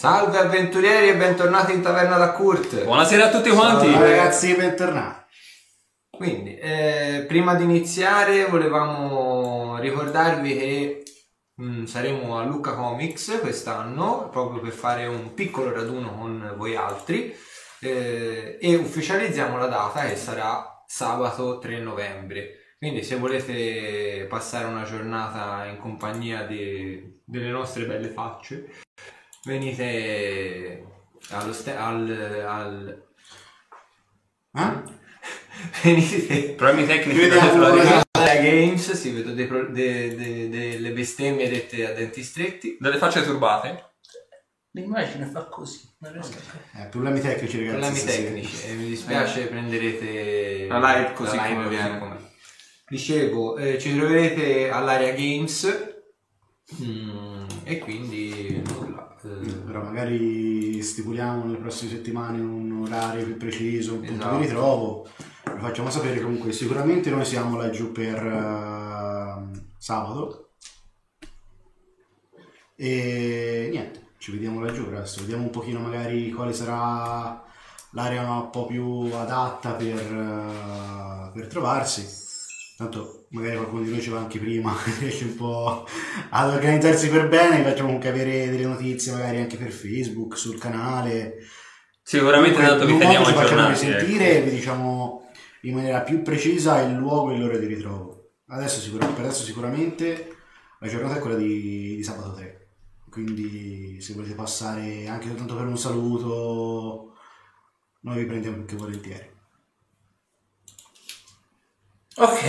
Salve avventurieri e bentornati in taverna da Kurt. Buonasera a tutti quanti. Ciao ragazzi, bentornati. Quindi, eh, prima di iniziare volevamo ricordarvi che mh, saremo a Lucca Comics quest'anno proprio per fare un piccolo raduno con voi altri eh, e ufficializziamo la data che sarà sabato 3 novembre. Quindi se volete passare una giornata in compagnia di- delle nostre belle facce, venite allo sta- al, al- Eh? venite Problemi tecnici Vediamo per la regia. alla Games, si vedo dei pro- de- de- delle bestemmie dette a denti stretti. Delle facce turbate. L'immagine fa così, non riesco a Eh, problemi tecnici ragazzi. Problemi stasera. tecnici e mi dispiace prenderete La live così la live come viene. Dicevo, eh, ci troverete all'area Games mm, e quindi. Eh, Però magari stipuliamo nelle prossime settimane un orario più preciso, un punto Esatto. di ritrovo. Lo facciamo sapere comunque. Sicuramente noi siamo laggiù per eh, sabato. E niente, ci vediamo laggiù presto. Vediamo un pochino magari quale sarà l'area un po' più adatta per, eh, per trovarsi. Tanto magari qualcuno di noi ci va anche prima, riesce un po' ad organizzarsi per bene, facciamo comunque avere delle notizie magari anche per Facebook, sul canale. Sicuramente tanto vi In un teniamo ci facciamo aggiornati. ecco. risentire e vi diciamo in maniera più precisa il luogo e l'ora di ritrovo. Adesso sicur- per adesso sicuramente la giornata è quella di, di sabato 3. Quindi se volete passare anche soltanto per un saluto, noi vi prendiamo più che volentieri. Ok,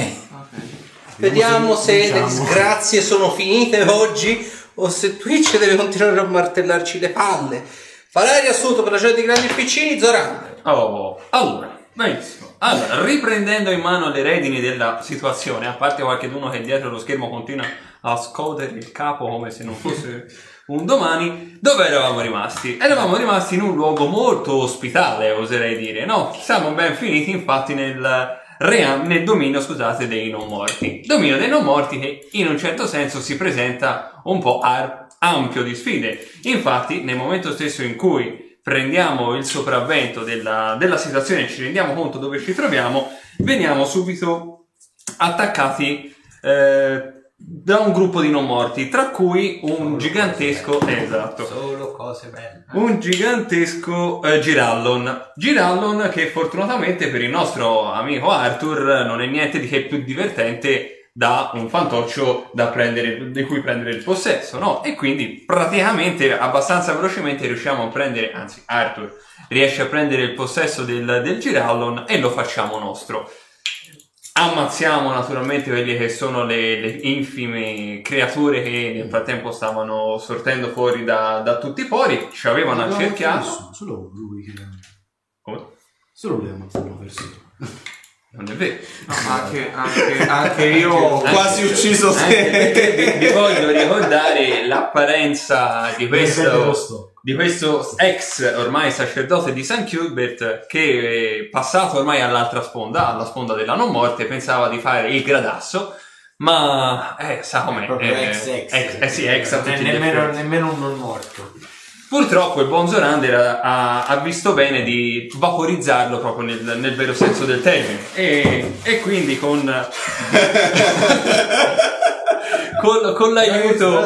vediamo se le Diciamo. disgrazie sono finite oggi o se Twitch deve continuare a martellarci le palle. Farai riassunto per la gente di grandi piccini, Zoran. Oh, allora, benissimo. Allora, riprendendo in mano le redini della situazione, a parte qualcuno che dietro lo schermo continua a scuotere il capo come se non fosse un domani, dove eravamo rimasti? Eravamo rimasti in un luogo molto ospitale, oserei dire, no? Siamo ben finiti infatti nel, rea- nel dominio, scusate, dei non morti. Dominio dei non morti che in un certo senso si presenta un po' ar- ampio di sfide. Infatti, nel momento stesso in cui prendiamo il sopravvento della, della situazione e ci rendiamo conto dove ci troviamo, veniamo subito attaccati eh, da un gruppo di non morti, tra cui un gigantesco, esatto, Solo cose belle. un gigantesco eh, Girallon. Girallon che fortunatamente per il nostro amico Arthur non è niente di che più divertente da un fantoccio da prendere, di cui prendere il possesso, no? E quindi praticamente abbastanza velocemente riusciamo a prendere, anzi Arthur riesce a prendere il possesso del, del Girallon e lo facciamo nostro. Ammazziamo naturalmente quelle che sono le, le infime creature che nel frattempo stavano sortendo fuori da, da tutti i pori, ci avevano Non accerchiato. Solo lui che... Come? Solo lui ha ammazzato una persona. Non è vero. No, anche, anche, anche io ho Anche- quasi ucciso te. perché vi, vi voglio ricordare l'apparenza di questo, di questo ex ormai sacerdote di St. Hubert che eh, passato ormai all'altra sponda, alla sponda della non morte, pensava di fare il gradasso, ma eh, sa com'è. Proprio eh, ex ex. ex- eh sì, ex a tutti nemmeno, nemmeno un non morto. Purtroppo il buon Zorander ha, ha- visto bene di vaporizzarlo proprio nel, nel vero senso del termine e, e quindi con, con, con l'aiuto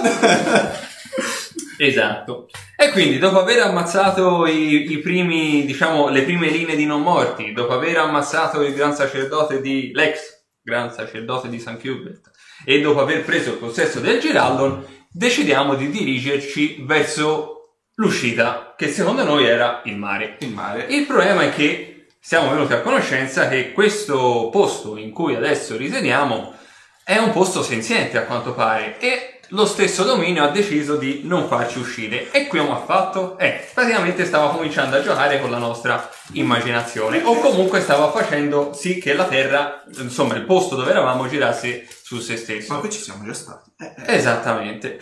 esatto e quindi dopo aver ammazzato i, i primi diciamo le prime linee di non morti dopo aver ammazzato il gran sacerdote di l'ex gran sacerdote di St. Hubert e dopo aver preso il possesso del Giraldon decidiamo di dirigerci verso l'uscita che secondo noi era il mare Il mare. il problema è che siamo venuti a conoscenza che questo posto in cui adesso risiediamo è un posto senziente a quanto pare e lo stesso dominio ha deciso di non farci uscire. E qui come ha fatto? Eh, praticamente stava cominciando a giocare con la nostra immaginazione o comunque stava facendo sì che la Terra, insomma il posto dove eravamo girasse su se stesso. Ma qui ci siamo già stati. Esattamente.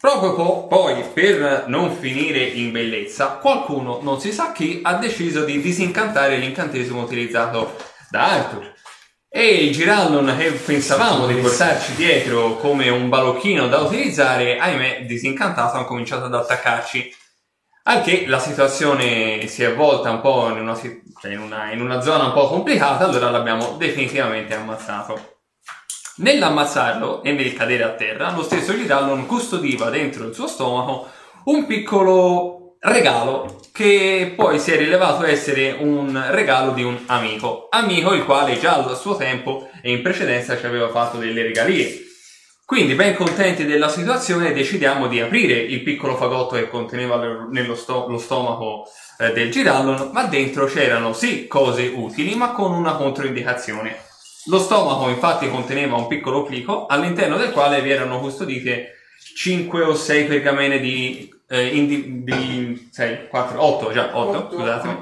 Proprio po- poi, per non finire in bellezza, qualcuno, non si sa chi, ha deciso di disincantare l'incantesimo utilizzato da Arthur. E il Girallon che pensavamo di portarci dietro come un balocchino da utilizzare, ahimè, disincantato, hanno cominciato ad attaccarci. Al la situazione si è volta un po' in una, cioè in una- in una zona un po' complicata, allora l'abbiamo definitivamente ammazzato. Nell'ammazzarlo e nel cadere a terra, lo stesso Girallon custodiva dentro il suo stomaco un piccolo regalo che poi si è rilevato essere un regalo di un amico. Amico il quale già al suo tempo e in precedenza ci aveva fatto delle regalie. Quindi, ben contenti della situazione, decidiamo di aprire il piccolo fagotto che conteneva lo- nello sto- lo stomaco eh, del Girallon, ma dentro c'erano sì cose utili, ma con una controindicazione. Lo stomaco infatti conteneva un piccolo plico all'interno del quale vi erano custodite 5 o 6 pergamene di, eh, indi- di 6, 4, 8, già 8, scusatemi.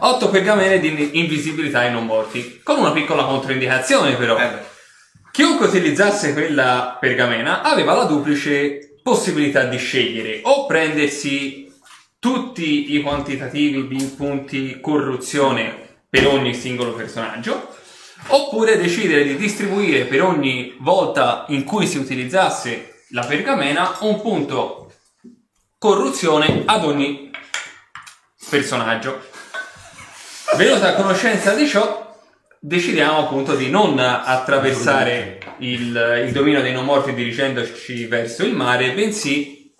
8 pergamene di invisibilità ai non morti, con una piccola controindicazione però. Eh beh. Chiunque utilizzasse quella pergamena aveva la duplice possibilità di scegliere o prendersi tutti i quantitativi di punti corruzione per ogni singolo personaggio oppure decidere di distribuire per ogni volta in cui si utilizzasse la pergamena un punto corruzione ad ogni personaggio. Venuta a conoscenza di ciò, decidiamo appunto di non attraversare il, il dominio dei non morti dirigendoci verso il mare, bensì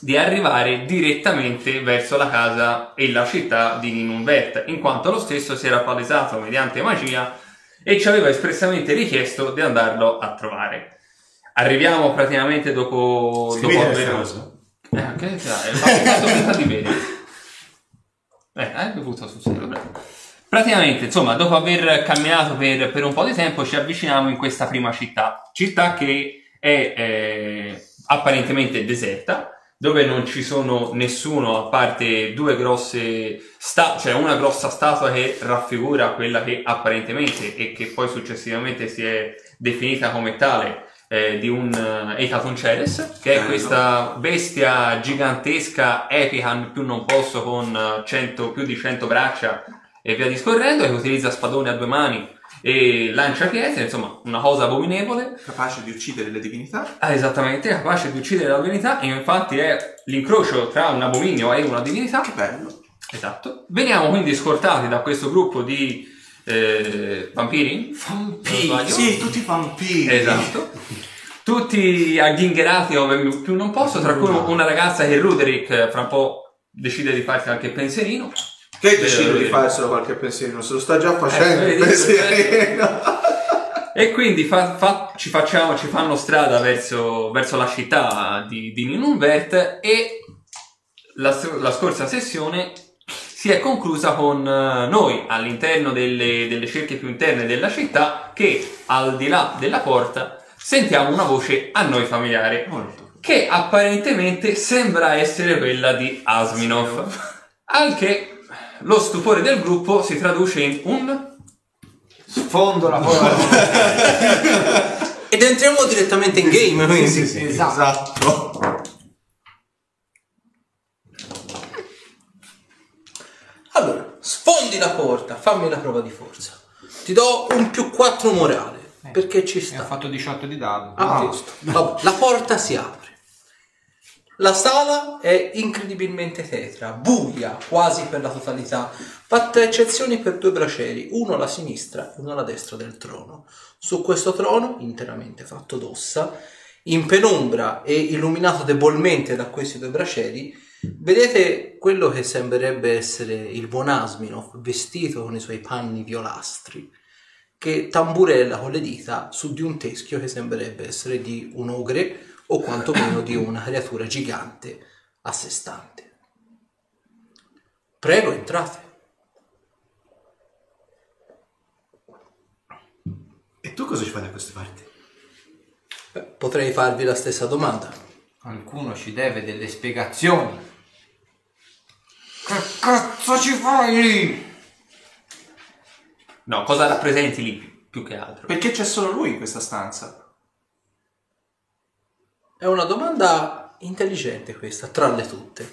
di arrivare direttamente verso la casa e la città di Ninunvert, in quanto lo stesso si era palesato mediante magia e ci aveva espressamente richiesto di andarlo a trovare. Arriviamo praticamente dopo, Si dopo Eh, che fatto finta di bere. Eh, hai bevuto sul serio, bravo. Praticamente, insomma, dopo aver camminato per, per un po' di tempo, ci avviciniamo in questa prima città. Città che è eh, apparentemente deserta, dove non ci sono nessuno a parte due grosse sta- cioè una grossa statua che raffigura quella che apparentemente e che poi successivamente si è definita come tale eh, di un uh, Ekaton Ceres, che è questa bestia gigantesca, epica, più non posso, con eh, 100 più di 100 braccia e via discorrendo, che utilizza spadone a due mani e lancia pietre, insomma, una cosa abominevole. Capace di uccidere le divinità. Ah, esattamente, capace di uccidere la divinità, e infatti è l'incrocio tra un abominio e una divinità. Che bello. Esatto. Veniamo quindi scortati da questo gruppo di eh, vampiri. Sbaglio? Sì, tutti vampiri. Esatto. Tutti agghingerati ove più non posso, tra cui una ragazza che Ruderick eh, fra un po' decide di farsi anche il pensierino. Che Vero, decide di vero. farselo qualche pensiero, se lo sta già facendo Eh, il vedi? pensiero. E quindi fa- fa- ci, facciamo, ci fanno strada verso, verso la città di, di Ninunvert e la, la scorsa sessione si è conclusa con eh, noi all'interno delle, delle cerchie più interne della città che al di là della porta sentiamo una voce a noi familiare Molto. che apparentemente sembra essere quella di Asminov. Al che lo stupore del gruppo si traduce in un Sfondo la porta. Ed entriamo direttamente in game, quindi. Sì, sì, esatto. Allora, sfondi la porta, fammi la prova di forza. Ti do un più 4 morale, perché ci E ha sta. fatto 18 di dado. A posto. Vabbè, la porta si apre. La sala è incredibilmente tetra, buia quasi per la totalità, fatta eccezioni per due bracieri, uno alla sinistra e uno alla destra del trono. Su questo trono, interamente fatto d'ossa, in penombra e illuminato debolmente da questi due bracieri, vedete quello che sembrerebbe essere il buon Asminov vestito con i suoi panni violastri che tamburella con le dita su di un teschio che sembrerebbe essere di un ogre o quantomeno di una creatura gigante a sé stante. Prego, entrate. E tu cosa ci fai da queste parti? Beh, potrei farvi la stessa domanda. Qualcuno ci deve delle spiegazioni. Che cazzo ci fai lì? No, cosa rappresenti lì più che altro? Perché c'è solo lui in questa stanza? È una domanda intelligente questa, tra le tutte.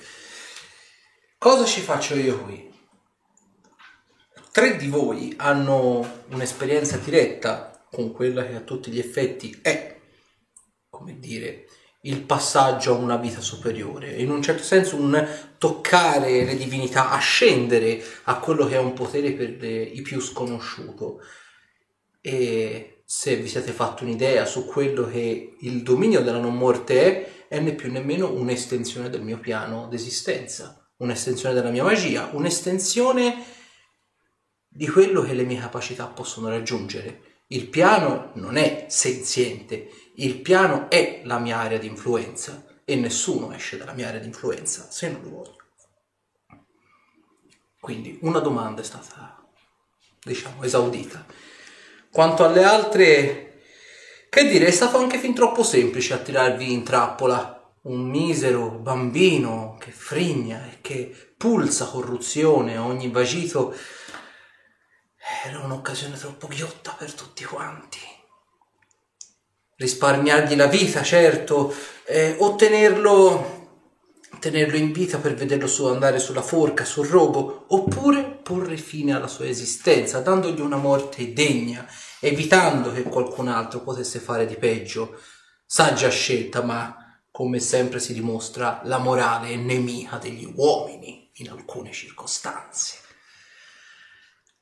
Cosa ci faccio io qui? tre di voi hanno un'esperienza diretta con quella che a tutti gli effetti è, come dire, il passaggio a una vita superiore, in un certo senso un toccare le divinità, ascendere a quello che è un potere per le- i più sconosciuto. E se vi siete fatti un'idea su quello che il dominio della non morte è, è né più né meno un'estensione del mio piano d'esistenza, un'estensione della mia magia, un'estensione di quello che le mie capacità possono raggiungere. Il piano non è senziente, il piano è la mia area di influenza e nessuno esce dalla mia area di influenza se non lo voglio. Quindi una domanda è stata, diciamo, esaudita. Quanto alle altre, che dire, è stato anche fin troppo semplice attirarvi in trappola. Un misero bambino che frigna e che pulsa corruzione a ogni vagito era un'occasione troppo ghiotta per tutti quanti. Risparmiargli la vita, certo, eh, ottenerlo tenerlo in vita per vederlo su andare sulla forca, sul rogo, oppure porre fine alla sua esistenza, dandogli una morte degna, evitando che qualcun altro potesse fare di peggio. Saggia scelta, ma come sempre si dimostra, la morale è nemica degli uomini in alcune circostanze.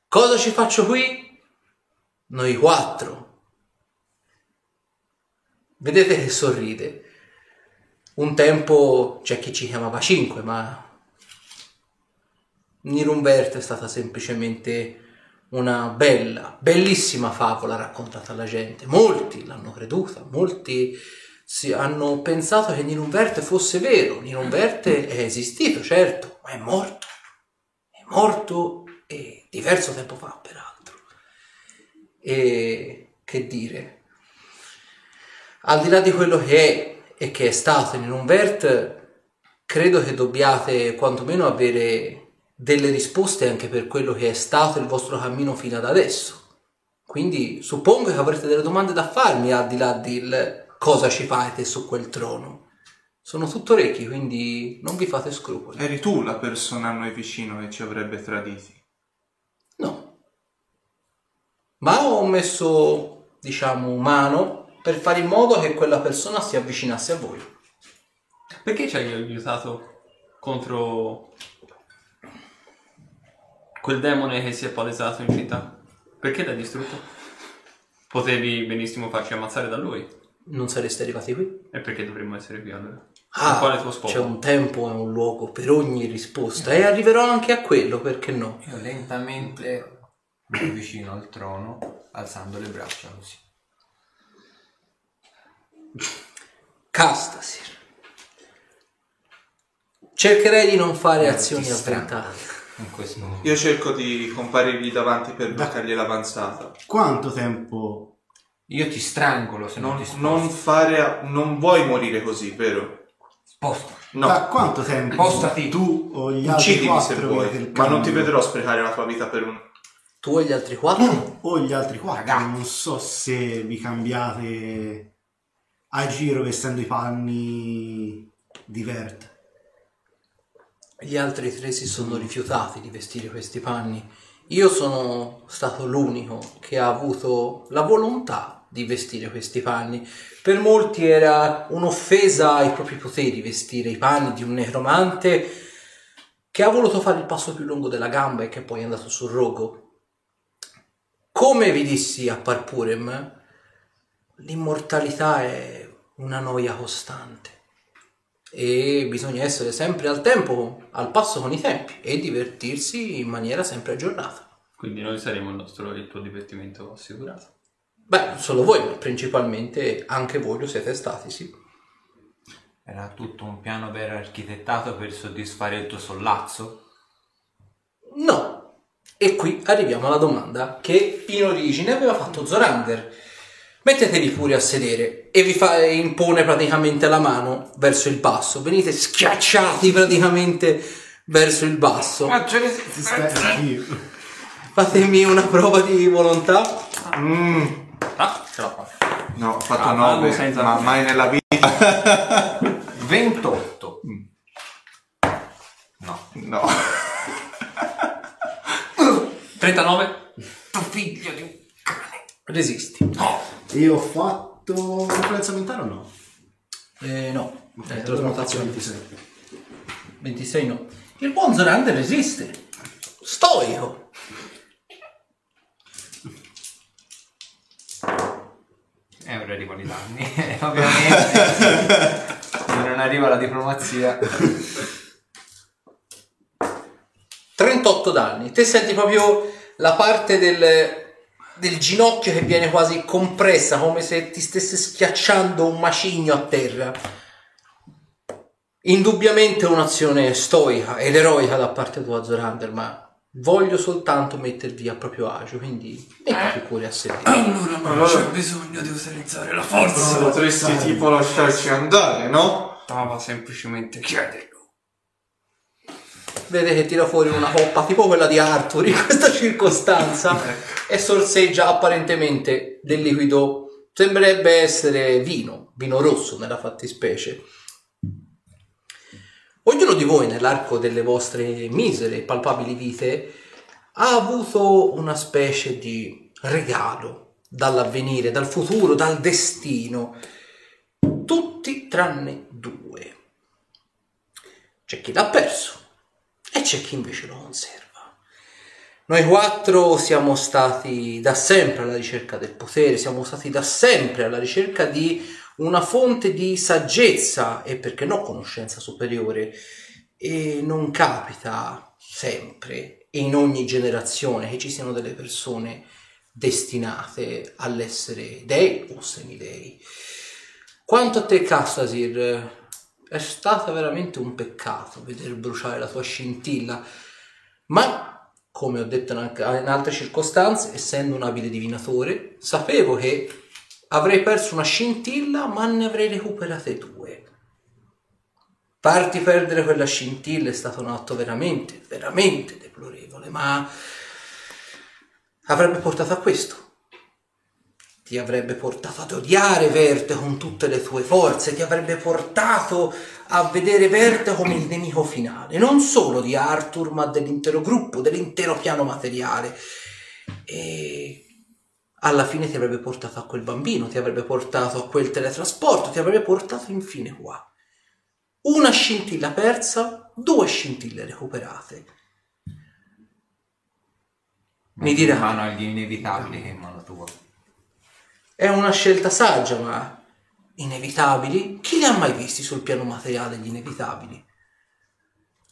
Cosa ci faccio qui? Noi quattro. Vedete che sorride. Un tempo c'è chi ci chiamava cinque, ma Nirumberto è stata semplicemente una bella, bellissima favola raccontata alla gente. Molti l'hanno creduta, molti hanno pensato che Nirumverte fosse vero. Nirumverte è esistito, certo, ma è morto. È morto e diverso tempo fa, peraltro. E che dire? Al di là di quello che è e che è stato in Nirumvert, credo che dobbiate quantomeno avere delle risposte anche per quello che è stato il vostro cammino fino ad adesso. Quindi suppongo che avrete delle domande da farmi al di là del cosa ci fate su quel trono. Sono tutto orecchi, quindi non vi fate scrupoli. Eri tu la persona a noi vicino che ci avrebbe traditi. No. Ma ho messo, diciamo, mano per fare in modo che quella persona si avvicinasse a voi. Perché ci hai aiutato contro quel demone che si è palesato in città? Perché l'hai distrutto? Potevi benissimo farci ammazzare da lui. Non sareste arrivati qui? E perché dovremmo essere qui allora? Ah, quale tuo scopo? C'è un tempo e un luogo per ogni risposta e arriverò anche a quello, perché no? Io lentamente mi avvicino al trono alzando le braccia così. Castasir. Cercherei di non fare azioni avventate. In questo momento. Io cerco di comparirgli davanti per bloccargli l'avanzata. Quanto tempo? Io ti strangolo se non, Non, ti sposti. non fare. Non vuoi morire così, vero? Sposta. No. Da quanto tempo Spostati. tu o gli altri Uccidimi quattro se avete vuoi. il Ma non ti cambio? vedrò sprecare la tua vita per un. Tu e gli altri quattro? O gli altri quattro, Ragazzi. non so se vi cambiate a giro vestendo i panni di Vert. Gli altri tre si sono rifiutati di vestire questi panni. Io sono stato l'unico che ha avuto la volontà di vestire questi panni. Per molti era un'offesa ai propri poteri vestire i panni di un necromante che ha voluto fare il passo più lungo della gamba e che poi è andato sul rogo. Come vi dissi a Parpurem, l'immortalità è una noia costante e bisogna essere sempre al tempo, al passo con i tempi e divertirsi in maniera sempre aggiornata. Quindi noi saremo il, nostro, il tuo divertimento assicurato. Beh, non solo voi, ma principalmente anche voi lo siete stati, sì. Era tutto un piano ben architettato per soddisfare il tuo sollazzo? No. E qui arriviamo alla domanda che in origine aveva fatto Zorander. Mettetevi pure a sedere e vi fa, impone praticamente la mano verso il basso. Venite schiacciati praticamente verso il basso. Ah, ce ne stai io. Fatemi una prova di volontà. Mm, Ah, ce l'ho fatta. no, ho fatto Ah, 9, fallo senza- ma mai nella vita. 28. No. No. 39? Tu figlio di un. Resisti. Io ho fatto influenza mentale o no? Eh, no. Ok, Eh, allora trasmutazione. 26. 26 no. Il buon Zorander resiste. Stoico. E ora arrivano i danni. Ovviamente. Se non arriva la diplomazia. 38 danni. Te senti proprio la parte del, del ginocchio che viene quasi compressa, come se ti stesse schiacciando un macigno a terra. Indubbiamente un'azione stoica ed eroica da parte tua, Zorander, ma voglio soltanto mettervi a proprio agio, quindi metti più cuore a sedere. Allora non Allora- c'è bisogno di utilizzare la forza. Potresti tipo lasciarci andare, no? Stava semplicemente chiederlo. Vede che tira fuori una coppa tipo quella di Arthur in questa circostanza e sorseggia apparentemente del liquido, sembrerebbe essere vino, vino rosso nella fattispecie. Ognuno di voi nell'arco delle vostre misere e palpabili vite ha avuto una specie di regalo dall'avvenire, dal futuro, dal destino. Tutti tranne due. C'è chi l'ha perso e c'è chi invece lo conserva. Noi quattro siamo stati da sempre alla ricerca del potere, siamo stati da sempre alla ricerca di una fonte di saggezza e perché no conoscenza superiore e non capita sempre in ogni generazione che ci siano delle persone destinate all'essere dei o semidei. Quanto a te, Castasir, è stato veramente un peccato veder bruciare la tua scintilla, ma come ho detto in altre circostanze, essendo un abile divinatore, sapevo che avrei perso una scintilla, ma ne avrei recuperate due. Farti perdere quella scintilla è stato un atto veramente, veramente deplorevole, ma avrebbe portato a questo. Ti avrebbe portato ad odiare Verte con tutte le tue forze, ti avrebbe portato a vedere Verte come il nemico finale, non solo di Arthur, ma dell'intero gruppo, dell'intero piano materiale. E alla fine ti avrebbe portato a quel bambino, ti avrebbe portato a quel teletrasporto, ti avrebbe portato infine qua. Una scintilla persa, due scintille recuperate. Mi dirà, mano agli inevitabili che in mano tua. È una scelta saggia, ma inevitabili? Chi li ha mai visti sul piano materiale gli inevitabili?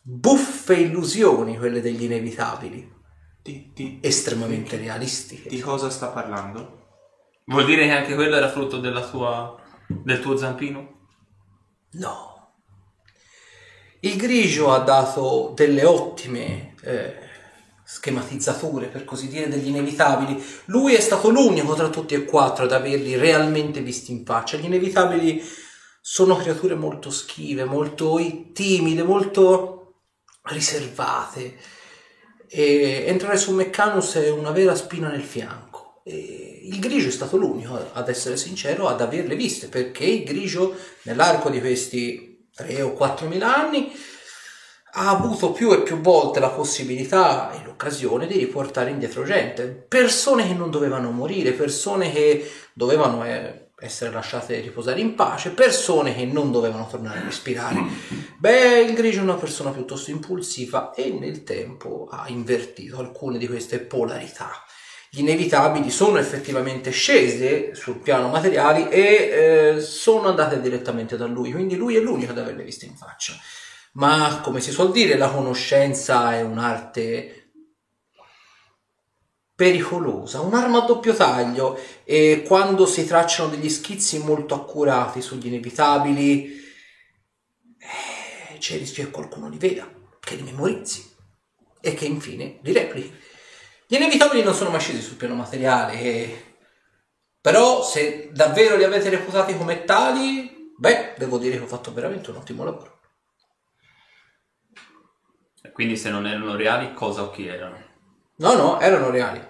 Buffe illusioni quelle degli inevitabili, Di, di- estremamente realistiche. di cosa sta parlando? Vuol dire che anche quello era frutto della tua, del tuo zampino? No. Il grigio ha dato delle ottime eh, schematizzature, per così dire, degli inevitabili. Lui è stato l'unico tra tutti e quattro ad averli realmente visti in faccia. Gli inevitabili sono creature molto schive, molto timide, molto riservate. E entrare su Meccanus è una vera spina nel fianco. E il grigio è stato l'unico, ad essere sincero, ad averle viste, perché il grigio nell'arco di questi 3 o 4 mila anni ha avuto più e più volte la possibilità e l'occasione di riportare indietro gente, persone che non dovevano morire, persone che dovevano eh, essere lasciate riposare in pace, persone che non dovevano tornare a respirare. Beh, il grigio è una persona piuttosto impulsiva e nel tempo ha invertito alcune di queste polarità. Gli inevitabili sono effettivamente scese sul piano materiali e eh, sono andate direttamente da lui, quindi lui è l'unico ad averle viste in faccia. Ma come si suol dire, la conoscenza è un'arte pericolosa, un'arma a doppio taglio e quando si tracciano degli schizzi molto accurati sugli inevitabili eh, c'è il rischio che qualcuno li veda, che li memorizzi e che infine li replichi. Gli inevitabili non sono mai scesi sul piano materiale, e- però se davvero li avete reputati come tali, beh, devo dire che ho fatto veramente un ottimo lavoro. Quindi se non erano reali, cosa o chi erano? No, no, erano reali.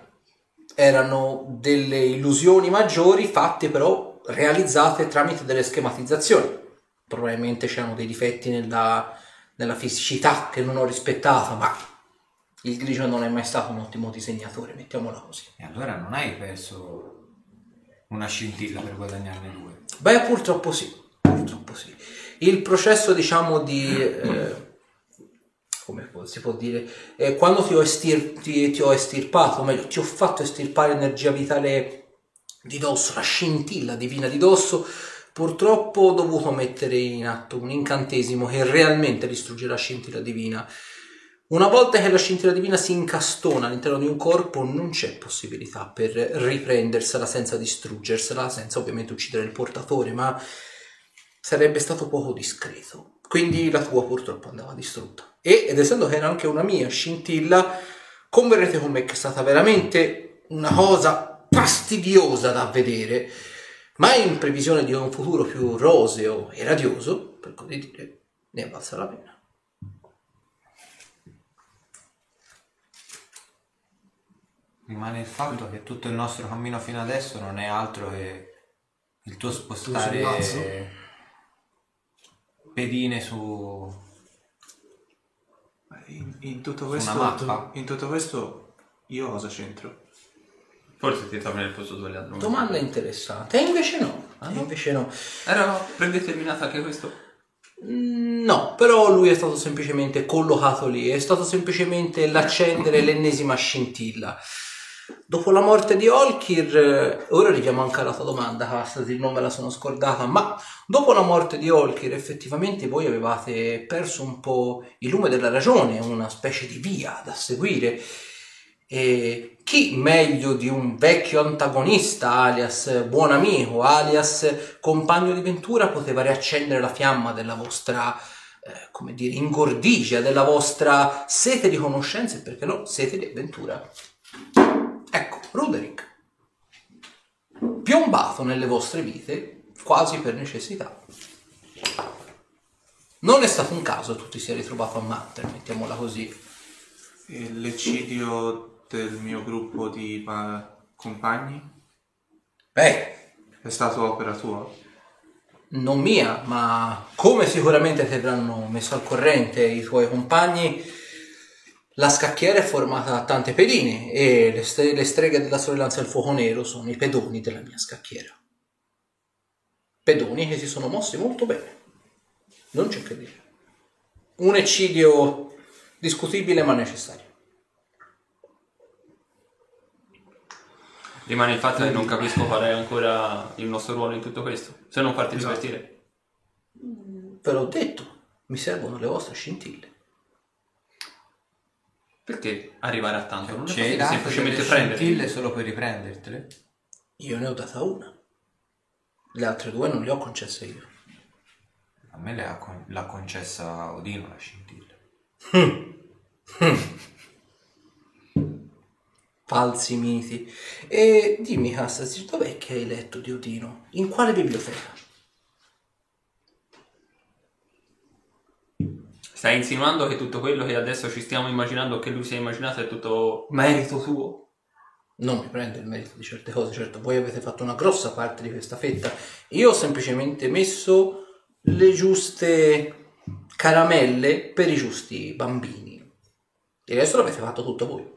Erano delle illusioni maggiori fatte però realizzate tramite delle schematizzazioni. Probabilmente c'erano dei difetti nella, nella fisicità che non ho rispettato, ma Il grigio non è mai stato un ottimo disegnatore, mettiamola così. E allora non hai perso una scintilla per guadagnarne due. Beh, purtroppo sì, purtroppo sì. Il processo, diciamo, di... eh, come si può dire? eh, quando ti ho, estir- ti- ti ho estirpato, o meglio, ti ho fatto estirpare energia vitale di dosso, la scintilla divina di dosso, purtroppo ho dovuto mettere in atto un incantesimo che realmente distrugge la scintilla divina. Una volta che la scintilla divina si incastona all'interno di un corpo, non c'è possibilità per riprendersela senza distruggersela, senza ovviamente uccidere il portatore, ma sarebbe stato poco discreto. Quindi la tua purtroppo andava distrutta. E, ed essendo che era anche una mia scintilla, converrete con me che è stata veramente una cosa fastidiosa da vedere, ma in previsione di un futuro più roseo e radioso, per così dire, ne è valsa la pena. Rimane il fatto che tutto il nostro cammino fino adesso non è altro che il tuo spostare pedine su In, in tutto Una questo, mappa? in tutto questo, io cosa c'entro? Forse ti trovi nel posto dove le altre. Domanda interessante. E invece no. E invece no. Era predeterminato anche questo? Mm, No, però lui è stato semplicemente collocato lì, è stato semplicemente l'accendere l'ennesima scintilla. Dopo la morte di Olkir, eh, ora arriviamo anche alla tua domanda, Castasi, non me la sono scordata, ma dopo la morte di Olkir effettivamente voi avevate perso un po' il lume della ragione, una specie di via da seguire. E chi meglio di un vecchio antagonista, alias buon amico, alias compagno di ventura, poteva riaccendere la fiamma della vostra, eh, come dire, ingordigia, della vostra sete di conoscenze, e perché no, sete di avventura. Ruderick, piombato nelle vostre vite, quasi per necessità. Non è stato un caso tu ti sia ritrovato a Manter, mettiamola così. E l'eccidio del mio gruppo di pa- compagni Beh, è stato opera tua? non mia, ma come sicuramente ti avranno messo al corrente i tuoi compagni, la scacchiera è formata da tante pedine e le, stre- le streghe della sorellanza del fuoco nero sono i pedoni della mia scacchiera. Pedoni che si sono mossi molto bene, non c'è che dire. Un eccidio discutibile ma necessario. Rimane il fatto che non capisco qual è ancora il nostro ruolo in tutto questo. Se non farti Esatto. divertire. Ve l'ho detto, mi servono le vostre scintille. Perché arrivare a tanto? Non è possibile semplicemente scintille solo per riprendertele? Io ne ho data una, le altre due non le ho concesse io. A me le ha con- l'ha concessa Odino la scintilla. Falsi miti. E dimmi, Cassasi, dov'è che hai letto di Odino? In quale biblioteca? Stai insinuando che tutto quello che adesso ci stiamo immaginando che lui si è immaginato è tutto merito tuo? Non mi prendo il merito di certe cose, certo, voi avete fatto una grossa parte di questa fetta. Io ho semplicemente messo le giuste caramelle per i giusti bambini. Il resto l'avete fatto tutto voi.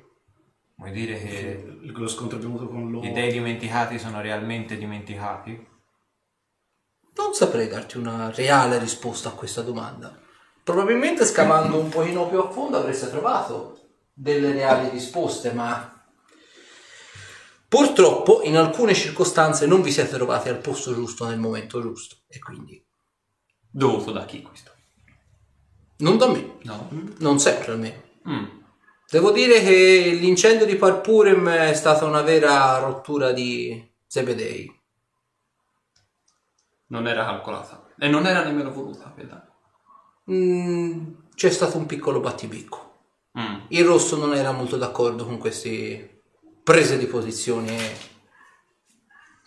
Vuoi dire che Il- Lo scontro abbiamo avuto con i lo... dei dimenticati sono realmente dimenticati? Non saprei darti una reale risposta a questa domanda. Probabilmente scavando un pochino più a fondo avreste trovato delle reali risposte, ma purtroppo in alcune circostanze non vi siete trovati al posto giusto nel momento giusto e quindi Dovuto da chi questo? non da me, No. non sempre almeno. Mm. Devo dire che l'incendio di Parpurem è stata una vera rottura di Zebedei. Non era calcolata. E non era nemmeno voluta, vedo. Mm, c'è stato un piccolo battibecco. Mm. Il rosso non era molto d'accordo con queste prese di posizione. e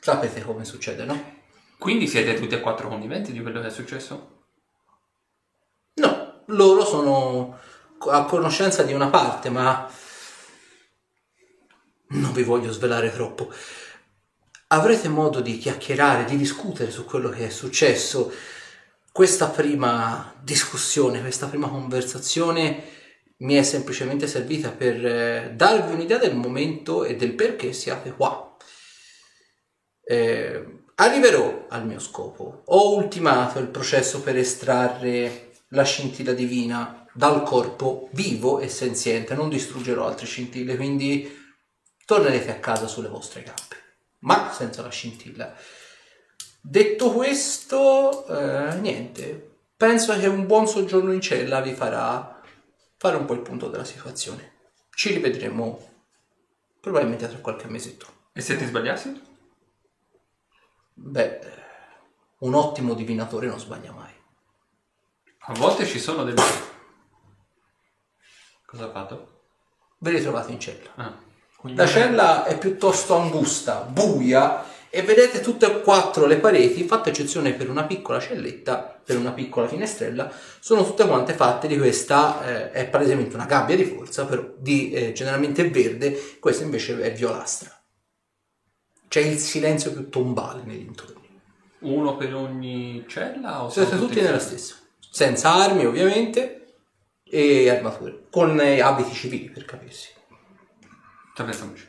Sapete come succede, no? Quindi siete tutti e quattro conniventi di quello che è successo? No, loro sono a conoscenza di una parte, ma non vi voglio svelare troppo. Avrete modo di chiacchierare, di discutere su quello che è successo. Questa prima discussione, questa prima conversazione mi è semplicemente servita per eh, darvi un'idea del momento e del perché siate qua. Eh, arriverò al mio scopo. Ho ultimato il processo per estrarre la scintilla divina dal corpo vivo e senziente. Non distruggerò altre scintille, quindi tornerete a casa sulle vostre gambe, ma senza la scintilla. Detto questo, eh, niente. Penso che un buon soggiorno in cella vi farà fare un po' il punto della situazione. Ci rivedremo probabilmente tra qualche mesetto. E se ti sbagliassi? Beh, un ottimo divinatore non sbaglia mai. A volte ci sono delle... Cosa ha fatto? Ve li trovate in cella. Ah. La cella è piuttosto angusta, buia e vedete tutte e quattro le pareti, fatta eccezione per una piccola celletta, per una piccola finestrella, sono tutte quante fatte di questa, eh, è palesemente una gabbia di forza, però di eh, generalmente verde, questa invece è violastra. C'è il silenzio più tombale nei dintorni. Uno per ogni cella? O sono tutti insieme? nella stessa, senza armi ovviamente e armature, con eh, abiti civili per capirsi. Sta pensiamoci.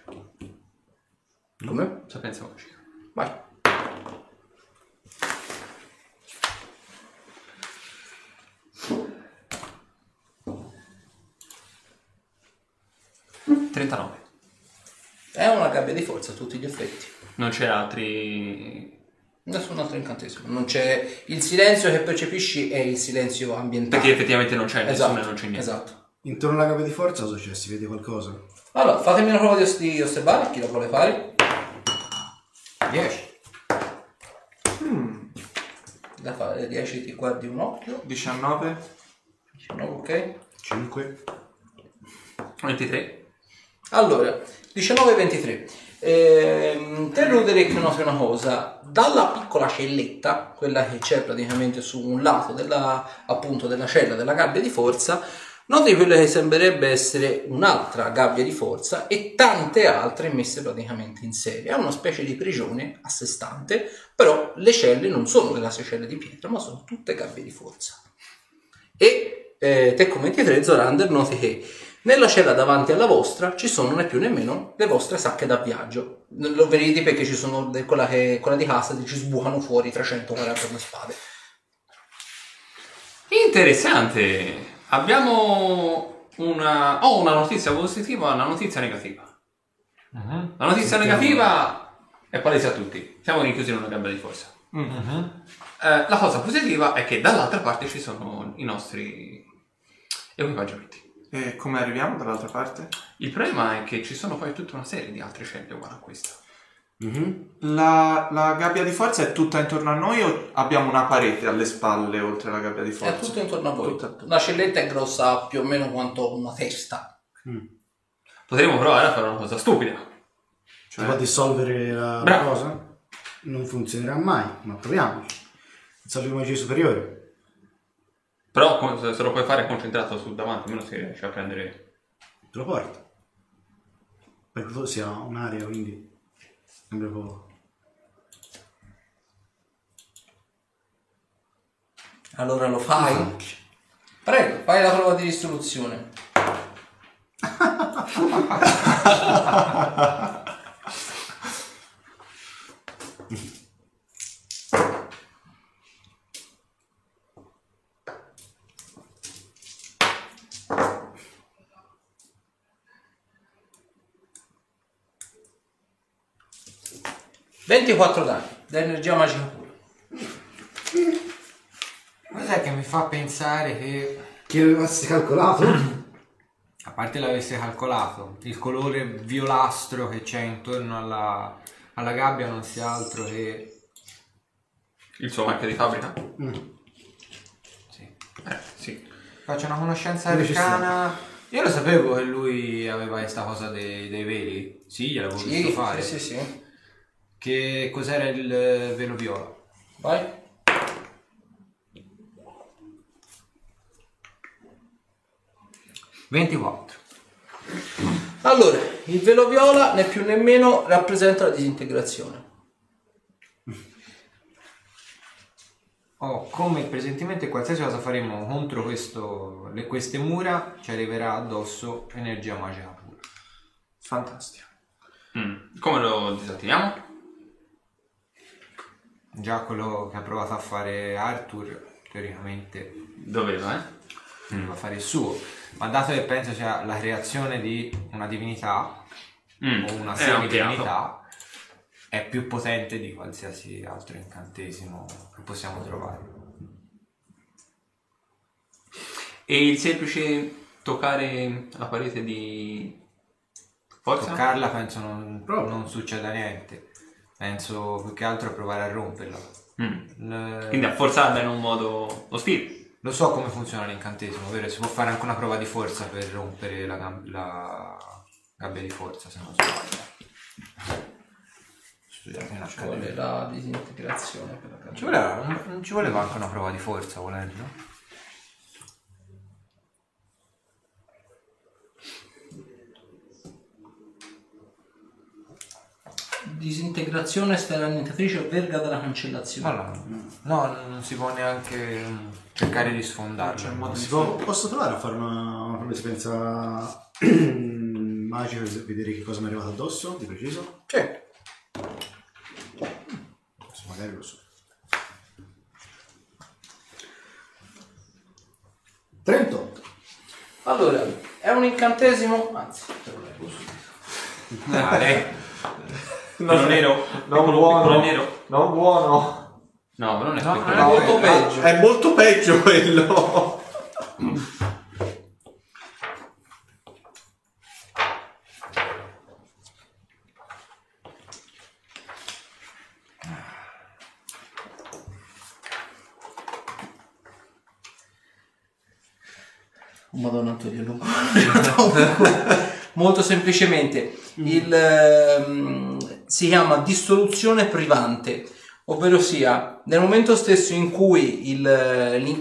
Come? Sta pensiamoci. Vai. Mm. 39. È una gabbia di forza a tutti gli effetti. Non c'è altri... Nessun altro incantesimo. Non c'è il silenzio che percepisci è il silenzio ambientale. Perché effettivamente non c'è nessuno esatto, e non c'è niente. esatto. Intorno alla gabbia di forza cosa c'è? Si vede qualcosa? Allora, fatemi una prova di, di osservare, chi la vuole fare? 10. Da fare 10 ti guardi un occhio. 19. No, ok. 5. 23. Allora, 19 e 23. Ehm, te Ruderick noti una cosa, dalla piccola celletta, quella che c'è praticamente su un lato della, appunto, della cella della gabbia di forza, noti quello che sembrerebbe essere un'altra gabbia di forza e tante altre messe praticamente in serie. È una specie di prigione a sé stante, però le celle non sono delle altre celle di pietra, ma sono tutte gabbie di forza. E eh, te come 23 Zorander noti che nella cella davanti alla vostra ci sono né più né meno le vostre sacche da viaggio. Lo vedi perché ci sono quella, che, quella di casa ci sbucano fuori 340 spade. Interessante. Abbiamo una... Ho una notizia positiva e una notizia negativa. La notizia Sentiamo. negativa è palese a tutti. Siamo rinchiusi in una gabbia di forza. Eh, la cosa positiva è che dall'altra parte ci sono i nostri equipaggiamenti. E come arriviamo dall'altra parte? Il problema è che ci sono poi tutta una serie di altre celle uguali a questa. La, la gabbia di forza è tutta intorno a noi o abbiamo una parete alle spalle oltre alla gabbia di forza? È tutto intorno a voi. Tutta- La celletta è grossa più o meno quanto una testa. Potremmo provare a fare una cosa stupida. Si può dissolvere la Bravo. cosa? Non funzionerà mai, ma proviamoci. Salve magia superiore. Però se lo puoi fare concentrato sul davanti, almeno si riesce a prendere... Te lo porto. Perché tu sia un'area, quindi poco. Allora lo fai? Prego, fai la prova di distruzione. ...24 danni, d'energia magica pura. Cos'è che mi fa pensare che, Chi avevasti calcolato? a parte l'avesse calcolato, il colore violastro che c'è intorno alla, alla gabbia non sia altro che... Il suo marchio di fabbrica? Sì. Eh, sì. Faccio una conoscenza arcana. Io lo sapevo che lui aveva questa cosa dei, dei veli. Sì, gliel'avevo visto Sì, fare. sì, sì, sì. Che cos'era il eh, velo viola? Vai. Ventiquattro. Allora, il velo viola né più né meno rappresenta la disintegrazione. Oh, come presentemente qualsiasi cosa faremo contro questo, le- queste mura ci arriverà addosso energia magica pura. Fantastico. Mm. Come lo disattiviamo? Già quello che ha provato a fare Arthur, teoricamente Doveva, eh? doveva fare il suo. Ma dato che penso sia la creazione di una divinità Mm. o una semidivinità, è più potente di qualsiasi altro incantesimo che possiamo trovare. E il semplice toccare la parete di forza? Toccarla penso non, non succeda niente. Penso più che altro provare a romperla. Mm. Il- Quindi a forzarla in un modo ostile. Lo so come funziona l'incantesimo, vero? Si può fare anche una prova di forza per rompere la, gam- la gabbia di forza, se non sbaglio. Studiate in Ci vuole la disintegrazione per la Ci voleva, non- non ci voleva anche una prova di forza, volendo? Disintegrazione sterilizatrice o verga della cancellazione. No, no, no, non si può neanche mm, cercare di sfondarlo. Si può- posso provare a fare una, una prova di esperienza magica per vedere che cosa mi è arrivato addosso, di preciso? Sì. Adesso magari lo so. 38. Allora, è un incantesimo, anzi, te lo leggo subito. Dai, Quello nero? Non Eccolo, buono. quello nero? Non buono. No, ma non è No, spettacolo. no, molto eh, peggio. È molto peggio quello. Oh, Madonna Antonio, lungo. Molto semplicemente, il, ehm, si chiama dissoluzione privante, ovvero sia nel momento stesso in cui il,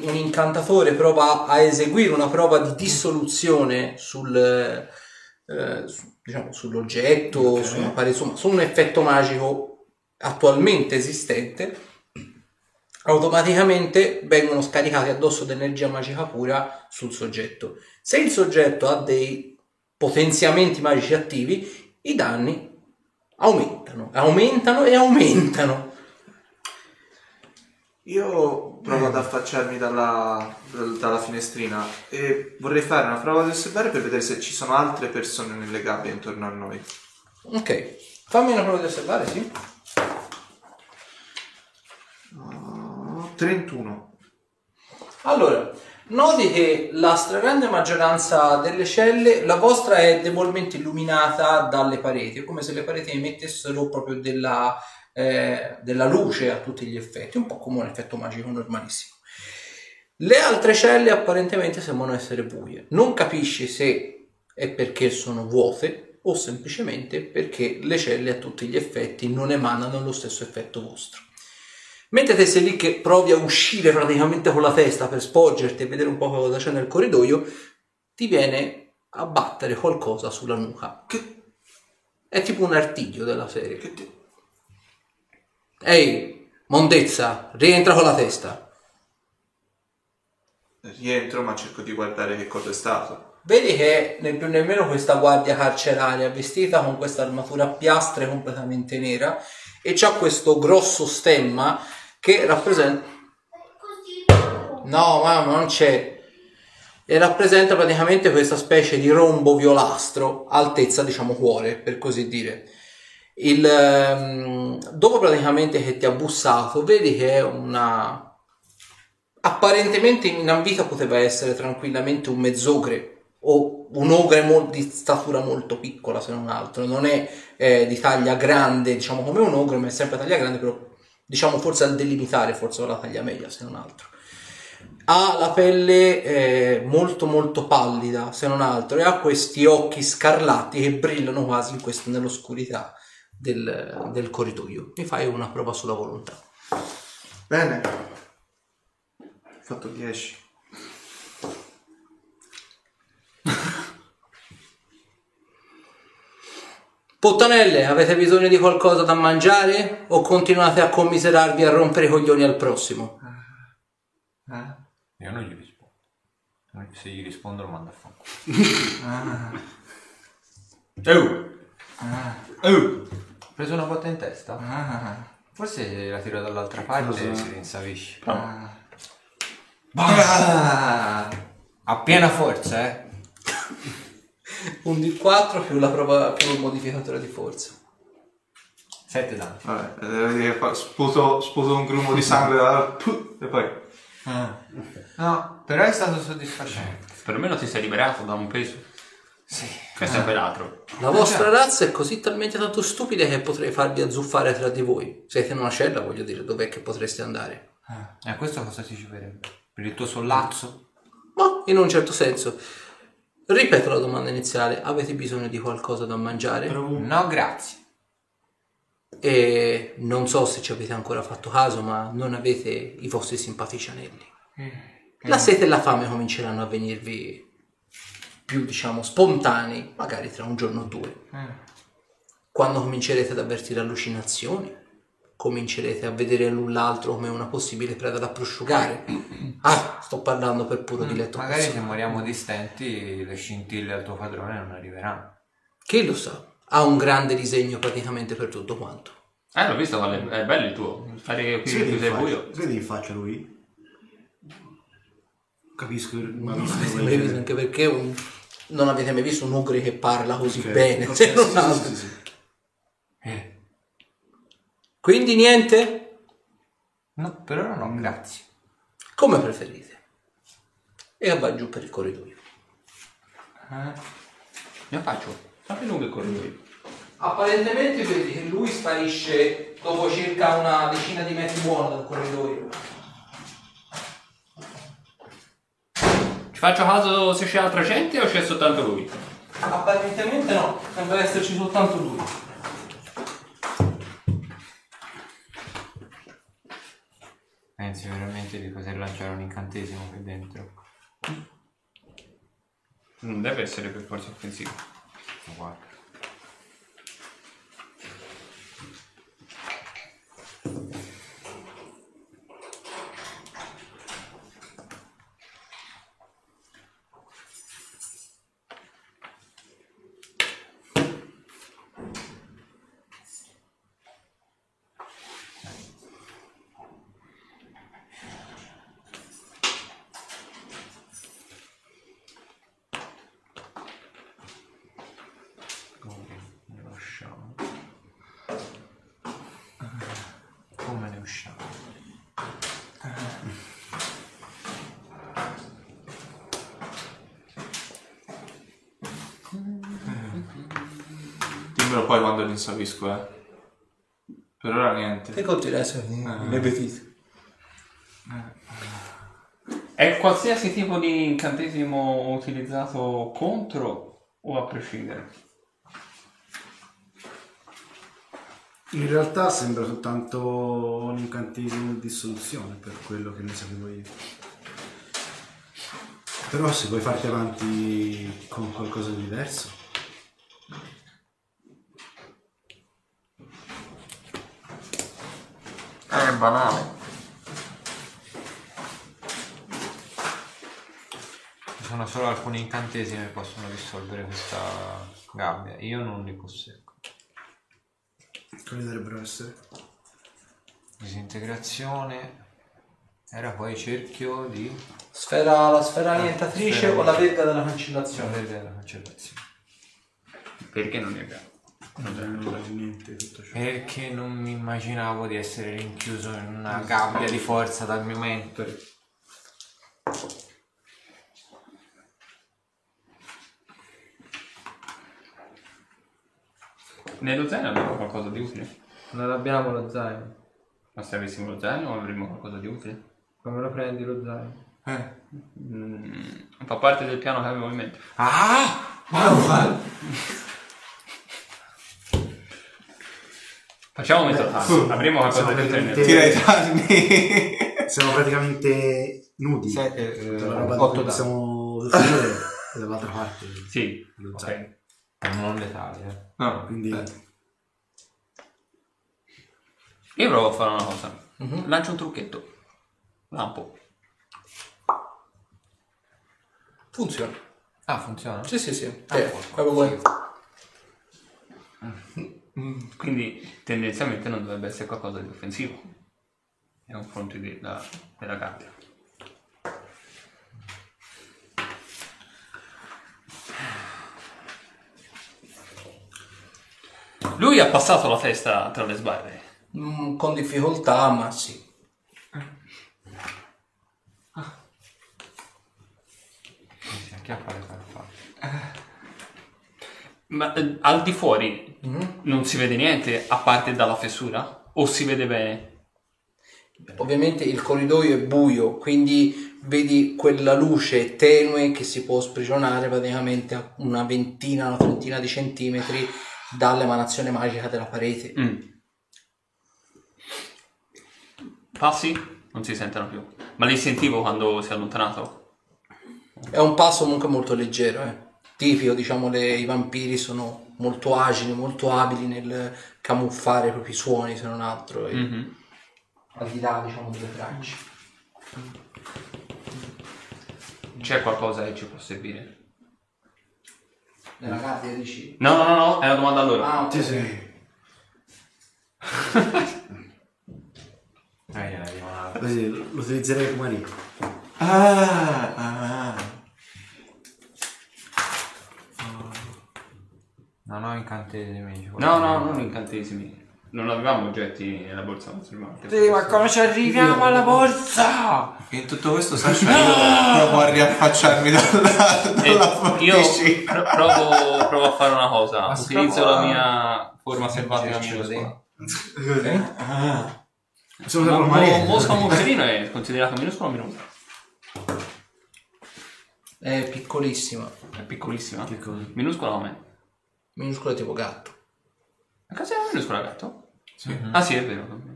un incantatore prova a eseguire una prova di dissoluzione sul, eh, su- diciamo, sull'oggetto, Ok. su, una parete, insomma, su un effetto magico attualmente esistente, automaticamente vengono scaricati addosso dell'energia magica pura sul soggetto. Se il soggetto ha dei potenziamenti magici attivi, i danni aumentano, aumentano e aumentano. Io provo ad affacciarmi dalla, dalla finestrina e vorrei fare una prova di osservare per vedere se ci sono altre persone nelle gabbie intorno a noi. Ok, fammi una prova di osservare, sì. Oh, 31. Allora, noti che la stragrande maggioranza delle celle, la vostra è debolmente illuminata dalle pareti, è come se le pareti emettessero proprio della, eh, della luce a tutti gli effetti, un po' come un effetto magico normalissimo. Le altre celle apparentemente sembrano essere buie, non capisci se è perché sono vuote o semplicemente perché le celle a tutti gli effetti non emanano lo stesso effetto vostro. Mentre te sei lì che provi a uscire praticamente con la testa per sporgerti e vedere un po' cosa c'è nel corridoio, ti viene a battere qualcosa sulla nuca. Che, È tipo un artiglio della serie. che ti- Ehi, mondezza, rientra con la testa. Rientro ma cerco di guardare che cosa è stato. Vedi che né più nemmeno questa guardia carceraria vestita con questa armatura a piastre completamente nera e c'ha questo grosso stemma che rappresenta No, mamma, non c'è. E rappresenta praticamente questa specie di rombo violastro, altezza diciamo cuore, per così dire. Il, ehm, dopo praticamente che ti ha bussato, vedi che è una... Apparentemente in ambita poteva essere tranquillamente un mezzogre o un ogre mo- di statura molto piccola se non altro. Non è eh, di taglia grande, diciamo come un ogre, ma è sempre taglia grande, però diciamo forse al delimitare, forse la taglia media se non altro ha la pelle eh, molto molto pallida se non altro e ha questi occhi scarlatti che brillano quasi questo, nell'oscurità del, del corridoio mi fai una prova sulla volontà Bene. Ho fatto 10. Puttanelle, avete bisogno di qualcosa da mangiare o continuate a commiserarvi e a rompere i coglioni al prossimo? Io non gli rispondo. Se gli rispondo lo mando a fanculo. Oh! Oh! Ho preso una botta in testa? Ah, Forse la tiro dall'altra parte e si rinsavisce. ah. A piena forza, eh. Un D4 più la prova più il modificatore di forza. 7 danni. Vabbè, devo dire, fa- sputo, sputo un grumo di sangue puh, e poi... No, però è stato soddisfacente. Perlomeno ti sei liberato da un peso. Sì. Questo è quell'altro. La vostra razza è così talmente tanto stupida che potrei farvi azzuffare tra di voi. Siete in una cella, voglio dire, dov'è che potreste andare? E a questo cosa ti ci vorrebbe? Per il tuo sollazzo? Ma in un certo senso. Ripeto la domanda iniziale, avete bisogno di qualcosa da mangiare? No, grazie. E non so se ci avete ancora fatto caso, ma non avete i vostri simpatici anelli. La sete e la fame cominceranno a venirvi più, diciamo, spontanei, magari tra un giorno o due. Quando comincerete ad avvertire allucinazioni, comincerete a vedere l'un l'altro come una possibile preda da prosciugare. Ah, sto parlando per puro diletto Magari se moriamo di stenti, le scintille al tuo padrone non arriveranno. Chi lo sa? Ha un grande disegno praticamente per tutto quanto. Eh, l'ho visto, è bello il tuo. Fare qui sei faccia, buio. si vede in faccia lui? Capisco, ma Non avete mai visto, anche perché un- non avete mai visto un ogre che parla così Ok, bene. ok, se sì, non sì, altro. sì, sì, sì. Quindi niente? No, per ora no, grazie. Come preferite. E va giù per il corridoio. Ne faccio. Fammi lungo il corridoio. Apparentemente vedi che lui sparisce dopo circa una decina di metri buona dal corridoio. Ci faccio caso se c'è altra gente o c'è soltanto lui? Apparentemente no, sembra esserci soltanto lui. Pensi veramente di poter lanciare un incantesimo qui dentro? Non deve essere per forza offensivo. Guarda. Come ne usciamo? Come ne usciamo? Dimmelo insavisco, eh. Per ora niente. E continua a essere inebetito. È qualsiasi tipo di incantesimo utilizzato contro o a prescindere? In realtà sembra soltanto un incantesimo di dissoluzione per quello che ne sapevo io. Però se vuoi farti avanti con qualcosa di diverso, banale. Ci sono solo alcuni incantesimi che possono risolvere questa gabbia. Io non li posseggo. quali dovrebbero essere? Disintegrazione. Era poi cerchio di... Sfera, la sfera annientatrice sfera o la verga della Azione cancellazione? verde della cancellazione. Perché non ne abbiamo? Non c'è nulla di niente tutto ciò. Perché non mi immaginavo di essere rinchiuso in una gabbia di forza dal mio mentore. Nello zaino abbiamo qualcosa di utile? Non abbiamo lo zaino. Ma se avessimo lo zaino avremmo qualcosa di utile? Come lo prendi lo zaino? Eh. Mm, fa parte del piano che avevo in mente. Ah! Ma Facciamo mezzo. Avremo qualcosa di veramente- Tira i danni. Siamo praticamente nudi. Se- eh, danni. possiamo definire è dall'altra parte. Sì, ok. Non letali, eh. No, Quindi eh. Io provo a fare una cosa. Lancio un trucchetto. Lampo. Funziona. Ah, funziona? Sì, sì, sì. Ah, Eh, proprio quello. Quindi tendenzialmente non dovrebbe essere qualcosa di offensivo nei confronti della, della gabbia. Lui ha passato la testa tra le sbarre. Mm, con difficoltà, ma sì. Si acchiappa le farfalle. Ma eh, al di fuori non si vede niente a parte dalla fessura? O si vede bene? Ovviamente il corridoio è buio, quindi vedi quella luce tenue che si può sprigionare praticamente a una ventina, una trentina di centimetri dall'emanazione magica della parete. Mm. Passi? Non si sentono più. Ma li sentivo quando si è allontanato? È un passo comunque molto leggero, eh. Tipico, diciamo, le- i vampiri sono molto agili, molto abili nel camuffare i propri suoni, se non altro, e Mhm. al di là, diciamo, delle tracce. C'è qualcosa che ci può servire? Nella carta dici? No, no, no, no, è una domanda a loro. Ah, ok. Sì, sì. Eh, gliene arriva una- Così lo utilizzerei come lì. Ah, ah. Non ho incantesimi. No, no, non incantesimi. Non avevamo oggetti nella borsa conservante. Sì, ma come ci arriviamo alla borsa? In tutto questo Sasha io provo a riaffacciarmi dalla, E dalla io provo, provo a fare una cosa. Ma Utilizzo la mia forma selvatica minuscola. Ah. Possiamo Ma marino. mosca moscherino è considerato minuscolo o minuscolo? È piccolissima, È piccolissima. Cosa? Minuscola come? Minuscola tipo gatto. Ma cosa è minuscola gatto? Sì. Ah sì, è vero.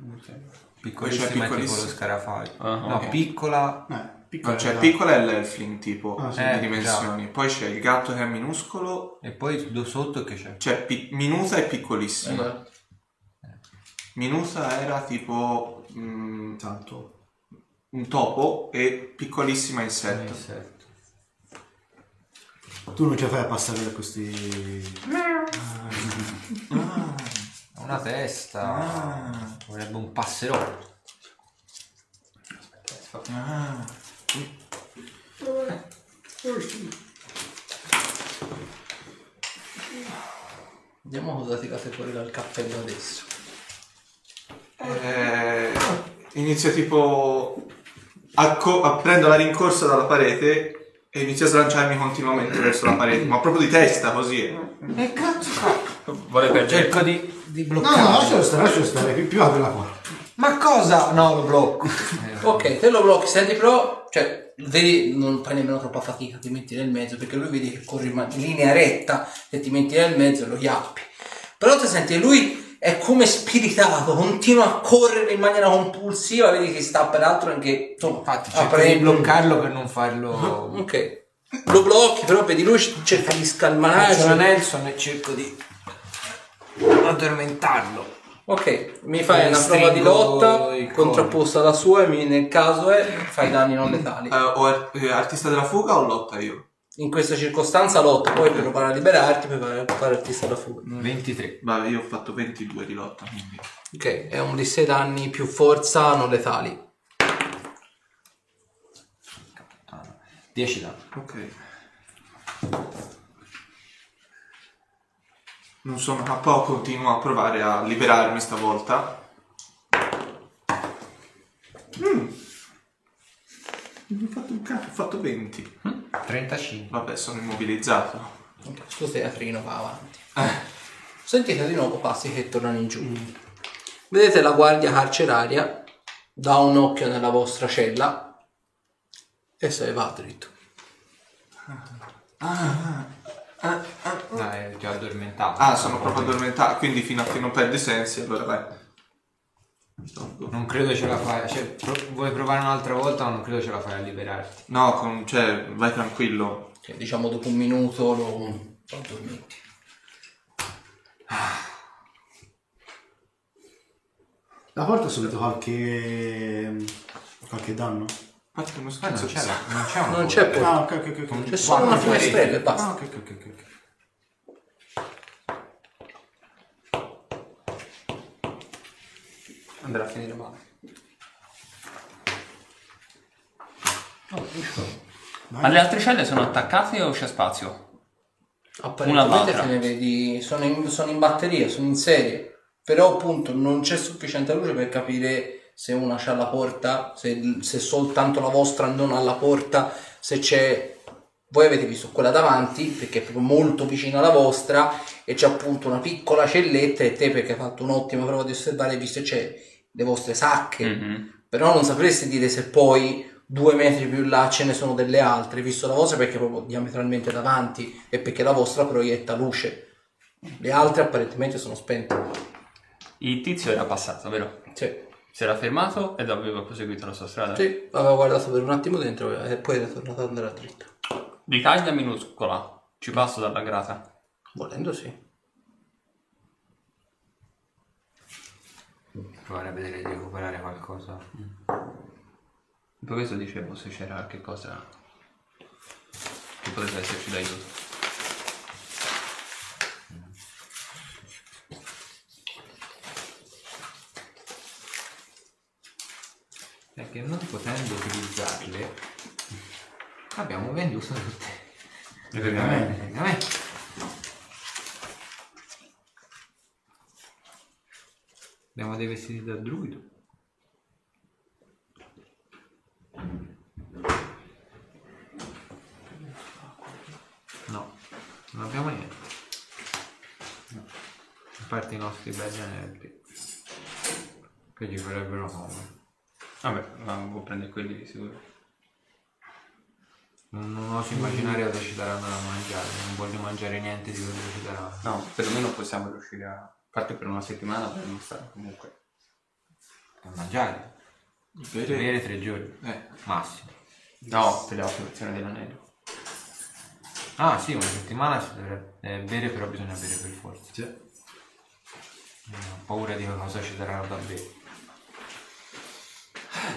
Piccolissima Poi c'è è tipo lo piccolissima. scarafaggio. Ah, no, ok. piccola. Eh, No, piccola. cioè piccola è l'elfling tipo Ah, sì. di Eh, dimensioni. Poi c'è il gatto che è minuscolo. E poi do sotto che c'è? C'è pi- minuta e piccolissima. Esatto. Minuta era tipo mm, Tanto. un topo e piccolissima insetto. Insetto. Tu non ce la fai a passare da questi... Ha Una testa. Ah. Vorrebbe un passerotto. Ah. Vediamo cosa tirate fuori dal cappello adesso. Eh, inizio tipo a, co- a prendo la rincorsa dalla parete e inizio a slanciarmi continuamente verso la parete, ma proprio di testa così. E cazzo fa? Vuole perdere. Cerco di, di No, bloccare. no, lascialo stare, lascialo stare, più, più apri la porta. Ma cosa? No, lo blocco. Ok, te lo blocchi, senti però, cioè, vedi, non fai nemmeno troppa fatica, ti metti nel mezzo, perché lui vedi che corre in linea retta e ti metti nel mezzo e lo chiappi. Però ti senti, lui è come spiritato, continua a correre in maniera compulsiva, vedi che sta peraltro anche, insomma, Infatti, a cerco di bloccarlo per non farlo. Ok, lo blocchi, però vedi lui cerca di Faccio scalmanarsi. la Nelson e cerco di addormentarlo. Ok, mi fai Mi una prova di lotta contrapposta alla sua e mi- nel caso è fai danni non letali. Eh, o ar- eh, artista della fuga o lotta io? In questa circostanza lotta, poi per provare a liberarti puoi fare, artista da fuga. 23. Vabbè, io ho fatto 22 di lotta, quindi. Ok, è un di 6 danni più forza non letali. 10 danni. Ok. Non sono KO, continuo a provare a liberarmi stavolta. Mm. Non ho fatto un cazzo, ho fatto 20. 35. Vabbè, sono immobilizzato. Ok, Sto teatrino va avanti. Sentite di nuovo passi che tornano in giù. Vedete la guardia carceraria dà un occhio nella vostra cella e se ne va dritto. Dai, ti ho addormentato. Ah, sono proprio addormentato, quindi fino a che non perdi i sensi, allora vai. Non credo ce la fai. Cioè, pro- vuoi provare un'altra volta, ma non credo ce la fai a liberarti. No, con- cioè, vai tranquillo. Che diciamo dopo un minuto lo, addormenti. La porta ha subito qualche... qualche danno? Infatti uno scherzo non c'è, la- non c'è una Non c'è porta. Ah, ok, ok, ok. ok. C'è solo una finestrella e Ah, basta. ok, ok, ok, ok. Andrà a finire male. Ma le altre celle sono attaccate o c'è spazio? Apparentemente te ne vedi, sono in, sono in batteria, sono in serie, però appunto non c'è sufficiente luce per capire se una c'ha la porta, se, se soltanto la vostra non ha la porta, se c'è... Voi avete visto quella davanti perché è proprio molto vicina alla vostra e c'è appunto una piccola celletta e te perché hai fatto un'ottima prova di osservare visto che c'è le vostre sacche, Mhm. però non sapresti dire se poi due metri più là ce ne sono delle altre, visto la vostra perché è proprio diametralmente davanti e perché la vostra proietta luce. Le altre apparentemente sono spente. Il tizio era passato, vero? Sì, Si era fermato ed aveva proseguito la sua strada. sì, aveva guardato per un attimo dentro e poi era tornato ad andare a dritto. Di taglia minuscola. Ci passo dalla grata. Volendo sì. Provare a vedere di recuperare qualcosa. Per questo dicevo se c'era qualche cosa che potesse esserci d'aiuto. Perché non potendo utilizzarle abbiamo venduto tutte. Effettivamente. Praticamente. Abbiamo dei vestiti da druido. No, non abbiamo niente. No. A parte i nostri belli anelli. Che ci farebbero comodo. Vabbè, ma può prendere quelli di sicuro. Non, non oso immaginare cosa ci daranno da mangiare, non voglio mangiare niente di quello che ci daranno. No, perlomeno possiamo riuscire a... parte per una settimana per non stare comunque. A mangiare. Bere- Bere tre giorni. Eh, Massimo. No, per l'attivazione dell'anello. Ah sì, una settimana si dovrebbe eh, bere, però bisogna bere per forza. Eh, Ho paura di cosa ci daranno da bere.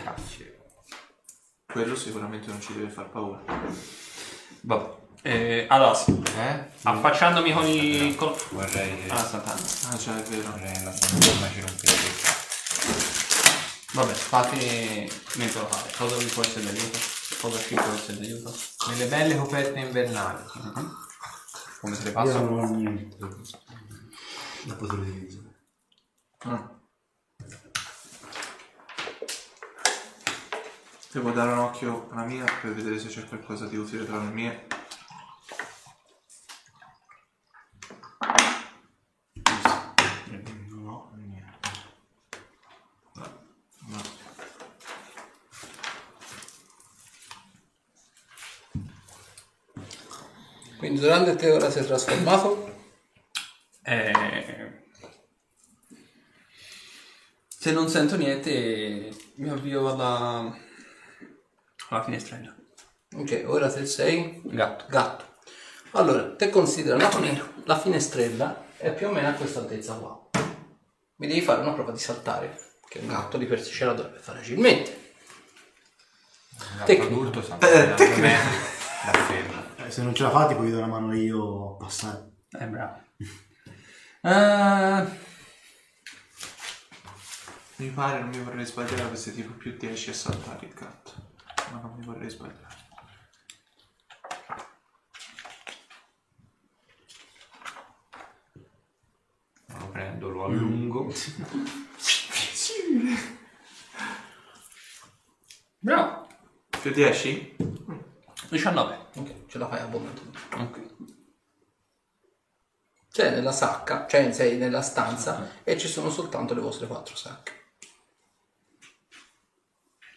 Grazie. quello sicuramente non ci deve far paura. Vabbè. Eh, allora, sì. Eh? affacciandomi con i... Con... Vorrei che... Ah, Sant'Anna. Ah, già, è vero. Vorrei la stagione ci rompesse. Vabbè, fate mente locale. Cosa vi può essere d'aiuto? Cosa ci può essere d'aiuto? Nelle belle coperte invernali. Come se le Io passo? non ho niente da poter utilizzare. Ah. Devo dare un occhio alla mia per vedere se c'è qualcosa di utile tra le mie. Non ho niente. No. Quindi durante te ora si è trasformato? Eh... Se non sento niente, mi avvio alla... alla finestrella. Ok, ora te sei Gatto. gatto. Allora, te considera la, la finestrella è più o meno a questa altezza qua. Mi devi fare una prova di saltare, che un gatto di per sé ce la dovrebbe fare facilmente. Un gatto Tecnica. adulto Eh, da tecnica. me Eh, se non ce la fate poi vi do una mano io a passare. Eh, bravo. Eh, Mi pare, non mi vorrei sbagliare, avesse tipo più 10 a saltare il gatto. Ma non mi vorrei sbagliare. Lo prendo, lo allungo. bravo. Più 10? 19. Ce la fai abbondantemente. Ok. Sei nella sacca, cioè sei nella stanza e ci sono soltanto le vostre quattro sacche.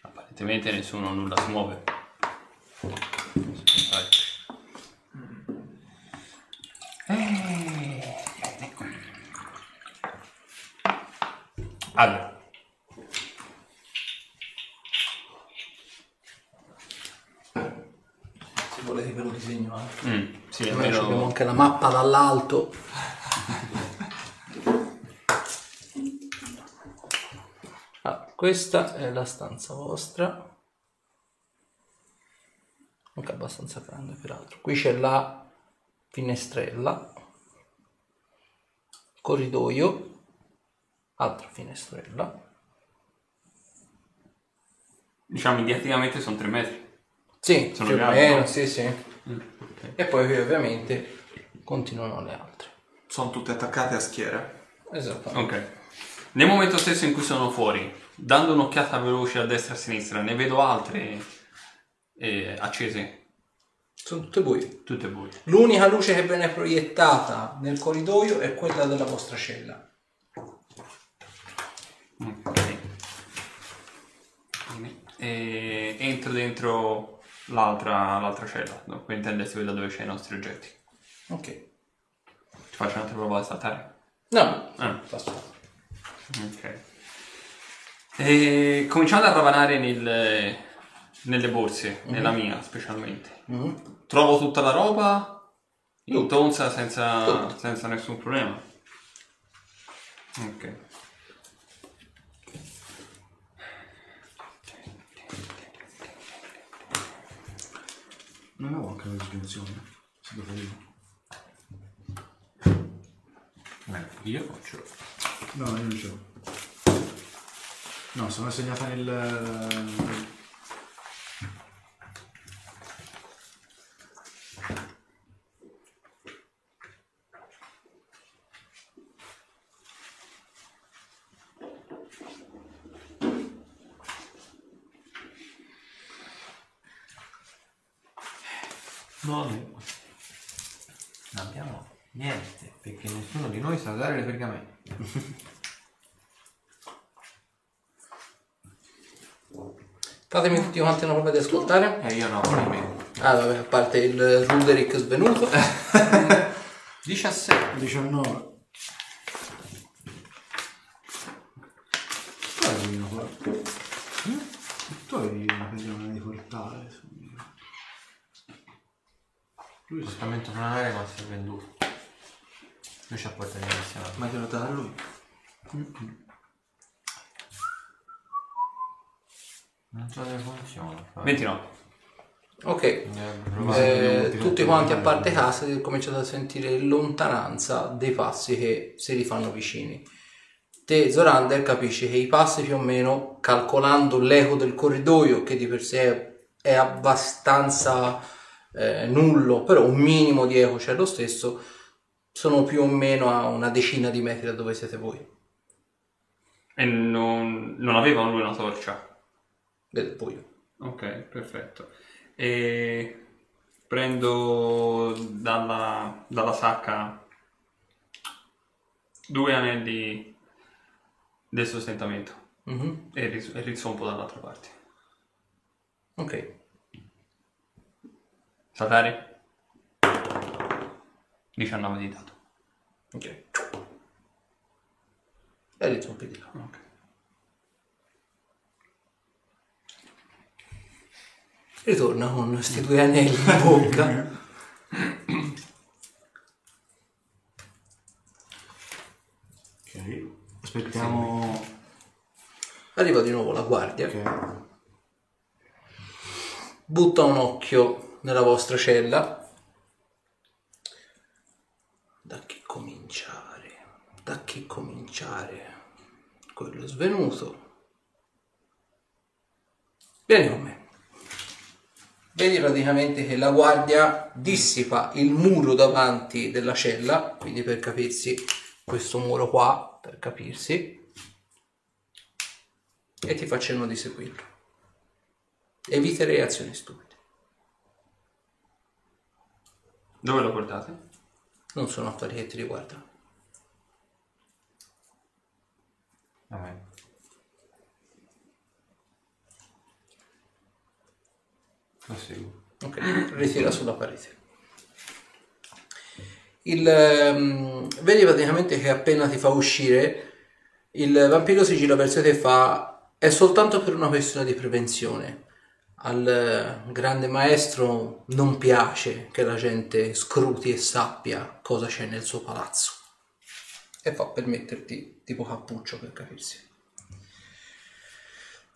Apparentemente nessuno nulla si muove. Eh, ecco. Allora, Se volete ve lo disegno anche. Mm, sì, Noi abbiamo anche la mappa dall'alto. Ah, questa è la stanza vostra. anche abbastanza grande peraltro. Qui c'è la finestrella, corridoio, altra finestrella. Diciamo indicativamente sono 3 metri. Sì, Sono più o meno, no? sì, sì. Mm. E poi ovviamente continuano le altre. Sono tutte attaccate a schiera. Esattamente. Ok. Nel momento stesso in cui sono fuori, dando un'occhiata veloce a destra e a sinistra, ne vedo altre eh, accese, Sono tutte buie. tutte buie. L'unica luce che viene proiettata nel corridoio è quella della vostra cella. Ok. E entro dentro l'altra, l'altra cella, no? per intendersi quella dove c'è i nostri oggetti. Ok. Ci faccio un'altra prova di saltare? No, Ah. basta. Ok. E cominciando a ravanare nel- nelle borse, nella mia specialmente. Mhm. Trovo tutta la roba in tonza senza, senza nessun problema. Ok. Non avevo anche la sospensione. Si deve dire. Io faccio. No, io non ce l'ho. No, sono segnata nel... No, no. Non abbiamo niente, perché nessuno di noi sa usare le pergamene. Fatemi tutti quanti una prova di ascoltare. E io no, miei. Ah, vabbè, a parte il Ruderick svenuto. 17. 19. Tu avevi una portale. Tu avevi una pergamena di portale. su- Lui Lo si è venduto. Lui ci ha portato iniziato. Ma è venuta da lui. Non so come funziona. 29. Ok. Eh. Eh, tutti quanti a parte casa cominciate a sentire lontananza dei passi che si rifanno vicini. Te, Zorander, capisci che i passi più o meno, calcolando l'eco del corridoio, che di per sé è abbastanza eh, nullo, però un minimo di eco c'è lo stesso, sono più o meno a una decina di metri da dove siete voi. E non, non aveva lui una torcia. Del buio. Ok, perfetto. E prendo dalla, dalla sacca due anelli del sostentamento Mhm. e, ris- e rizzompo dall'altra parte. Ok. Saltare? 19 di dato. Ok. E rizompi di là. Ok. Ritorna con questi due anelli in bocca. Ok. Aspettiamo. Arriva di nuovo la guardia. Ok. Butta un occhio nella vostra cella. Da che cominciare? Da che cominciare? Quello svenuto. Vieni con me. Vedi praticamente che la guardia dissipa il muro davanti della cella, quindi per capirsi questo muro qua, per capirsi, e ti fa di seguirlo. Eviterei azioni stupide. Dove lo portate? Non sono affari che ti riguardano. Vabbè. Lo seguo. Ok, ritira sulla parete. Il, ehm, vedi praticamente che appena ti fa uscire, il vampiro si gira verso te e fa: È soltanto per una questione di prevenzione. Al grande maestro non piace che la gente scruti e sappia cosa c'è nel suo palazzo. E fa per metterti tipo cappuccio per capirsi.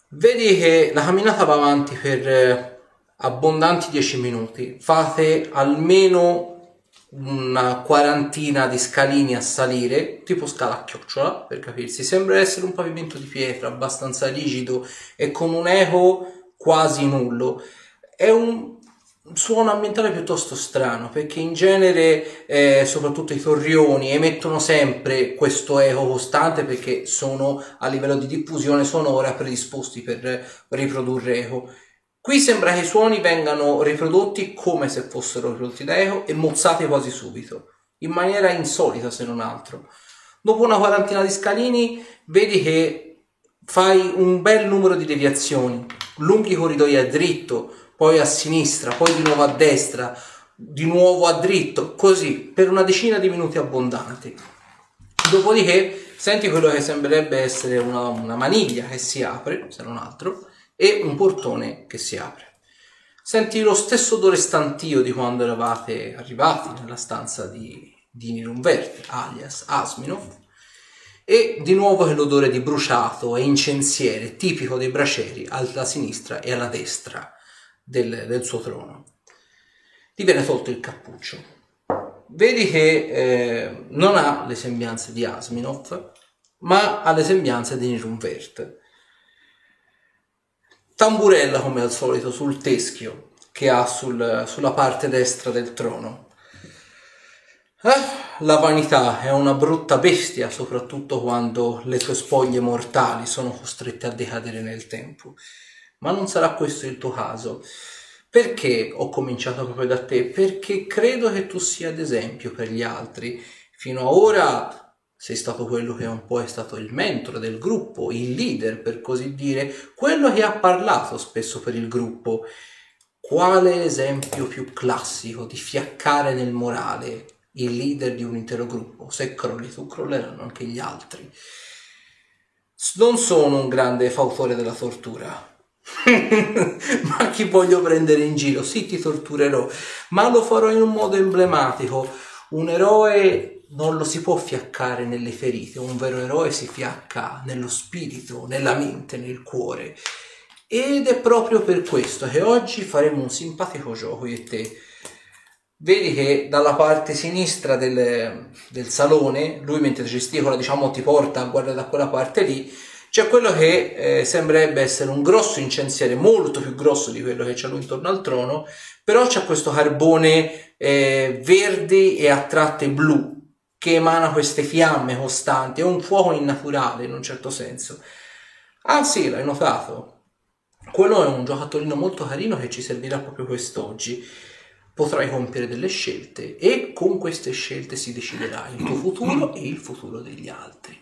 Vedi che la camminata va avanti per eh, abbondanti 10 minuti. Fate almeno una quarantina di scalini a salire, tipo scala a chiocciola, per capirsi. Sembra essere un pavimento di pietra abbastanza rigido e con un eco quasi nullo. È un suono ambientale piuttosto strano perché in genere eh, soprattutto i torrioni emettono sempre questo eco costante perché sono a livello di diffusione sonora predisposti per riprodurre eco. Qui sembra che i suoni vengano riprodotti come se fossero riprodotti da eco e mozzati quasi subito in maniera insolita se non altro. Dopo una quarantina di scalini vedi che fai un bel numero di deviazioni lunghi corridoi a dritto poi a sinistra, poi di nuovo a destra, di nuovo a dritto, così per una decina di minuti abbondanti. Dopodiché senti quello che sembrerebbe essere una, una maniglia che si apre, se non altro, e un portone che si apre. Senti lo stesso odore stantio di quando eravate arrivati nella stanza di, di Nirunverte, alias Asminov, e di nuovo l'odore di bruciato e incensiere tipico dei bracieri alla sinistra e alla destra del, del suo trono. Gli viene tolto il cappuccio. Vedi che eh, non ha le sembianze di Asminov, ma ha le sembianze di Nirunvert. Tamburella come al solito sul teschio che ha sul, sulla parte destra del trono. Eh, la vanità è una brutta bestia, soprattutto quando le sue spoglie mortali sono costrette a decadere nel tempo ma non sarà questo il tuo caso. Perché ho cominciato proprio da te? Perché credo che tu sia ad esempio per gli altri. Fino ad ora sei stato quello che un po' è stato il mentore del gruppo, il leader per così dire, quello che ha parlato spesso per il gruppo. Quale esempio più classico di fiaccare nel morale il leader di un intero gruppo? Se crolli tu, crolleranno anche gli altri. Non sono un grande fautore della tortura, ma chi voglio prendere in giro? Sì, ti torturerò, ma lo farò in un modo emblematico. Un eroe non lo si può fiaccare nelle ferite, un vero eroe si fiacca nello spirito, nella mente, nel cuore. Ed è proprio per questo che oggi faremo un simpatico gioco io e te. Vedi che dalla parte sinistra del, del salone, lui mentre gesticola, diciamo, ti porta a guardare da quella parte lì, c'è quello che eh, sembrerebbe essere un grosso incensiere, molto più grosso di quello che c'è lui intorno al trono, però c'è questo carbone eh, verde e a tratte blu che emana queste fiamme costanti, è un fuoco innaturale in un certo senso. Ah sì, l'hai notato. Quello è un giocattolino molto carino che ci servirà proprio quest'oggi. Potrai compiere delle scelte e con queste scelte si deciderà il tuo futuro e il futuro degli altri.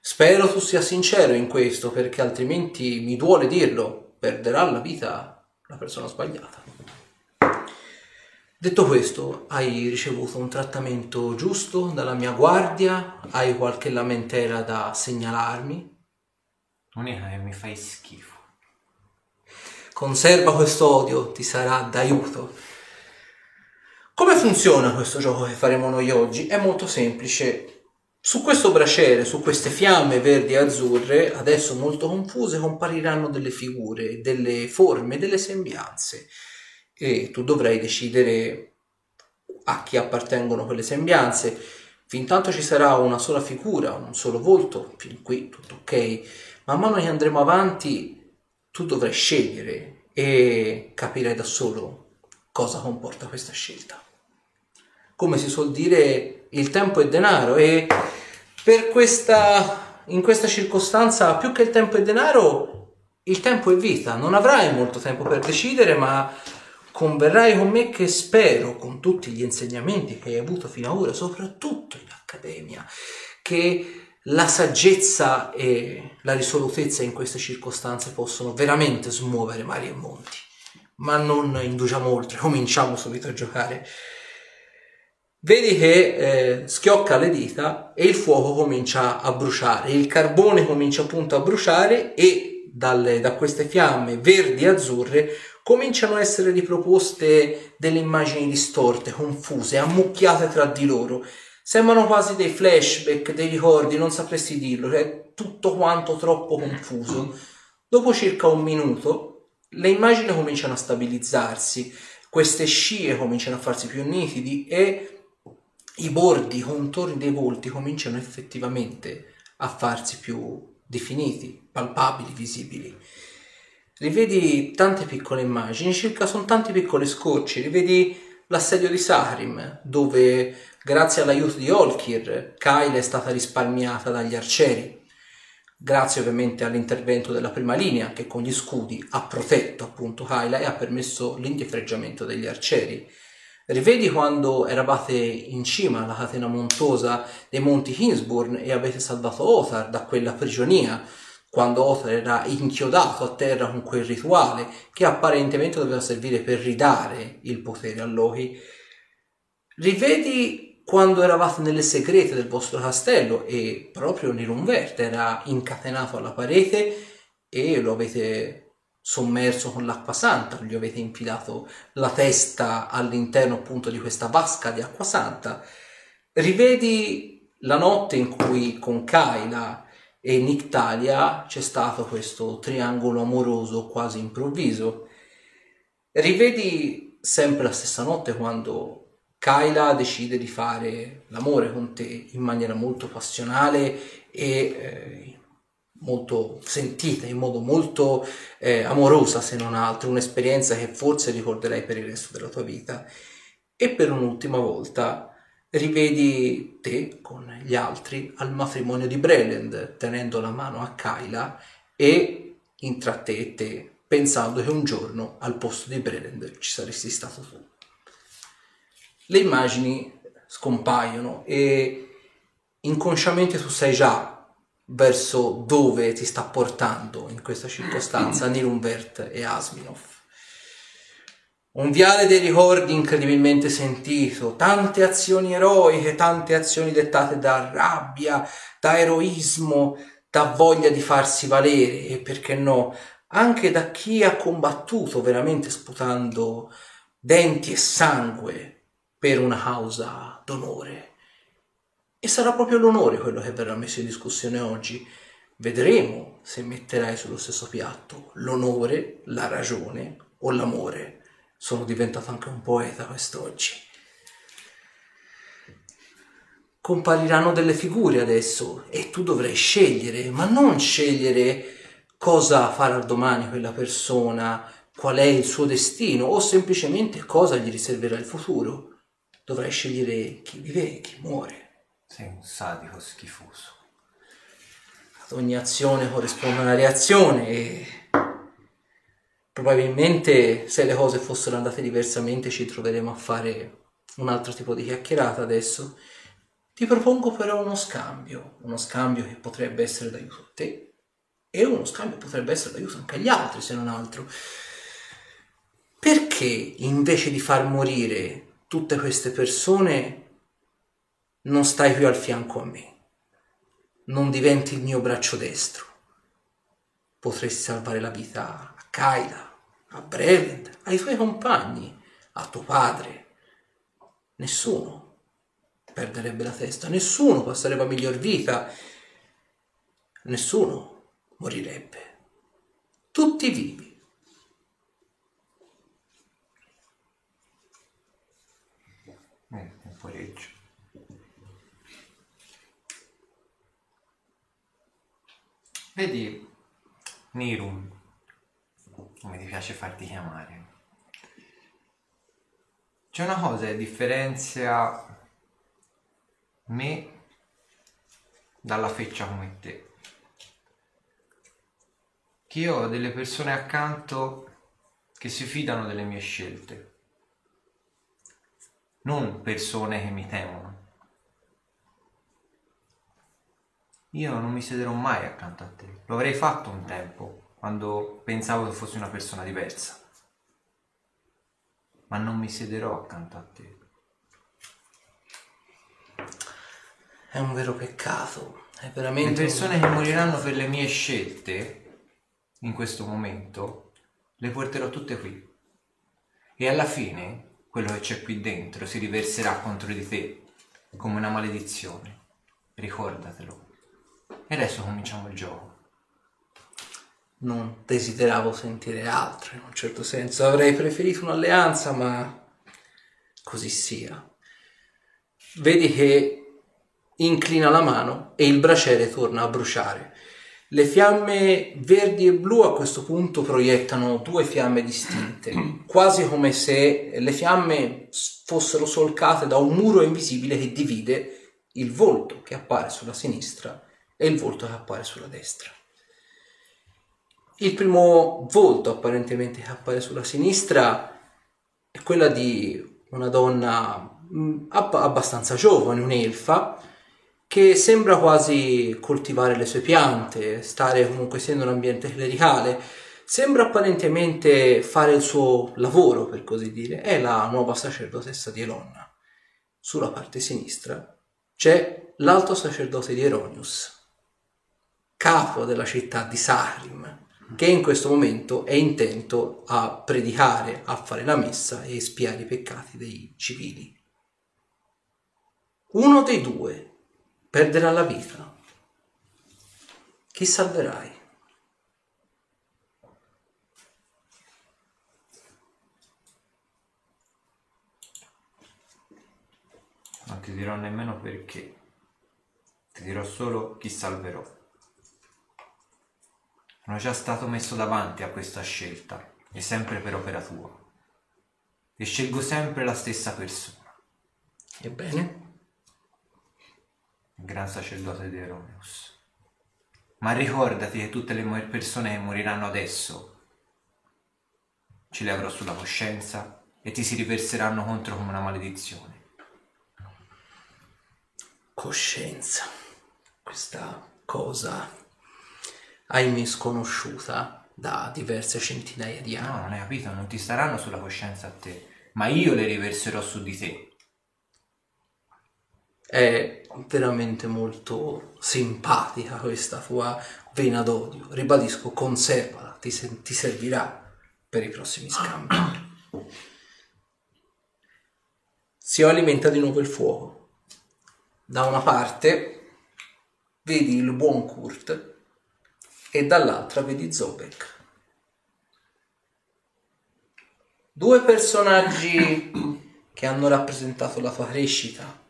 Spero tu sia sincero in questo, perché altrimenti mi duole dirlo, perderà la vita la persona sbagliata. Detto questo, hai ricevuto un trattamento giusto dalla mia guardia? Hai qualche lamentela da segnalarmi? L'unica che mi fai schifo. Conserva questo odio, ti sarà d'aiuto. Come funziona questo gioco che faremo noi oggi? È molto semplice. Su questo braciere, su queste fiamme verdi e azzurre, adesso molto confuse, compariranno delle figure, delle forme, delle sembianze e tu dovrai decidere a chi appartengono quelle sembianze. Fin tanto ci sarà una sola figura, un solo volto, fin qui tutto ok. Man mano che andremo avanti tu dovrai scegliere e capirai da solo cosa comporta questa scelta. Come si suol dire, il tempo è denaro e per questa, in questa circostanza, più che il tempo e denaro, il tempo è vita. Non avrai molto tempo per decidere, ma converrai con me che spero, con tutti gli insegnamenti che hai avuto fino ad ora, soprattutto in accademia, che la saggezza e la risolutezza in queste circostanze possono veramente smuovere mari e monti. Ma non indugiamo oltre, cominciamo subito a giocare. Vedi che eh, schiocca le dita e il fuoco comincia a bruciare, il carbone comincia appunto a bruciare e dalle, da queste fiamme verdi e azzurre cominciano a essere riproposte delle immagini distorte, confuse, ammucchiate tra di loro. Sembrano quasi dei flashback, dei ricordi, non sapresti dirlo, è tutto quanto troppo confuso. Dopo circa un minuto le immagini cominciano a stabilizzarsi, queste scie cominciano a farsi più nitidi e i bordi, i contorni dei volti cominciano effettivamente a farsi più definiti, palpabili, visibili. Rivedi tante piccole immagini, circa sono tanti piccoli scorci, rivedi l'assedio di Saharim, dove grazie all'aiuto di Olkir, Kyle è stata risparmiata dagli arcieri grazie ovviamente all'intervento della prima linea che con gli scudi ha protetto appunto Kyla e ha permesso l'indietreggiamento degli arcieri. Rivedi quando eravate in cima alla catena montuosa dei monti Hinsburn e avete salvato Othar da quella prigionia, quando Othar era inchiodato a terra con quel rituale che apparentemente doveva servire per ridare il potere a Loki. Rivedi quando eravate nelle segrete del vostro castello e proprio Nirunvert era incatenato alla parete e lo avete sommerso con l'acqua santa, gli avete infilato la testa all'interno appunto di questa vasca di acqua santa. Rivedi la notte in cui con Kaila e Nictalia c'è stato questo triangolo amoroso quasi improvviso. Rivedi sempre la stessa notte quando Kyla decide di fare l'amore con te in maniera molto passionale e eh, molto sentita, in modo molto eh, amorosa se non altro, un'esperienza che forse ricorderai per il resto della tua vita. E per un'ultima volta rivedi te con gli altri al matrimonio di Breland, tenendo la mano a Kyla e tra te e te, pensando che un giorno al posto di Breland ci saresti stato tu le immagini scompaiono e inconsciamente tu sai già verso dove ti sta portando in questa circostanza Nilunvert e Asminov. Un viale dei ricordi incredibilmente sentito, tante azioni eroiche, tante azioni dettate da rabbia, da eroismo, da voglia di farsi valere e perché no, anche da chi ha combattuto veramente sputando denti e sangue per una causa d'onore. E sarà proprio l'onore quello che verrà messo in discussione oggi. Vedremo se metterai sullo stesso piatto l'onore, la ragione o l'amore. Sono diventato anche un poeta quest'oggi. Compariranno delle figure adesso e tu dovrai scegliere, ma non scegliere cosa farà domani quella persona, qual è il suo destino o semplicemente cosa gli riserverà il futuro dovrai scegliere chi vive e chi muore. Sei un sadico schifoso. Ad ogni azione corrisponde una reazione e probabilmente se le cose fossero andate diversamente ci troveremo a fare un altro tipo di chiacchierata adesso. Ti propongo però uno scambio, uno scambio che potrebbe essere d'aiuto a te e uno scambio potrebbe essere d'aiuto anche agli altri se non altro. Perché invece di far morire tutte queste persone non stai più al fianco a me, non diventi il mio braccio destro. Potresti salvare la vita a Kyla, a Brevend, ai tuoi compagni, a tuo padre. Nessuno perderebbe la testa, nessuno passerebbe a miglior vita, nessuno morirebbe. Tutti vivi Vedi, Nirum, come ti piace farti chiamare. C'è una cosa che differenzia me dalla feccia come te. Che io ho delle persone accanto che si fidano delle mie scelte non persone che mi temono. Io non mi siederò mai accanto a te. Lo avrei fatto un tempo, quando pensavo che fossi una persona diversa. Ma non mi siederò accanto a te. È un vero peccato. È veramente. Le persone che moriranno per le mie scelte, in questo momento, le porterò tutte qui. E alla fine quello che c'è qui dentro si riverserà contro di te come una maledizione. Ricordatelo. E adesso cominciamo il gioco. non desideravo sentire altro, in un certo senso avrei preferito un'alleanza, ma così sia. Vedi che inclina la mano e il braciere torna a bruciare. Le fiamme verdi e blu a questo punto proiettano due fiamme distinte, quasi come se le fiamme fossero solcate da un muro invisibile che divide il volto che appare sulla sinistra e il volto che appare sulla destra. Il primo volto apparentemente che appare sulla sinistra è quella di una donna abb- abbastanza giovane, un'elfa, che sembra quasi coltivare le sue piante, stare comunque sia in un ambiente clericale, sembra apparentemente fare il suo lavoro, per così dire, è la nuova sacerdotessa di Elonna. Sulla parte sinistra c'è l'alto sacerdote di Eronius, capo della città di Sahrim, che in questo momento è intento a predicare, a fare la messa e espiare i peccati dei civili. Uno dei due perderà la vita. Chi salverai? Non ti dirò nemmeno perché. Ti dirò solo chi salverò. Sono già stato messo davanti a questa scelta e sempre per opera tua. E scelgo sempre la stessa persona, Ebbene, il gran sacerdote di Eronius. Ma ricordati che tutte le persone che moriranno adesso ce le avrò sulla coscienza e ti si riverseranno contro come una maledizione. coscienza, questa cosa, ahimè sconosciuta da diverse centinaia di No, anni. non hai capito, non ti staranno sulla coscienza a te, ma io le riverserò su di te. È veramente molto simpatica questa tua vena d'odio. Ribadisco, conservala, ti, se- ti servirà per i prossimi scambi. Si alimenta di nuovo il fuoco. Da una parte vedi il buon Kurt e dall'altra vedi Zobek. Due personaggi che hanno rappresentato la tua crescita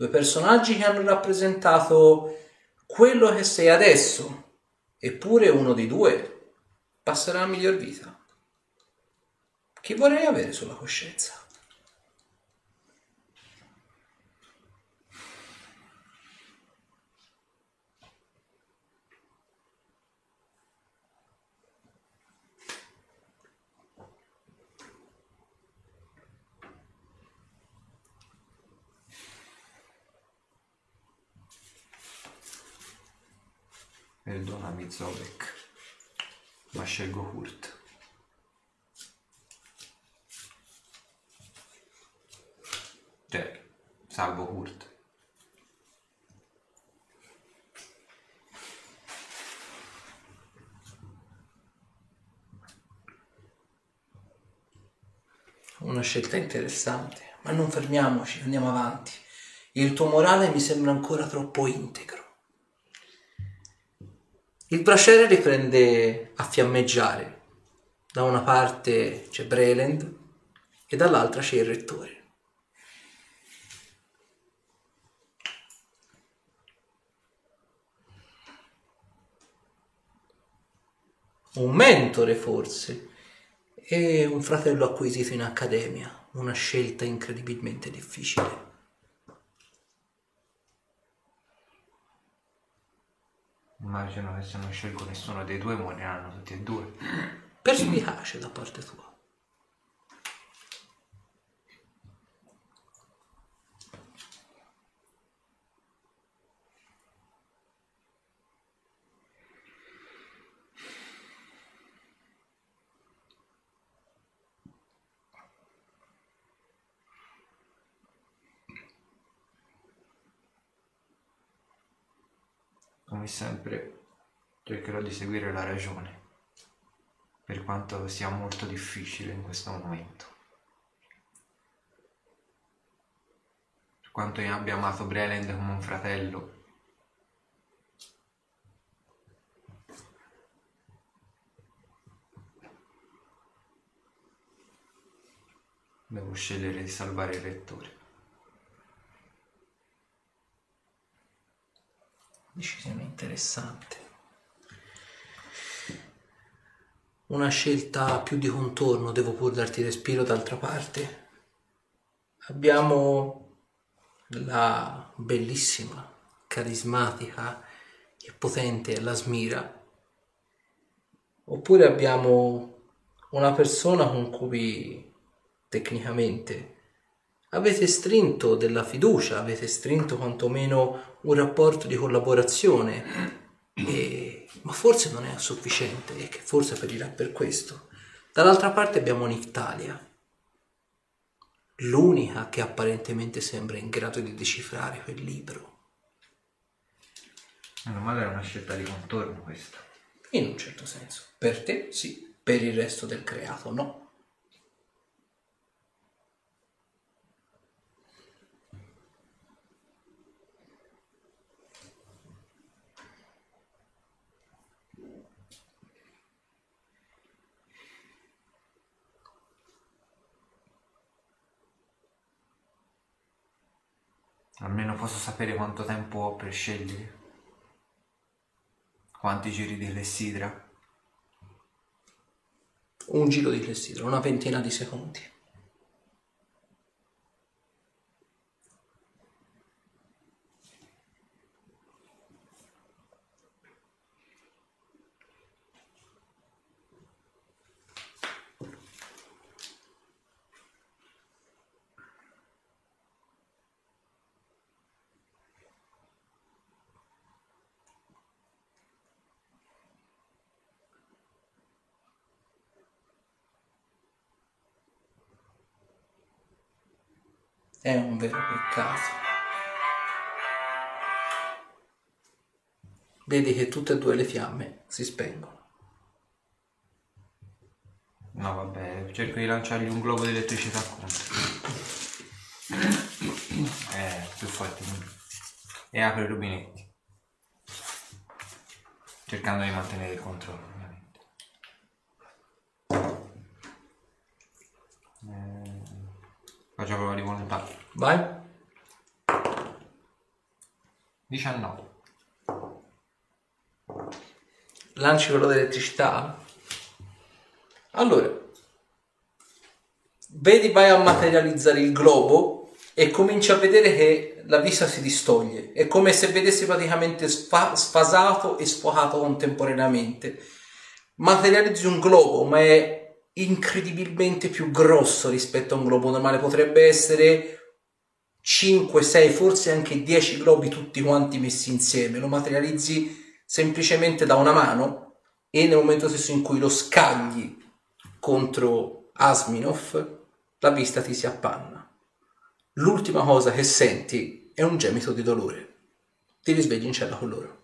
due personaggi che hanno rappresentato quello che sei adesso, eppure uno di due passerà la miglior vita. Chi vorrei avere sulla coscienza? Perdonami Zobek, ma scelgo Kurt. Cioè, salvo Kurt. Una scelta interessante, ma non fermiamoci, andiamo avanti. Il tuo morale mi sembra ancora troppo integro. Il braciere riprende a fiammeggiare. Da una parte c'è Breland e dall'altra c'è il rettore. Un mentore forse e un fratello acquisito in accademia, una scelta incredibilmente difficile. Immagino che se non scelgo nessuno dei due moriranno tutti e due. Perspicace da parte tua. sempre cercherò di seguire la ragione, per quanto sia molto difficile in questo momento. Per quanto io abbia amato Breland come un fratello, devo scegliere di salvare il lettore. Decisione interessante. Una scelta più di contorno, devo pur darti respiro d'altra parte. Abbiamo la bellissima, carismatica e potente la Smira. Oppure abbiamo una persona con cui tecnicamente avete strinto della fiducia, avete strinto quantomeno un rapporto di collaborazione, e- ma forse non è sufficiente e che forse perirà per questo. Dall'altra parte abbiamo Nictalia, l'unica che apparentemente sembra in grado di decifrare quel libro. Meno male era una scelta di contorno questa. In un certo senso. Per te sì, per il resto del creato no. Almeno posso sapere quanto tempo ho per scegliere. Quanti giri di Lessidra? Un giro di clessidra, una ventina di secondi. È un vero peccato. Vedi che tutte e due le fiamme si spengono. No, vabbè, cerco di lanciargli un globo di elettricità contro. Eh, più forte. di me. E apre i rubinetti. Cercando di mantenere il controllo, ovviamente. Eh, faccio prova di volontà. Vai. 19. Lanci quello dell'elettricità. Allora, vedi, vai a materializzare il globo e cominci a vedere che la vista si distoglie. È come se vedessi praticamente sfa- sfasato e sfocato contemporaneamente. Materializzi un globo, ma è incredibilmente più grosso rispetto a un globo normale. Potrebbe essere 5, 6, forse anche 10 globi tutti quanti messi insieme. Lo materializzi semplicemente da una mano e nel momento stesso in cui lo scagli contro Asminov, la vista ti si appanna. L'ultima cosa che senti è un gemito di dolore. Ti risvegli in cella con loro.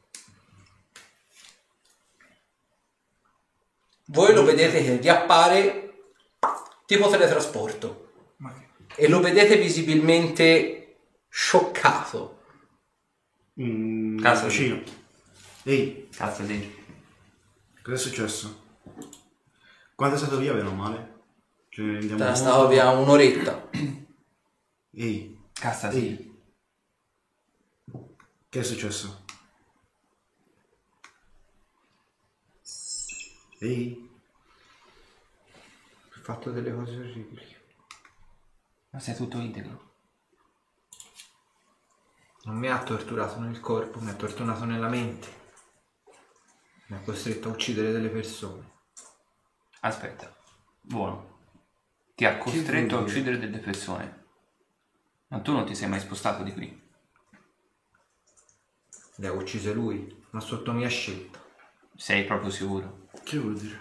Voi lo vedete che riappare tipo teletrasporto e lo vedete visibilmente scioccato. Mm, Cazzo, vicino. Ehi, Cazzo di... cosa è successo? Quando è stato via, bene o male? Cioè, andiamo Te ne stavo via un'oretta. Ehi, Cazzo sì. ehi. Che è successo? Ehi, Ho fatto delle cose orribili. Ma sei tutto integro. Non mi ha torturato nel corpo, mi ha torturato nella mente. Mi ha costretto a uccidere delle persone. Aspetta. Buono. Ti ha costretto a uccidere delle persone. Ma tu non ti sei mai spostato di qui. Le ha uccise lui, ma sotto mia scelta. Sei proprio sicuro. Che vuol dire?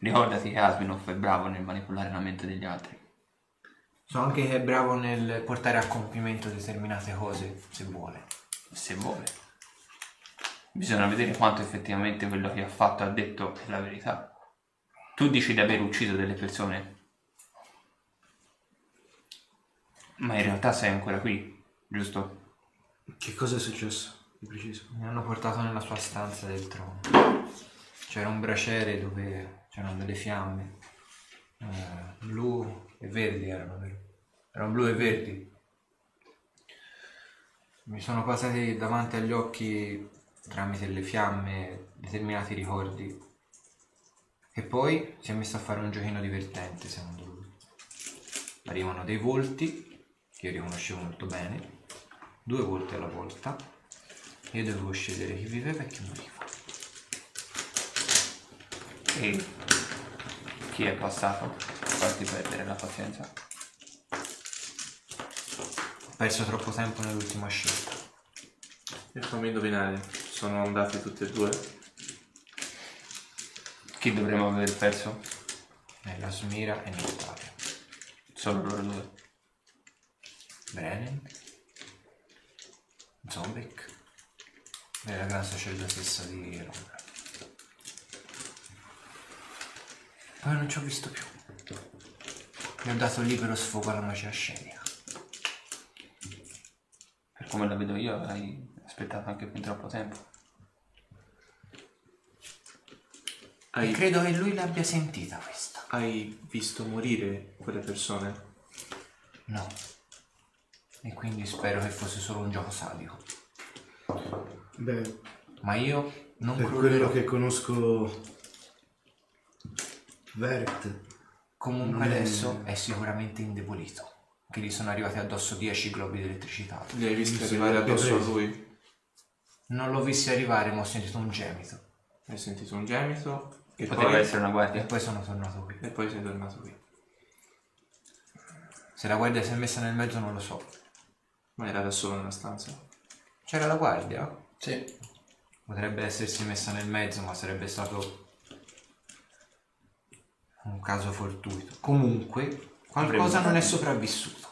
Ricordati che Asminov è bravo nel manipolare la mente degli altri. So anche che è bravo nel portare a compimento determinate cose, se vuole. Se vuole. Bisogna vedere quanto effettivamente quello che ha fatto ha detto è la verità. Tu dici di aver ucciso delle persone, ma in realtà sei ancora qui, giusto? Che cosa è successo? Di preciso. Mi hanno portato nella sua stanza del trono. C'era un braciere dove c'erano delle fiamme. Eh, blu, e verdi erano? Erano blu e verdi. Mi sono passati davanti agli occhi tramite le fiamme determinati ricordi. E poi si è messo a fare un giochino divertente, secondo lui. Arrivano dei volti, che io riconoscevo molto bene, due volti alla volta. Io dovevo scegliere chi viveva e chi moriva. E chi è passato a farti perdere la pazienza? Ho perso troppo tempo nell'ultima scelta. E fammi indovinare, sono andati tutti e due? Chi dovremmo aver perso? Nella Smira e Nittavia. Solo loro due. Brennan, Zombek e la gran sacerdotessa stessa di Roma. Poi non ci ho visto più. Mi ho dato libero sfogo alla magia scenica. Per come la vedo io hai aspettato anche fin troppo tempo. E Hai, credo che lui l'abbia sentita questa. hai visto morire quelle persone? No. E quindi spero che fosse solo un gioco sadico. Beh, Ma io non per crollerò. quello che conosco Vert, Comunque Non è- adesso è sicuramente indebolito. Che gli sono arrivati addosso 10 globi di elettricità. Li hai visti arrivare addosso a lui? Non l'ho visto arrivare, ma ho sentito un gemito. Hai sentito un gemito? E Poteva poi, essere una E guardia. poi sono tornato qui. e poi sei tornato qui. Se la guardia si è messa nel mezzo non lo so. Ma era da solo nella stanza? C'era la guardia? Sì. Potrebbe essersi messa nel mezzo, ma sarebbe stato un caso fortuito. Comunque, qualcosa non è sopravvissuto.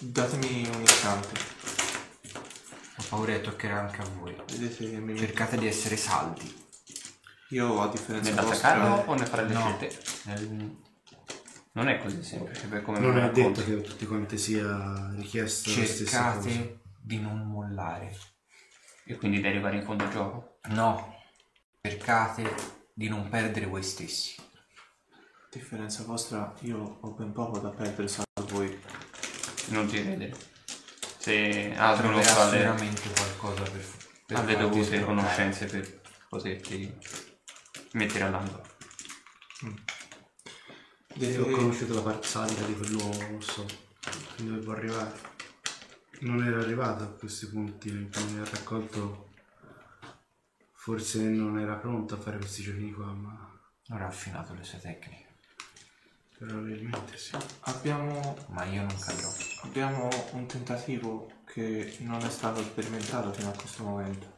Datemi un istante. Ho paura che toccherà anche a voi. Vedete che mi Cercate di essere saldi. Io a differenza Nell'attaccarlo vostra... o nel fare le No. scelte? Nel- Non è così semplice per come non me lo è detto racconti. che a tutti quanti sia richiesta la stessa cosa. Cercate di non mollare. E quindi di arrivare in fondo al gioco. No, cercate di non perdere voi stessi. Differenza vostra, io ho ben poco da perdere salvo voi. Non ti credere. Se altro fa le, sicuramente qualcosa per, per ha le dovute sbloccare. conoscenze per poterti mettere all'angolo. Io ho conosciuto la parte sadica di quell'uomo, non so dove può arrivare. Non era arrivato a questi punti mi ha raccolto. Forse non era pronto a fare questi giochi qua, ma ha affinato le sue tecniche, probabilmente sì. Abbiamo, ma io non cadrò. abbiamo un tentativo che non è stato sperimentato fino a questo momento.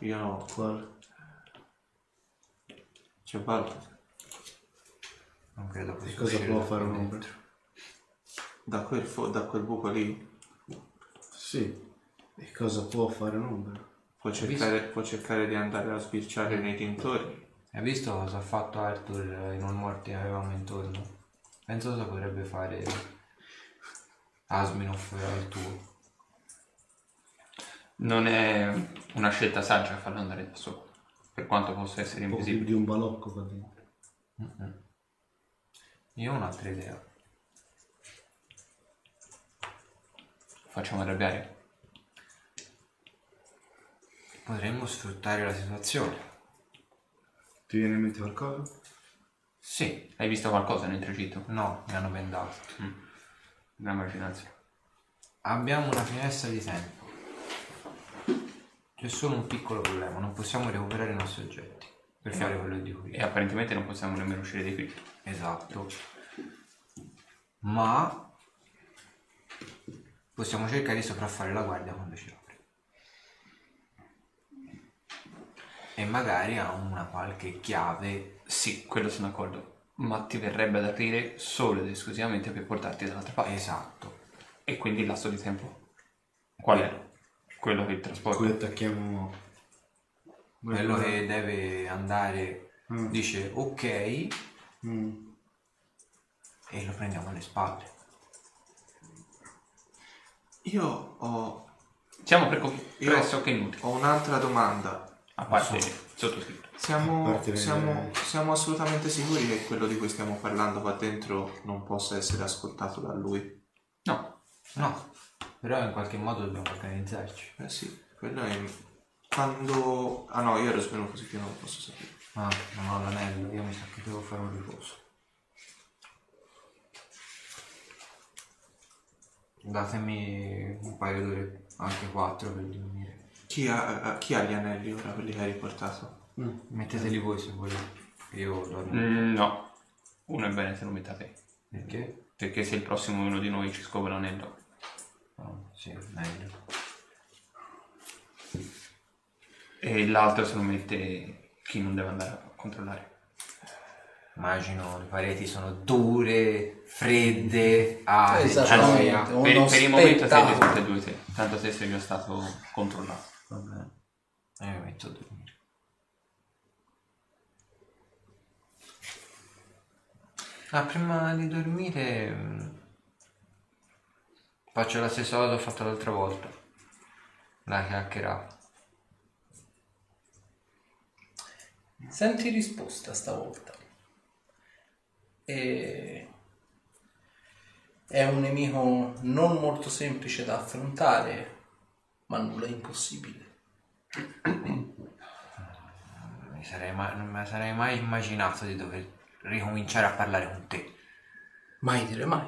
Io... Quale? C'è Balthazar. Non credo E possa cosa uscire può da fare qui un ombra? dentro. Da quel, fo- da quel buco lì Sì. E cosa può fare un'ombra? può cercare, può cercare di andare a sbirciare nei dintorni. Hai visto cosa ha fatto Arthur in un morti che avevamo intorno? Penso cosa potrebbe fare Asminov al tuo. Non è una scelta saggia farlo andare da solo. Per quanto possa essere Un po' più invisibile. di un balocco qua dentro. Io ho un'altra idea. Facciamo arrabbiare. Potremmo sfruttare la situazione. Ti viene in mente qualcosa? Sì, Hai visto qualcosa nel tragitto? no, mi hanno bendato. Una immaginazione. Abbiamo una finestra di tempo. C'è solo un piccolo problema, non possiamo recuperare i nostri oggetti per fare quello di cui. E apparentemente non possiamo nemmeno uscire di qui. Esatto. Ma possiamo cercare di sopraffare la guardia quando ci apre. E magari ha una qualche chiave. Sì, quello sono d'accordo. Ma ti verrebbe ad aprire solo ed esclusivamente per portarti dall'altra parte. Esatto. E quindi il lasso di tempo. Qual è? Quello che trasporta. Qui attacchiamo. Quello che deve andare Mm. dice ok Mm. e lo prendiamo alle spalle. Io ho, Siamo preco- Io- pressoché inutili. ho un'altra domanda. A parte sottoscritto. Siamo, siamo- siamo assolutamente sicuri che quello di cui stiamo parlando qua dentro non possa essere ascoltato da lui. No, No, però in qualche modo dobbiamo organizzarci. Eh sì, quello è... Quando... Ah no, io ero svenuto così che non lo posso sapere. Ah, non ho l'anello, io mi sa che devo fare un riposo. Datemi un paio d'ore, anche quattro per dormire. Chi ha, eh, chi ha gli anelli ora, quelli che hai riportato? Metteteli voi se volete. Io dormo. Mm, no. Uno è bene se lo mettate. Perché? Perché se il prossimo uno di noi ci scopre l'anello. Oh, sì, meglio. E l'altro se lo mette chi non deve andare a controllare. Immagino le pareti sono dure, fredde, ah, Esattamente. Uno per, per il momento siete tutte e due te. Tanto se sei già stato controllato. Va bene. E mi metto a Ah, prima di dormire mm, faccio la stessa cosa che ho fatto l'altra volta. La chiacchierata. Senti risposta stavolta. E... È un nemico non molto semplice da affrontare, ma nulla è impossibile. Mi sarei mai, non mi sarei mai immaginato di dover ricominciare a parlare con te. Mai dire mai.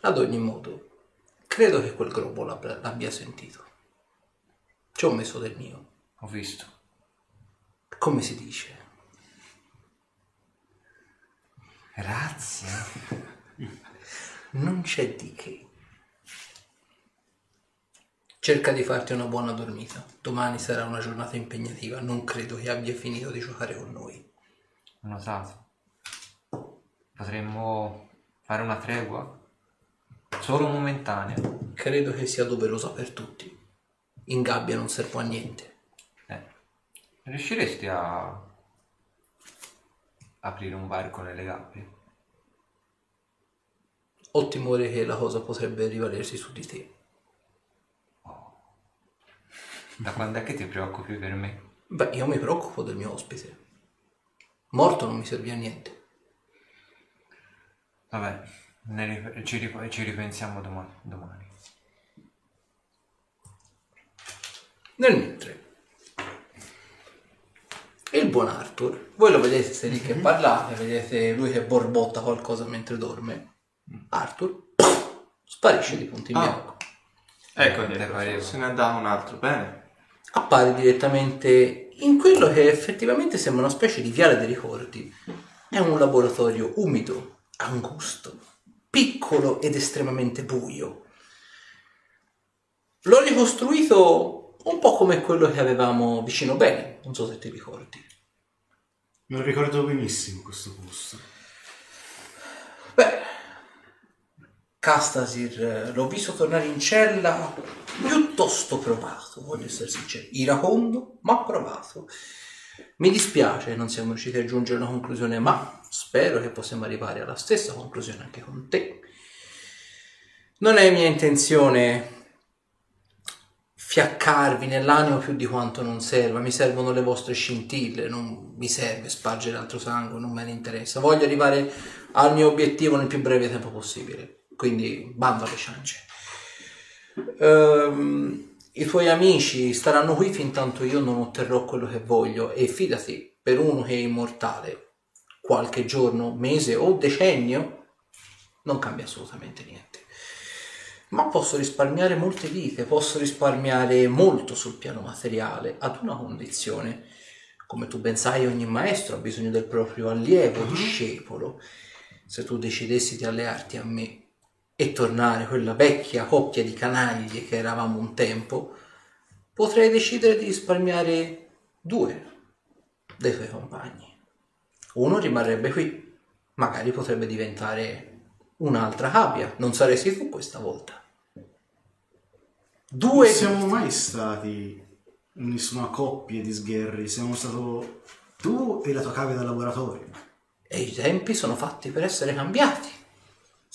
Ad ogni modo, credo che quel l'abbia l'abbia sentito. Ci ho messo del mio. Ho visto. Come si dice? Grazie. Non c'è di che. Cerca di farti una buona dormita. Domani sarà una giornata impegnativa. Non credo che abbia finito di giocare con noi. Ho notato. Potremmo fare una tregua? Solo momentanea. Credo che sia doverosa per tutti. In gabbia non servo a niente. Eh. Riusciresti a aprire un varco nelle gabbie? Ho timore che la cosa potrebbe rivalersi su di te. Da quando è che ti preoccupi per me? Beh, io mi preoccupo del mio ospite. Morto non mi servì a niente. Vabbè, ne rip- ci, rip- ci ripensiamo doma- domani. Nel mentre, il buon Arthur, voi lo vedete se lì che parlate, vedete lui che borbotta qualcosa mentre dorme. Arthur sparisce di punto in Ah. bianco. Ecco, te pareva. Se ne è andato un altro, bene. Appare direttamente in quello che effettivamente sembra una specie di viale dei ricordi. È un laboratorio umido, angusto, piccolo ed estremamente buio. L'ho ricostruito un po' come quello che avevamo vicino bene, non so se ti ricordi. Me lo ricordo benissimo questo posto. Beh, Castasir eh, l'ho visto tornare in cella piuttosto provato, voglio essere sincero. Iracondo, ma provato. Mi dispiace non siamo riusciti a giungere a una conclusione, ma spero che possiamo arrivare alla stessa conclusione anche con te. Non è mia intenzione fiaccarvi nell'animo più di quanto non serva, mi servono le vostre scintille, non mi serve spargere altro sangue, non me ne interessa. Voglio arrivare al mio obiettivo nel più breve tempo possibile, quindi bando alle ciance. Ehm, I tuoi amici staranno qui fin tanto io non otterrò quello che voglio e fidati, per uno che è immortale, qualche giorno, mese o decennio non cambia assolutamente niente. Ma posso risparmiare molte vite, posso risparmiare molto sul piano materiale, ad una condizione. Come tu ben sai, ogni maestro ha bisogno del proprio allievo, discepolo. Se tu decidessi di allearti a me e tornare quella vecchia coppia di canaglie che eravamo un tempo, potrei decidere di risparmiare due dei tuoi compagni. Uno rimarrebbe qui, magari potrebbe diventare un'altra cavia, non saresti tu questa volta. Due Non siamo mai stati nessuna coppia di sgherri, siamo stato tu e la tua cavia da laboratorio. e i tempi sono fatti per essere cambiati.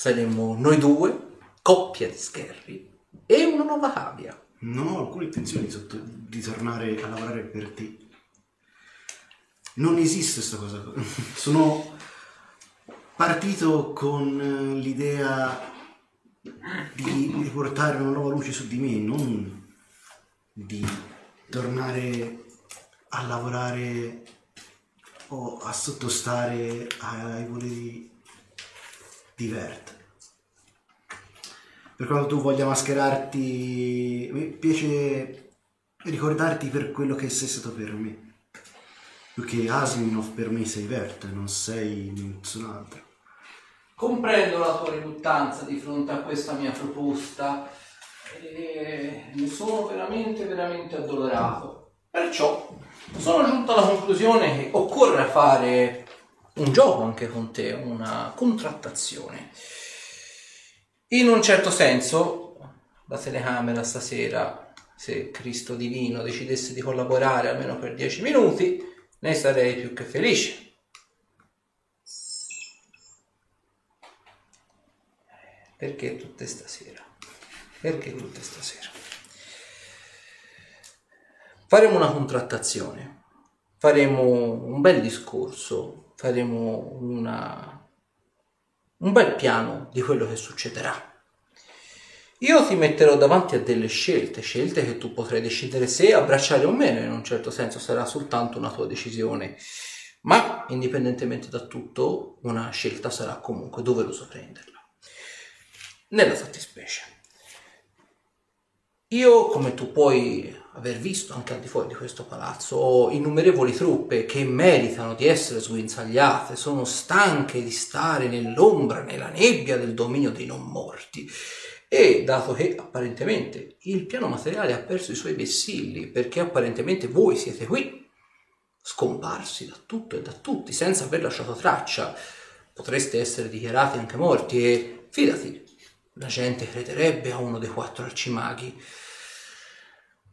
Saremmo noi due, coppia di scherri, e una nuova cavia. Non ho alcuna intenzione di, sotto- di tornare a lavorare per te. Non esiste questa cosa. Sono partito con eh, l'idea di riportare una nuova luce su di me, non di tornare a lavorare o a sottostare ai voleri di Vert. Per quanto tu voglia mascherarti, mi piace ricordarti per quello che sei stato per me. Più che Asminov per me sei Vert, non sei nessun altro. Comprendo la tua riluttanza di fronte a questa mia proposta e ne sono veramente, veramente addolorato. Perciò sono giunto alla conclusione che occorre fare un gioco anche con te, una contrattazione. In un certo senso, la telecamera stasera, se Cristo Divino decidesse di collaborare almeno per 10 minuti, ne sarei più che felice. Perché tutte stasera? Perché tutte stasera? Faremo una contrattazione, faremo un bel discorso, faremo una, un bel piano di quello che succederà. Io ti metterò davanti a delle scelte, scelte che tu potrai decidere se abbracciare o meno, in un certo senso sarà soltanto una tua decisione, ma indipendentemente da tutto, una scelta sarà comunque doveroso prenderla nella fattispecie. Io, come tu puoi aver visto anche al di fuori di questo palazzo, innumerevoli truppe che meritano di essere sguinzagliate, sono stanche di stare nell'ombra, nella nebbia del dominio dei non morti. E dato che apparentemente il piano materiale ha perso i suoi vessilli, perché apparentemente voi siete qui, scomparsi da tutto e da tutti, senza aver lasciato traccia, potreste essere dichiarati anche morti e fidati, la gente crederebbe a uno dei quattro arcimaghi.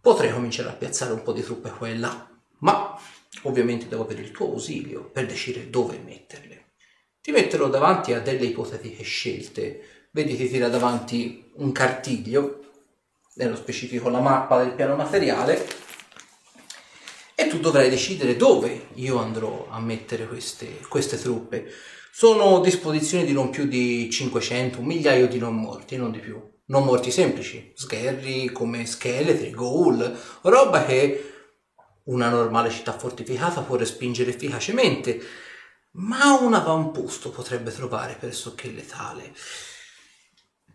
Potrei cominciare a piazzare un po' di truppe qua e là, ma ovviamente devo avere il tuo ausilio per decidere dove metterle. Ti metterò davanti a delle ipotetiche scelte. Vedi, ti tira davanti un cartiglio, nello specifico la mappa del piano materiale, e tu dovrai decidere dove io andrò a mettere queste, queste truppe. Sono disposizioni di non più di 500, un migliaio di non morti, non di più. Non morti semplici, sgherri come scheletri, ghoul, roba che una normale città fortificata può respingere efficacemente, ma un avamposto potrebbe trovare pressoché letale.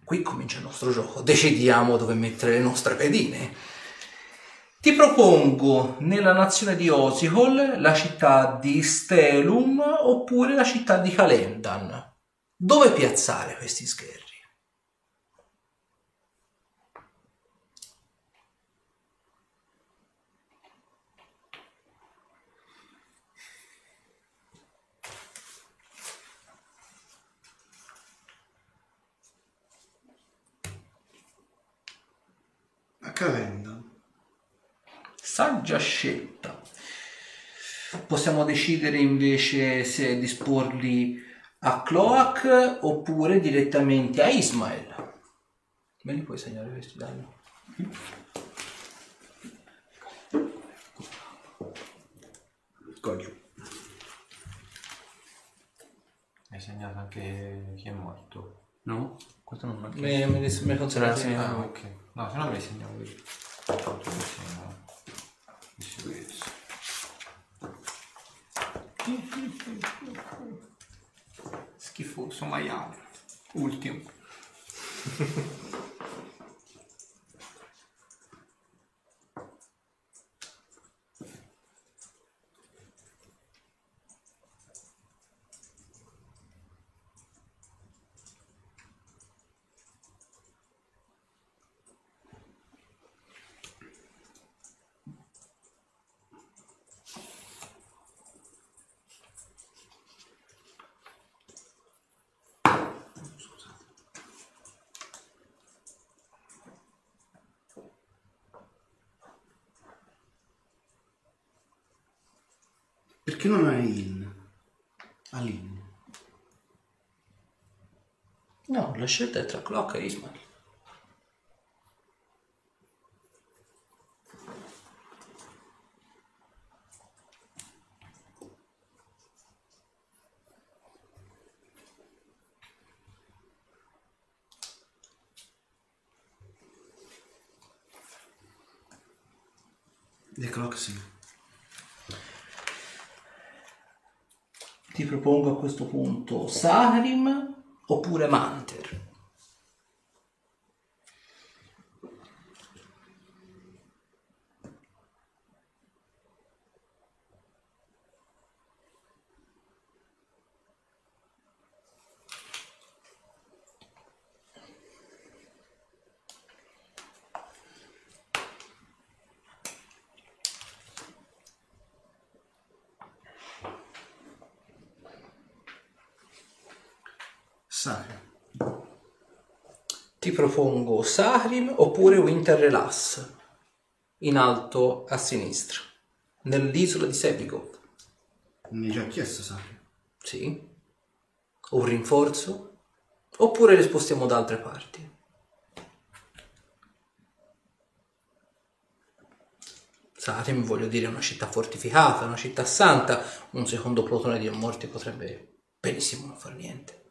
Qui comincia il nostro gioco, decidiamo dove mettere le nostre pedine. Ti propongo nella nazione di Osihol la città di Stelum oppure la città di Calendan. Dove piazzare questi sgherri? A Calenda. Saggia scelta. Possiamo decidere invece se disporli a Cloak oppure direttamente a Ismael. Me li puoi segnare questi danni? Giù. Hai segnato anche chi è morto. No? Questo non manca. Me, me, me, me considerate Ah, ok. No, se no me li io. Tanto mi segnavo. Di sicurezza. Schifoso maiale. Ultimo. La scelta è tra Clock e Ismail. The Clock sì. Ti propongo a questo punto Sahrim oppure Manter. Sacra. Ti propongo Saharim oppure Winter Relax in alto a sinistra, nell'isola di Sepigot. Mi hai già chiesto, Sacra. Sì. Un rinforzo? Oppure le spostiamo da altre parti? Sarim, voglio dire, una città fortificata, una città santa. Un secondo plotone di morti potrebbe benissimo non far niente.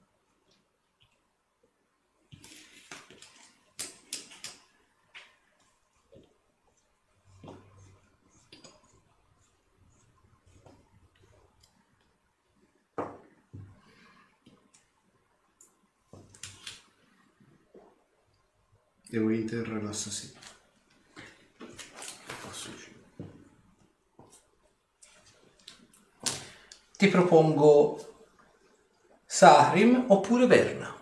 Winter l'assassino. Ti propongo Sarim oppure Verna.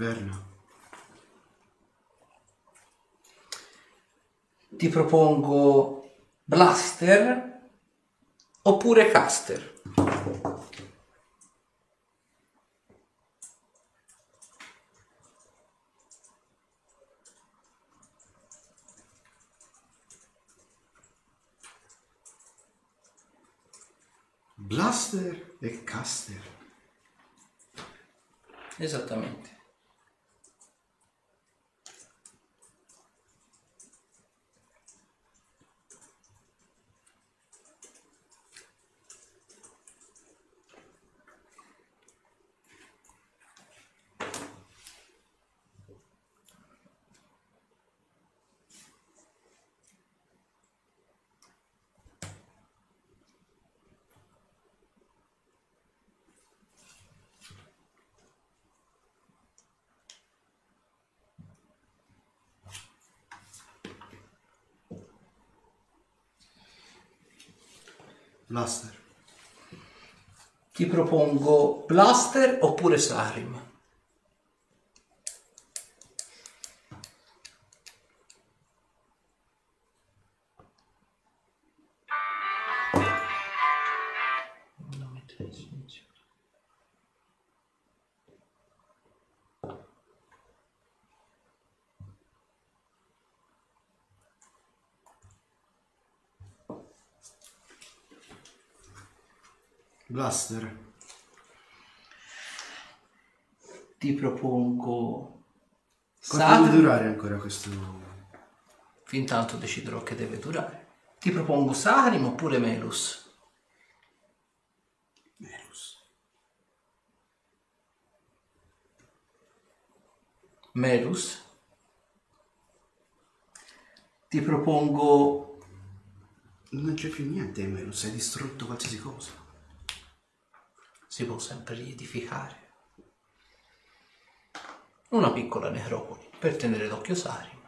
Verna. Ti propongo Blaster oppure Caster. Blaster e Caster. Esattamente. Blaster. Ti propongo Blaster oppure Sarim. Blaster. Ti propongo Quanto deve Sarim. durare ancora questo? Fin tanto deciderò che deve durare. Ti propongo Sarim oppure Melus. Merus. Melus. Ti propongo Non c'è più niente, Merus. Hai distrutto qualsiasi cosa. si può sempre riedificare. Una piccola necropoli per tenere d'occhio Sarim.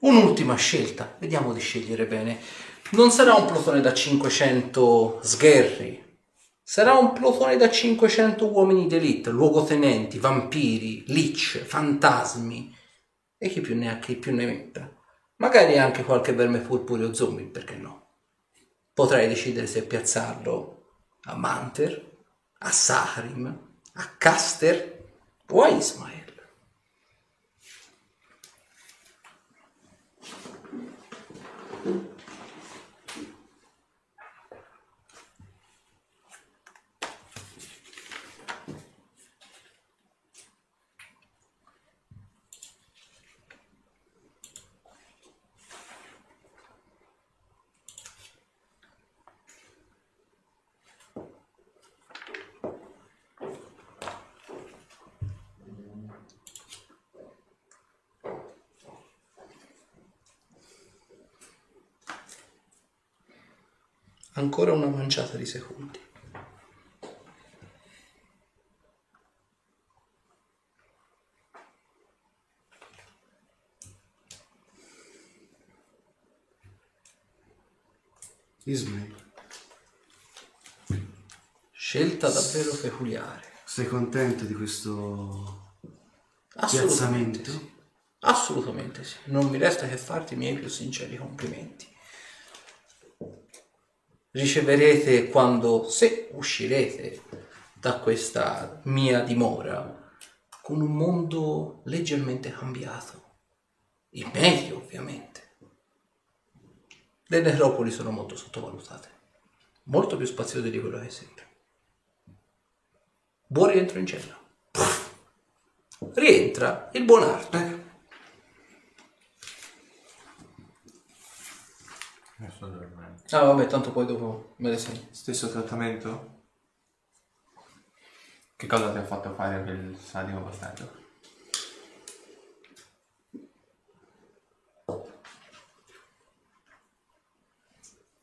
Un'ultima scelta, vediamo di scegliere bene. Non sarà un plotone da 500 sgherri, sarà un plotone da 500 uomini d'elite, luogotenenti, vampiri, lich, fantasmi e chi più ne ha chi più ne metta. Magari anche qualche verme purpureo zombie, perché no? Potrai decidere se piazzarlo a Manter, a Saharim, a Caster o a Ismael. Ancora una manciata di secondi. Ismail, Scelta davvero peculiare. sei contento di questo Assolutamente piazzamento? sì. Assolutamente sì. Non mi resta che farti i miei più sinceri complimenti. Riceverete quando, se uscirete da questa mia dimora, con un mondo leggermente cambiato. Il meglio, ovviamente. Le necropoli sono molto sottovalutate, molto più spaziose di quello che sembra. Buon rientro in cella. Rientra il buon arte. Adesso dormendo. Ah vabbè, tanto poi dopo me le segno. Stesso trattamento? Che cosa ti ha fatto fare quel sadico bastardo?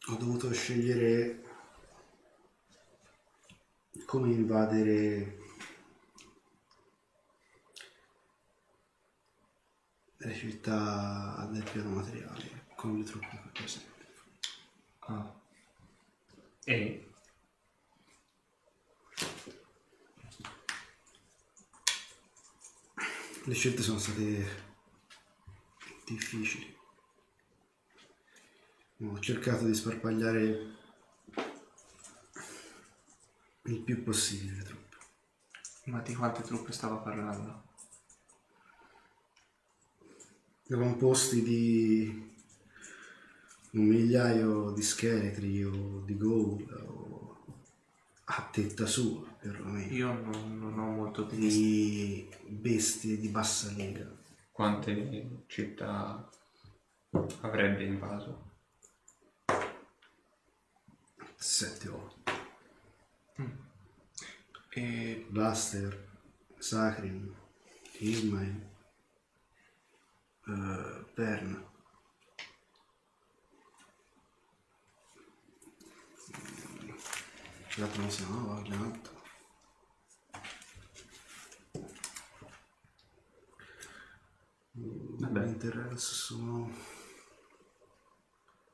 Ho dovuto scegliere come invadere le città del piano materiale con le truppe presenti. Ah. E? Le scelte sono state difficili. Ho cercato di sparpagliare il più possibile le truppe. Ma di quante truppe stava parlando? composti di un migliaio di scheletri o di ghoul o a tetta sua perlomeno. Io non, non ho molto di... di bestie di bassa lega. Quante città avrebbe invaso? 7 o 8 E Blaster Sacrim Ismail eh, Perna non si chiamava l'altro Vabbè. Interrels sono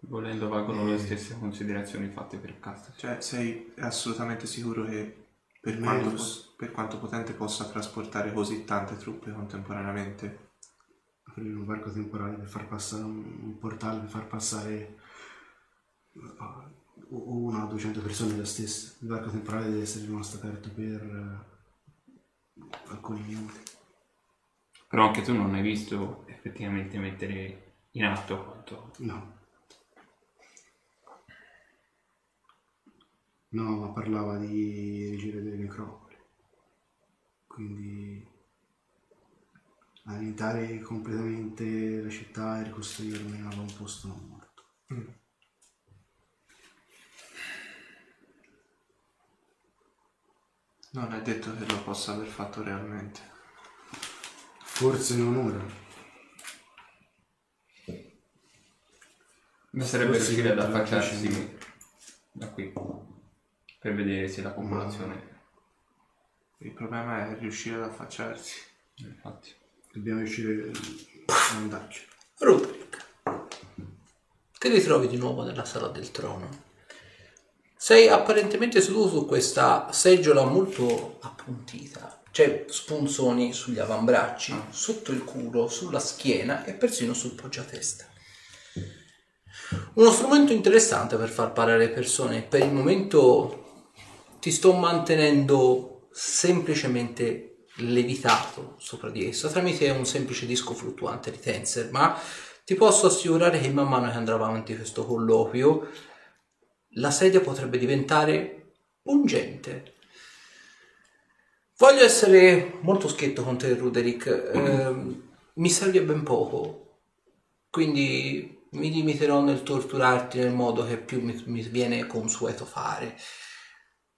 Volendo valgono le stesse considerazioni fatte per Castor. cioè sei assolutamente sicuro che per Meglio. quanto, pos- per quanto potente possa trasportare così tante truppe contemporaneamente? aprire un varco temporale per far passare un, un portale per far passare una o 200 persone la stessa. Il varco temporale deve essere rimasto aperto per eh, alcuni minuti. Però anche tu non hai visto effettivamente mettere in atto quanto... No. No, ma parlava di rigire delle necropoli. Quindi annientare completamente la città e ricostruirne a un posto non morto. Non è detto che lo possa aver fatto realmente. Forse non ora. Basterebbe Forse riuscire ad affacciarsi da qui per vedere se la popolazione... Il problema è riuscire ad affacciarsi. Infatti. Dobbiamo riuscire a andarci. Ruderick, ti ritrovi di nuovo nella sala del trono. Sei apparentemente seduto su questa seggiola molto appuntita. C'è spunzoni sugli avambracci, sotto il culo, sulla schiena e persino sul poggiatesta. Uno strumento interessante per far parlare le persone. Per il momento ti sto mantenendo semplicemente levitato sopra di esso tramite un semplice disco fluttuante di tensor, ma ti posso assicurare che man mano che andrà avanti questo colloquio la sedia potrebbe diventare pungente. Voglio essere molto schietto con te, Ruderick. Ehm, mi servi a ben poco, quindi mi limiterò nel torturarti nel modo che più mi, mi viene consueto fare.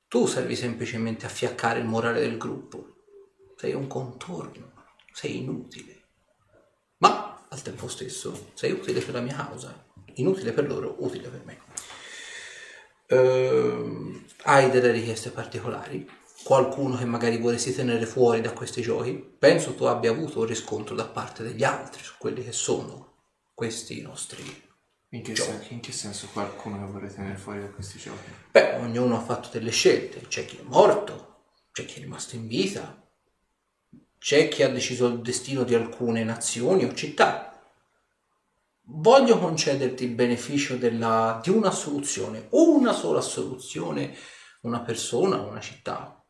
Tu servi semplicemente a fiaccare il morale del gruppo. Sei un contorno, sei inutile. Ma al tempo stesso sei utile per la mia causa, inutile per loro, utile per me. Ehm, hai delle richieste particolari? Qualcuno che magari vorresti tenere fuori da questi giochi? Penso tu abbia avuto un riscontro da parte degli altri su quelli che sono questi nostri In che, sen- in che senso qualcuno che vorrei tenere fuori da questi giochi? Beh, ognuno ha fatto delle scelte. C'è chi è morto, c'è chi è rimasto in vita, c'è chi ha deciso il destino di alcune nazioni o città. Voglio concederti il beneficio della- di una soluzione, una sola soluzione, una persona, una città.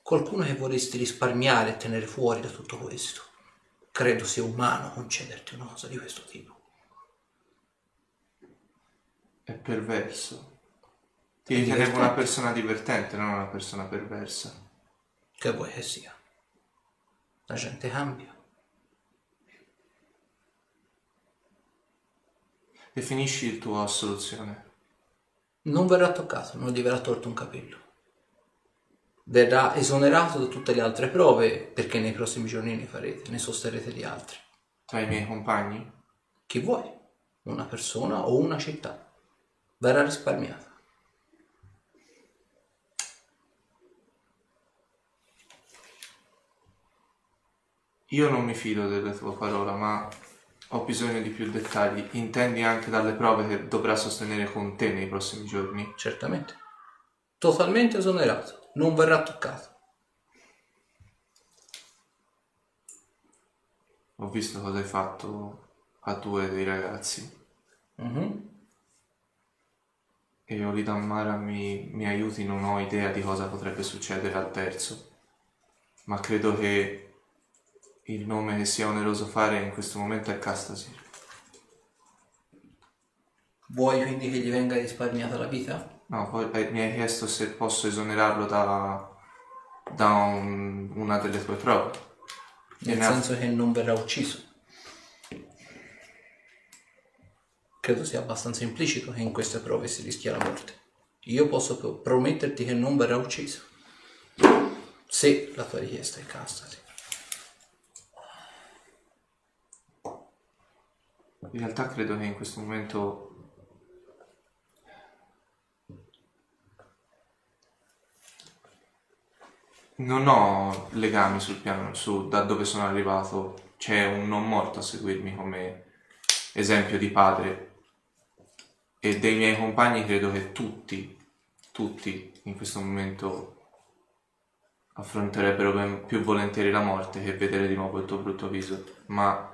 Qualcuno che vorresti risparmiare e tenere fuori da tutto questo. Credo sia umano concederti una cosa di questo tipo. È perverso. Ti ritenevo una persona divertente, non una persona perversa. Che vuoi che sia? La gente cambia. Definisci il tuo soluzione. Non verrà toccato, non gli verrà tolto un capello. Verrà esonerato da tutte le altre prove perché nei prossimi giorni ne farete, ne sosterrete di altri. Tra i miei compagni? Chi vuoi? Una persona o una città. Verrà risparmiata. Io non mi fido della tua parola, ma ho bisogno di più dettagli. Intendi anche dalle prove che dovrà sostenere con te nei prossimi giorni? Certamente. Totalmente esonerato. Non verrà toccato. Ho visto cosa hai fatto a due dei ragazzi Mhm. e Olidammara mi, mi aiuti, non ho idea di cosa potrebbe succedere al terzo, ma credo che il nome che sia oneroso fare in questo momento è Castasir. Vuoi quindi che gli venga risparmiata la vita? No, poi eh, mi hai chiesto se posso esonerarlo da, da un- una delle tue prove. Nel ne ha- senso che non verrà ucciso. Credo sia abbastanza implicito che in queste prove si rischia la morte. Io posso pro- prometterti che non verrà ucciso. Se la tua richiesta è castasi. In realtà credo che in questo momento non ho legami sul piano su da dove sono arrivato. C'è un non morto a seguirmi come esempio di padre e dei miei compagni credo che tutti, tutti in questo momento affronterebbero ben più volentieri la morte che vedere di nuovo il tuo brutto viso, ma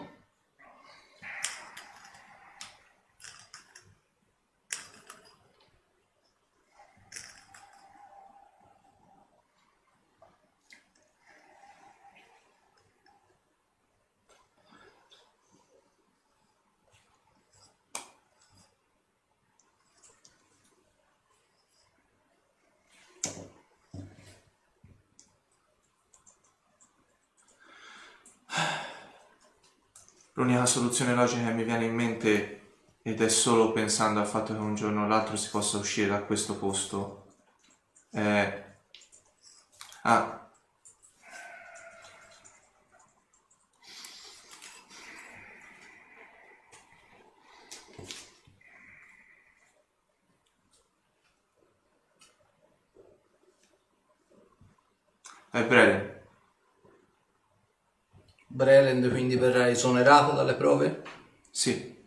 L'unica soluzione logica che mi viene in mente, ed è solo pensando al fatto che un giorno o l'altro si possa uscire da questo posto, è... Ah, breve. Breland quindi verrà esonerato dalle prove? Sì.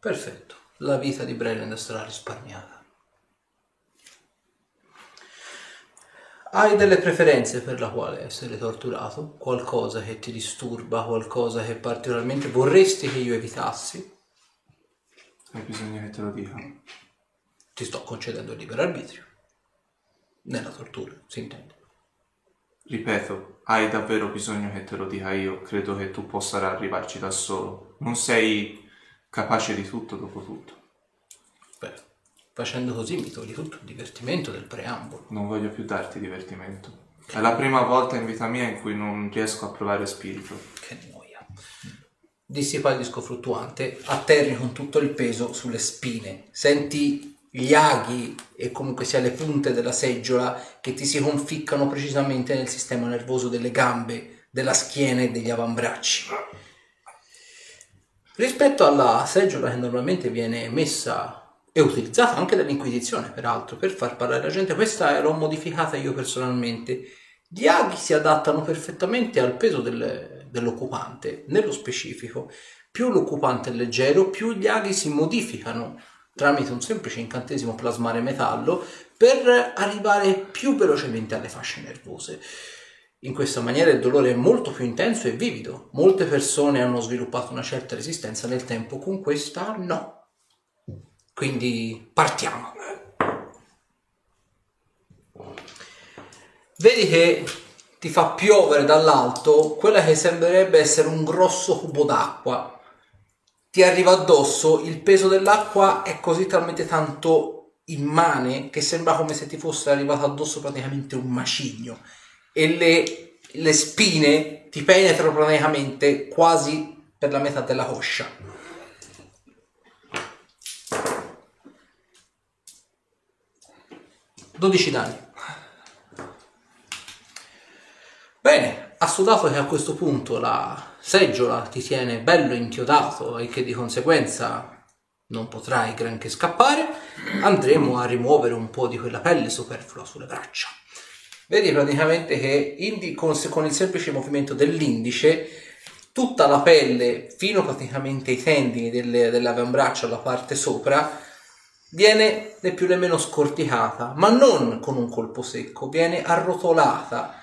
Perfetto, la vita di Breland sarà risparmiata. Hai delle preferenze per la quale essere torturato? Qualcosa che ti disturba, qualcosa che particolarmente vorresti che io evitassi? Hai bisogno che te lo dica. Ti sto concedendo il libero arbitrio. Nella tortura, si intende. Ripeto, hai davvero bisogno che te lo dica io. Credo che tu possa arrivarci da solo. Non sei capace di tutto dopo tutto. Beh, facendo così mi togli tutto il divertimento del preambolo. Non voglio più darti divertimento. È la prima volta in vita mia in cui non riesco a provare spirito. Che noia. Dissipa il disco fluttuante, atterri con tutto il peso sulle spine. Senti gli aghi e comunque sia le punte della seggiola che ti si conficcano precisamente nel sistema nervoso delle gambe, della schiena e degli avambracci. Rispetto alla seggiola che normalmente viene messa e utilizzata anche dall'Inquisizione, peraltro, per far parlare la gente, questa l'ho modificata io personalmente. Gli aghi si adattano perfettamente al peso del- dell'occupante, nello specifico. Più l'occupante è leggero, più gli aghi si modificano tramite un semplice incantesimo plasmare metallo per arrivare più velocemente alle fasce nervose. In questa maniera il dolore è molto più intenso e vivido. Molte persone hanno sviluppato una certa resistenza nel tempo, con questa no. Quindi partiamo. Vedi che ti fa piovere dall'alto quella che sembrerebbe essere un grosso cubo d'acqua. Ti arriva addosso, il peso dell'acqua è così talmente tanto immane che sembra come se ti fosse arrivato addosso praticamente un macigno e le, le spine ti penetrano praticamente quasi per la metà della coscia. Dodici danni. Bene, assodato che a questo punto la seggiola ti tiene bello inchiodato e che di conseguenza non potrai granché scappare, andremo a rimuovere un po' di quella pelle superflua sulle braccia. Vedi praticamente che indi- con, con il semplice movimento dell'indice tutta la pelle fino praticamente ai tendini delle, dell'avambraccio alla parte sopra viene né più nemmeno scorticata, ma non con un colpo secco, viene arrotolata.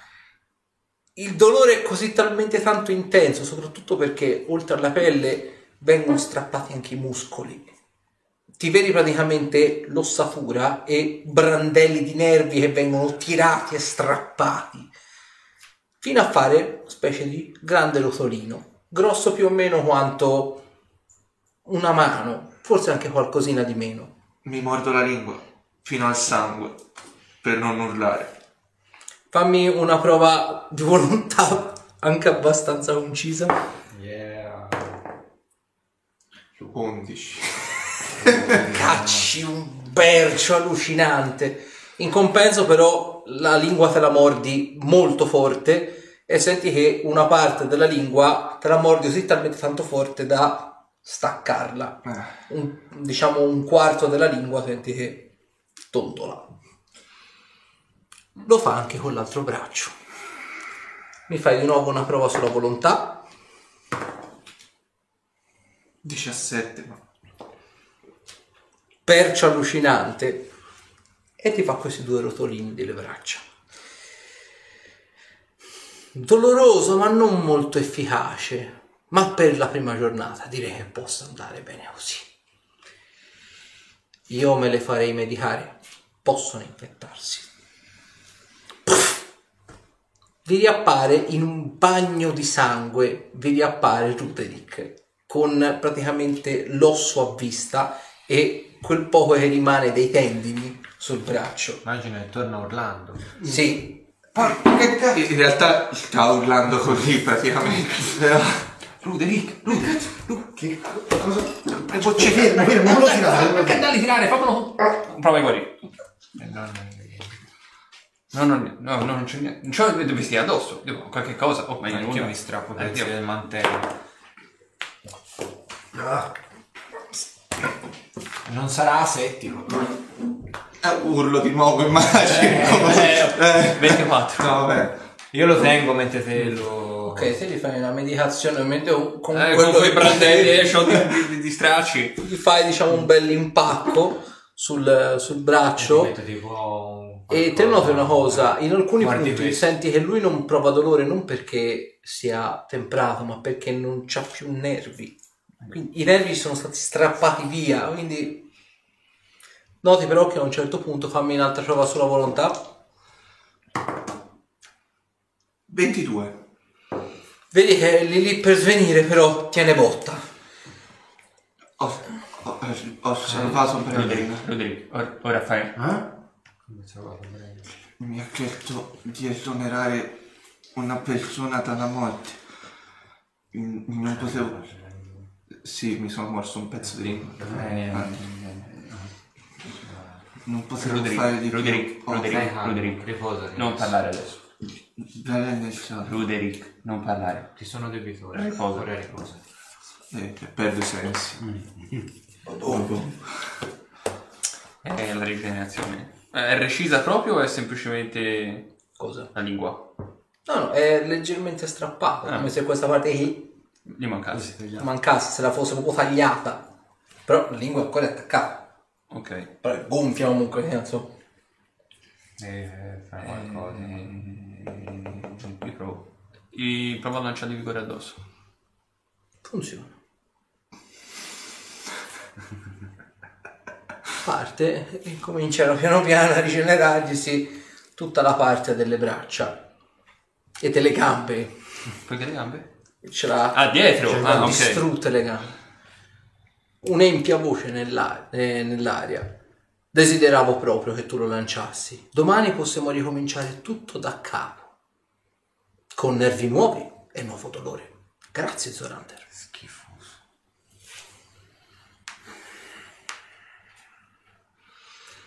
Il dolore è così talmente tanto intenso, soprattutto perché oltre alla pelle vengono strappati anche i muscoli. Ti vedi praticamente l'ossatura e brandelli di nervi che vengono tirati e strappati, fino a fare una specie di grande rotolino, grosso più o meno quanto una mano, forse anche qualcosina di meno. Mi mordo la lingua fino al sangue per non urlare. Fammi una prova di volontà anche abbastanza concisa. Yeah. 11. Cacci un bercio allucinante. In compenso, però, la lingua te la mordi molto forte e senti che una parte della lingua te la mordi così talmente tanto forte da staccarla. Eh, Un- diciamo un quarto della lingua senti che tondola. Lo fa anche con l'altro braccio. Mi fai di nuovo una prova sulla volontà. 17, ma percio allucinante e ti fa questi due rotolini delle braccia. Doloroso ma non molto efficace, ma per la prima giornata direi che possa andare bene così. Io me le farei medicare, possono infettarsi. Vi riappare in un bagno di sangue, vi riappare Ruderick con praticamente l'osso a vista e quel poco che rimane dei tendini sul braccio. Immagino che torna Orlando. Sì, Porca che cazzo! In realtà sta urlando così praticamente. Ruderick, Ruderick, Che cosa? le bocce fermo, non lo tirare. Che tirare. dalli tirare, fammelo. Prova a guarire. No, no, no, no, non c'è niente. Non c'ho due vestiti addosso. Dico, qualche cosa. Oh, nulla. io mi strappo Eh, pezzi del mantello. Non sarà asettico. Eh, urlo di nuovo, immagino. Eh, 24. No, vabbè. Io lo tengo mentre te lo... Ok, se gli fai una medicazione mentre con Eh, quello con quei che brandelli esce di, di, di, di stracci. gli fai diciamo un bel impacco sul, sul braccio Metto tipo un e te noti una cosa, in alcuni Guardi punti questo. senti che lui non prova dolore non perché sia temprato ma perché non c'ha più nervi. Quindi, I nervi sono stati strappati via, quindi noti però che a un certo punto fammi un'altra prova sulla volontà. 22. Vedi che è lì lì per svenire però tiene botta. Ho, ho, ho salvato Bren. Roderick, Roderick, ora, ora fai. Eh? Mi ha chiesto di esonerare una persona dalla morte. Mm, Non potevo... Sì, mi sono morso un pezzo di lingua. Eh, Non potevo Roderick, fare di Roderick, più. Oh, Roderick. Calmo, Roderick. riposati. Non parlare adesso. Cielo. Roderick, non parlare. Ci sono debitori. Riposa. Ora riposa. Eh, perdo i sensi. Dopo. È la rigenerazione. Eh, È recisa proprio o è semplicemente Cosa? la lingua? No, no, è leggermente strappato, Ah. come se questa parte qui Gli mancasse. mancasse, se la fosse proprio tagliata. Però la lingua ancora è attaccata. Ok. Però è gonfia comunque, nel senso. Eh, fai qualcosa. Io provo. I- provo a lanciare vigore addosso. Funziona. Parte e cominciano piano piano a rigenerarglisi tutta la parte delle braccia e delle gambe. Perché le gambe? Ce l'ha Ah, dietro! Ah, ok. distrutte le gambe. Un'empia voce nella- eh, nell'aria. Desideravo proprio che tu lo lanciassi. Domani possiamo ricominciare tutto da capo. Con nervi nuovi e nuovo dolore. Grazie, Zorander.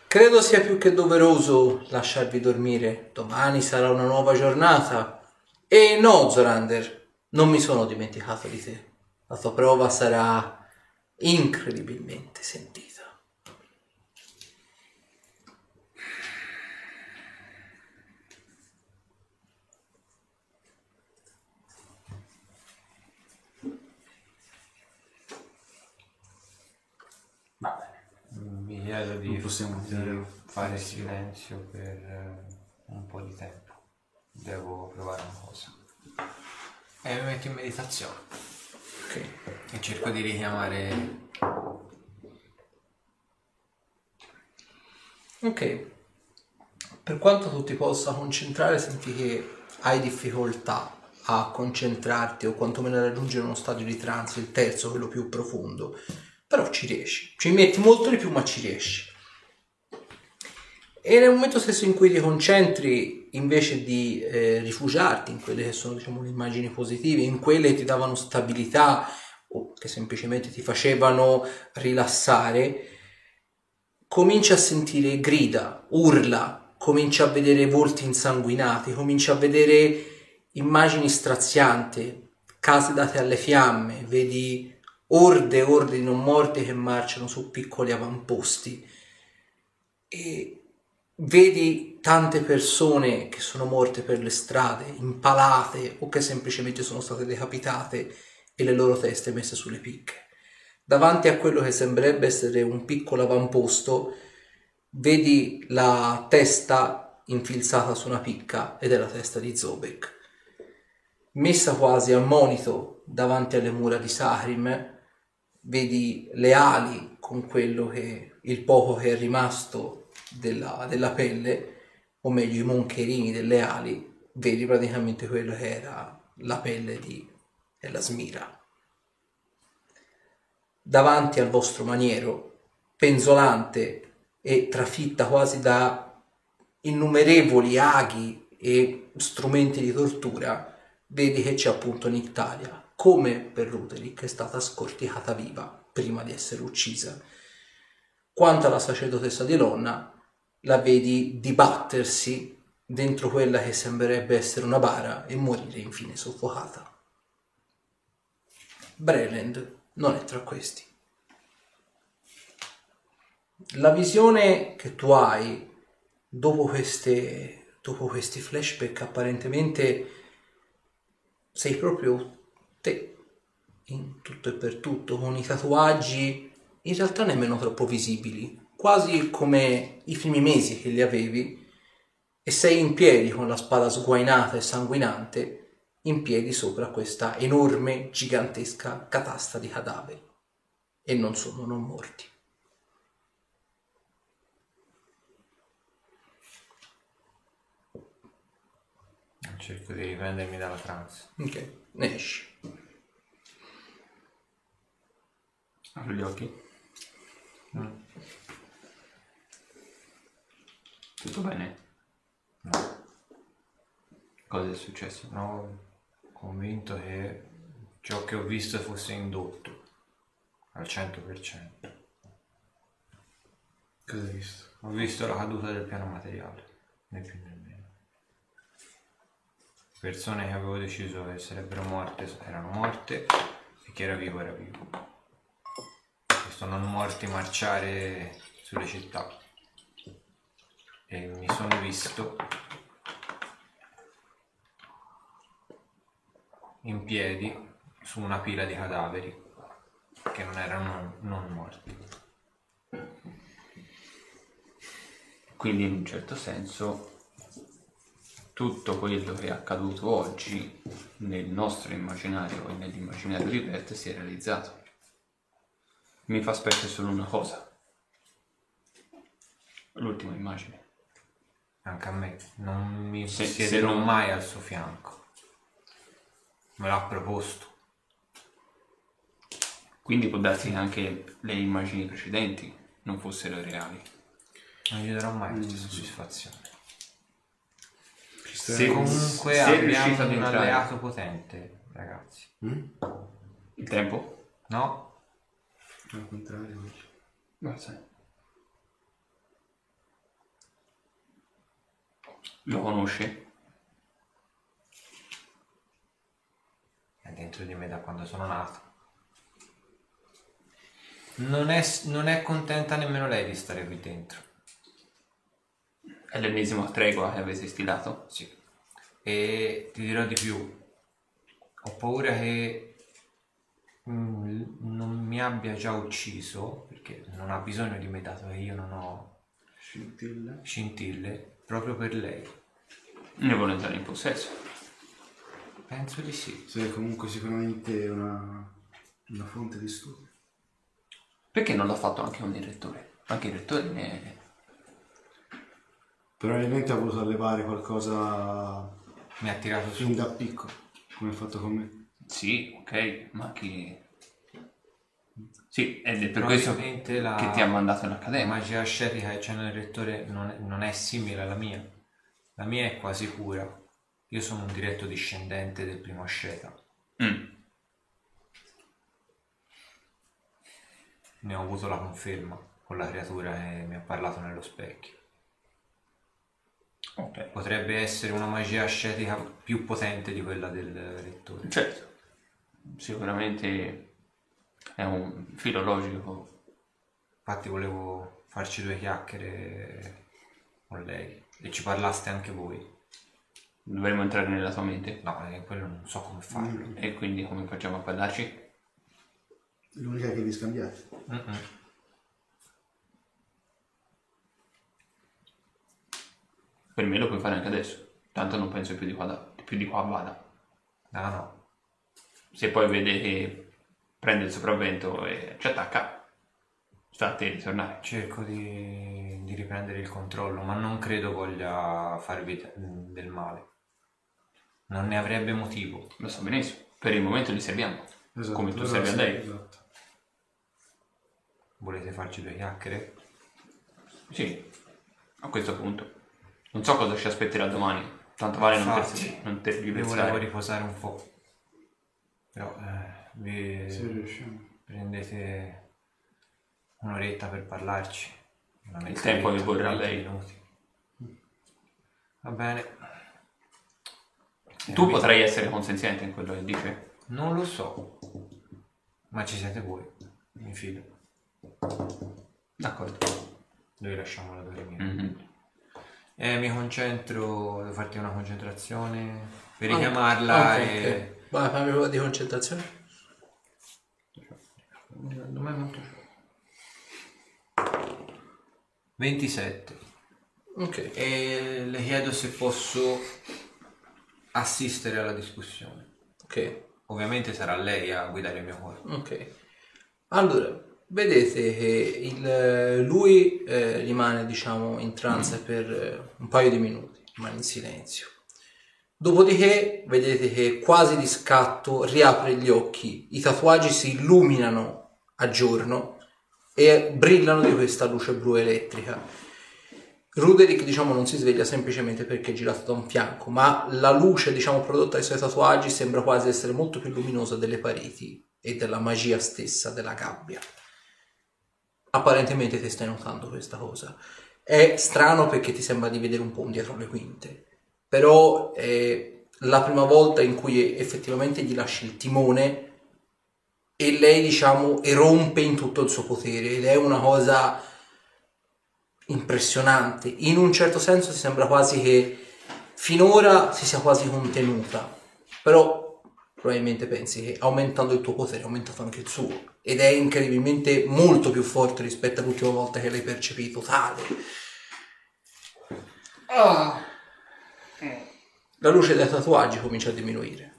Credo sia più che doveroso lasciarvi dormire. Domani sarà una nuova giornata. E no, Zorander, non mi sono dimenticato di te. La tua prova sarà incredibilmente sentita. Va bene. Mi chiedo di, Non possiamo di fare silenzio per eh, un po' di tempo. Devo provare una cosa. E mi metto in meditazione. Ok. E cerco di richiamare... Ok. Per quanto tu ti possa concentrare, senti che hai difficoltà a concentrarti o quantomeno a raggiungere uno stadio di trance, il terzo, quello più profondo. Però ci riesci. Ci metti molto di più, ma ci riesci. E nel momento stesso in cui ti concentri, invece di eh, rifugiarti in quelle che sono diciamo, le immagini positive, in quelle che ti davano stabilità o che semplicemente ti facevano rilassare, cominci a sentire grida, urla, cominci a vedere volti insanguinati, cominci a vedere immagini strazianti, case date alle fiamme, vedi orde e orde di non morti che marciano su piccoli avamposti e vedi tante persone che sono morte per le strade, impalate o che semplicemente sono state decapitate e le loro teste messe sulle picche. Davanti a quello che sembrerebbe essere un piccolo avamposto, vedi la testa infilzata su una picca ed è la testa di Zobek. Messa quasi a monito davanti alle mura di Sahrim, vedi le ali con quello che il poco che è rimasto della, della pelle, o meglio i moncherini delle ali, vedi praticamente quello che era la pelle di della smira. Davanti al vostro maniero, penzolante e trafitta quasi da innumerevoli aghi e strumenti di tortura, vedi che c'è appunto Nictalia, come per Ruderick è stata scorticata viva prima di essere uccisa. Quanto alla sacerdotessa di Lonna, la vedi dibattersi dentro quella che sembrerebbe essere una bara e morire infine soffocata. Breland non è tra questi. La visione che tu hai dopo, queste, dopo questi flashback apparentemente sei proprio te in tutto e per tutto con i tatuaggi in realtà nemmeno troppo visibili quasi come i primi mesi che li avevi e sei in piedi con la spada sguainata e sanguinante in piedi sopra questa enorme gigantesca catasta di cadaveri. E non sono non morti. Cerco di riprendermi dalla trance. ok ne esci Apri gli occhi. Tutto bene? No. Cosa è successo? Sono convinto che ciò che ho visto fosse indotto al 100%. Cosa hai visto? Ho visto la caduta del piano materiale, né più né meno. Persone che avevo deciso che sarebbero morte erano morte e chi era vivo era vivo. Non morti marciare sulle città. E mi sono visto in piedi su una pila di cadaveri che non erano non morti. Quindi in un certo senso tutto quello che è accaduto oggi nel nostro immaginario e nell'immaginario di Bert si è realizzato. Mi fa specie solo una cosa. L'ultima immagine. Anche a me, non mi Se- se siederò non- mai al suo fianco. Me l'ha proposto. Quindi può darsi che anche le immagini precedenti non fossero reali. Non gli darò mai questa soddisfazione. Se, Comunque se abbiamo un alleato potente, ragazzi. il tempo? No? Al contrario. invece. Guarda. Lo conosce? È dentro di me da quando sono nato. Non è, non è contenta nemmeno lei di stare qui dentro. È l'ennesima tregua che avete stilato? Sì. E ti dirò di più. Ho paura che non mi abbia già ucciso, perché non ha bisogno di me dato che io non ho Scintilla. scintille, proprio per lei. Ne vuole entrare in possesso. Penso di sì. Sei comunque sicuramente una, una fonte di studio. Perché non l'ha fatto anche con il rettore? Anche il rettore ne... Probabilmente ha voluto allevare qualcosa Mi ha tirato su. fin da piccolo, come ha fatto con me. Sì, ok, ma chi... Sì, ed è per questo la, che ti ha mandato in la magia ascetica che c'è nel rettore non è, non è simile alla mia. La mia è quasi pura. Io sono un diretto discendente del primo asceta. Mm. Ne ho avuto la conferma con la creatura che mi ha parlato nello specchio. Ok. Potrebbe essere una magia ascetica più potente di quella del rettore. Certo, sicuramente è un filo logico. Infatti volevo farci due chiacchiere con lei e ci parlaste anche voi. Dovremmo entrare nella tua mente. No, eh, quello non so come farlo. E quindi come facciamo a parlarci? L'unica che vi scambiate. Mm-mm. Per me lo puoi fare anche adesso. Tanto non penso più di qua, da- più di qua vada. Ah no, Se poi vede che prende il sopravvento e ci attacca, sta a te ritornare. cerco di, di riprendere il controllo, ma non credo voglia farvi del male. Non ne avrebbe motivo. Lo so benissimo. Per il momento li serviamo. Esatto, Come tu servi a lei. Esatto. Volete farci due chiacchiere? Sì, a questo punto. Non so cosa ci aspetterà domani. Tanto vale non, Infatti, terzi- non Io volevo tergiversare. riposare un po'. Però eh, vi Se riusciamo. prendete un'oretta per parlarci. Una Il tempo che vorrà 20 lei. minuti. Va bene. Tu Eh, potrai essere consenziente in quello che dice? Non lo so. Ma ci siete voi. Mi fido. D'accordo. Noi lasciamo la dormire. Mhm. Eh, mi concentro, devo farti una concentrazione per Ah, richiamarla ok, e... Vai, fammi prova di concentrazione. Non è molto 27. Ok. E le chiedo se posso assistere alla discussione. Ok. Ovviamente sarà lei a guidare il mio cuore. Ok. Allora, vedete che il- lui eh, rimane, diciamo, in trance per eh, un paio di minuti, rimane in silenzio. Dopodiché vedete che quasi di scatto riapre gli occhi, i tatuaggi si illuminano a giorno e brillano di questa luce blu elettrica. Ruderick diciamo non si sveglia semplicemente perché è girato da un fianco, ma la luce diciamo prodotta dai suoi tatuaggi sembra quasi essere molto più luminosa delle pareti e della magia stessa della gabbia. Apparentemente ti stai notando questa cosa. È strano perché ti sembra di vedere un po' dietro le quinte, però è la prima volta in cui effettivamente gli lasci il timone e lei diciamo erompe in tutto il suo potere ed è una cosa impressionante. In un certo senso ti sembra quasi che finora si sia quasi contenuta, però probabilmente pensi che aumentando il tuo potere è aumentato anche il suo ed è incredibilmente molto più forte rispetto all'ultima volta che l'hai percepito tale. La luce dei tatuaggi comincia a diminuire.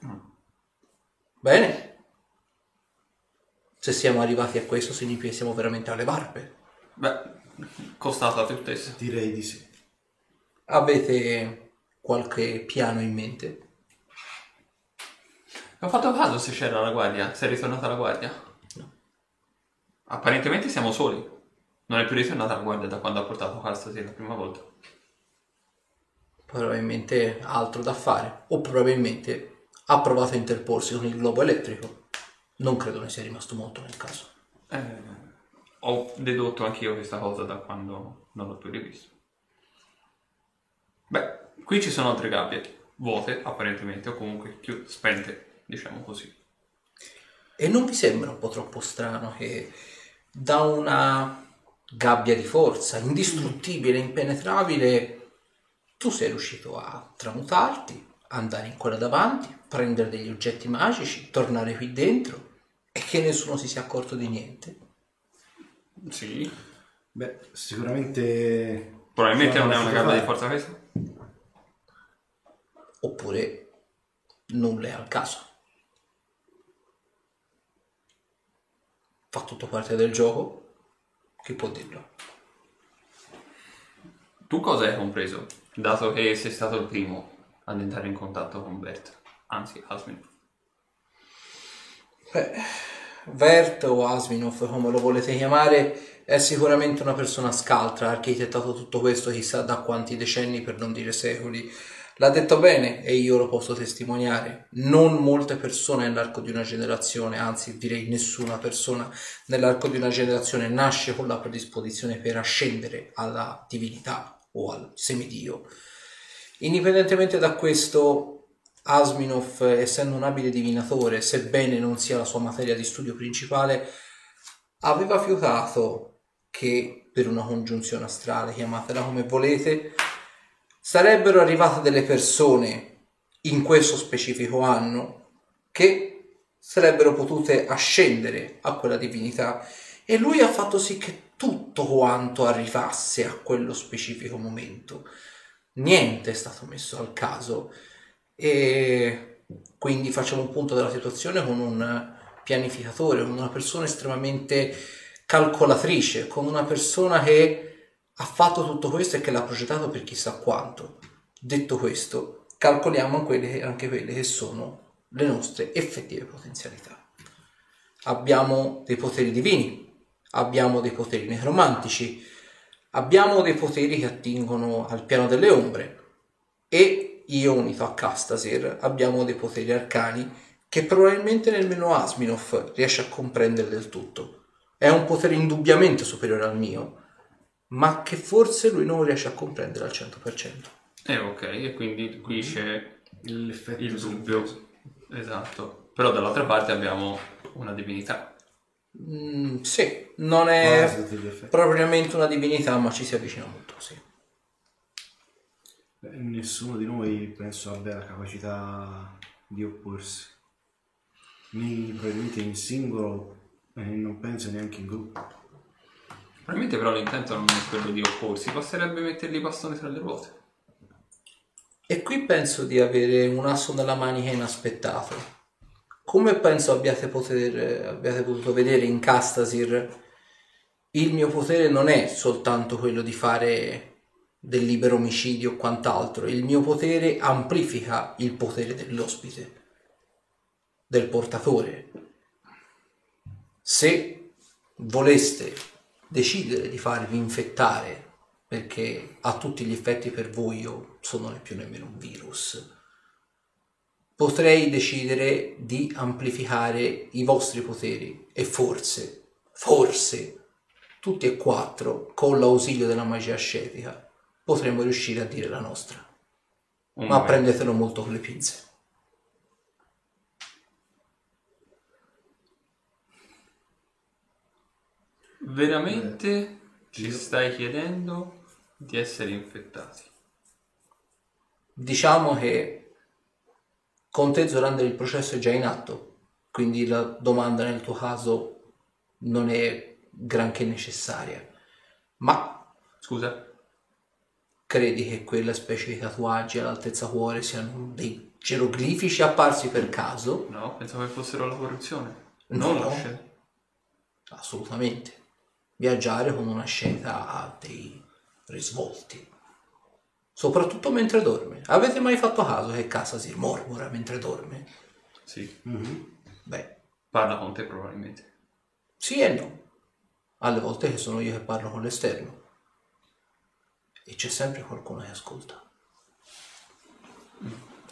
Bene. Se siamo arrivati a questo significa che siamo veramente alle varpe. Beh, costata più stessa. Direi di sì. Avete qualche piano in mente? Ho fatto caso se c'era la guardia, se è ritornata la guardia. No. Apparentemente siamo soli. Non è più ritornata la guardia da quando ha portato Calstasi la prima volta. Probabilmente ha altro da fare. O probabilmente ha provato a interporsi con il globo elettrico. Non credo ne sia rimasto molto nel caso. Eh, ho dedotto anch'io questa cosa da quando non l'ho più rivisto. Beh, qui ci sono altre gabbie, vuote apparentemente, o comunque più spente, diciamo così. E non vi sembra un po' troppo strano che da una gabbia di forza indistruttibile, impenetrabile, tu sei riuscito a tramutarti, andare in quella davanti, prendere degli oggetti magici, tornare qui dentro e che nessuno si sia accorto di niente? Sì. Beh, sicuramente... Probabilmente non è una gabbia di forza questa. Oppure nulla è al caso. Fa tutto parte del gioco? Chi può dirlo? Tu cosa hai compreso? Dato che sei stato il primo ad entrare in contatto con Bert. Anzi, Asmin. Beh, Vert o Asminov, come lo volete chiamare, è sicuramente una persona scaltra, ha architettato tutto questo chissà da quanti decenni, per non dire secoli. L'ha detto bene e io lo posso testimoniare. Non molte persone nell'arco di una generazione, anzi direi nessuna persona nell'arco di una generazione nasce con la predisposizione per ascendere alla divinità o al semidio. Indipendentemente da questo, Asminov, essendo un abile divinatore, sebbene non sia la sua materia di studio principale, aveva fiutato che per una congiunzione astrale, chiamatela come volete, sarebbero arrivate delle persone in questo specifico anno che sarebbero potute ascendere a quella divinità e lui ha fatto sì che tutto quanto arrivasse a quello specifico momento. Niente è stato messo al caso e quindi facciamo un punto della situazione con un pianificatore, con una persona estremamente calcolatrice, con una persona che ha fatto tutto questo e che l'ha progettato per chissà quanto. Detto questo, calcoliamo anche quelle che sono le nostre effettive potenzialità. Abbiamo dei poteri divini, abbiamo dei poteri necromantici, abbiamo dei poteri che attingono al piano delle ombre e io unito a Castasir abbiamo dei poteri arcani che probabilmente nemmeno Asminov riesce a comprendere del tutto. È un potere indubbiamente superiore al mio, ma che forse lui non riesce a comprendere al 100%. Eh ok, e quindi qui c'è L'effetto il sorpresa. dubbio. Esatto. Però dall'altra parte abbiamo una divinità. Mm, sì, non è propriamente una divinità, ma ci si avvicina molto, sì. Beh, Nessuno di noi penso abbia la capacità di opporsi. Né probabilmente in singolo e non penso neanche in gruppo. Probabilmente però l'intento non è quello di opporsi, basterebbe mettergli i bastoni tra le ruote. E qui penso di avere un asso nella manica inaspettato. Come penso abbiate, poter- abbiate potuto vedere in Castasir, il mio potere non è soltanto quello di fare del libero omicidio o quant'altro, il mio potere amplifica il potere dell'ospite, del portatore. Se voleste decidere di farvi infettare perché a tutti gli effetti per voi io sono né più nemmeno un virus. Potrei decidere di amplificare i vostri poteri e forse, forse, tutti e quattro, con l'ausilio della magia ascetica, potremmo riuscire a dire la nostra. Un Ma momento. prendetelo molto con le pinze. Veramente ci stai chiedendo di essere infettati? Diciamo che con te Zorander il processo è già in atto, quindi la domanda nel tuo caso non è granché necessaria. Ma Scusa? credi che quella specie di tatuaggi all'altezza cuore siano dei geroglifici apparsi per caso? No, pensavo che fossero la corruzione. No. Non la scelta. Assolutamente. Viaggiare con una sceta ha dei risvolti. Soprattutto mentre dorme. Avete mai fatto caso che Casasir mormora mentre dorme? Sì, Beh, parla con te probabilmente. Sì e no. Alle volte che sono io che parlo con l'esterno. E c'è sempre qualcuno che ascolta.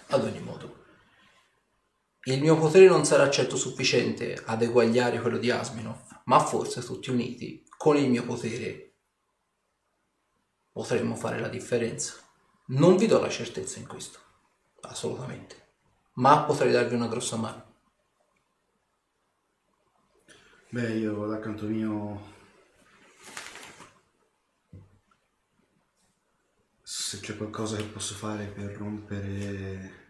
Ad ogni modo, il mio potere non sarà certo sufficiente ad eguagliare quello di Asminov, ma forse tutti uniti, con il mio potere, potremmo fare la differenza. Non vi do la certezza in questo, assolutamente, ma potrei darvi una grossa mano. Beh, io da canto mio. Se c'è qualcosa che posso fare per rompere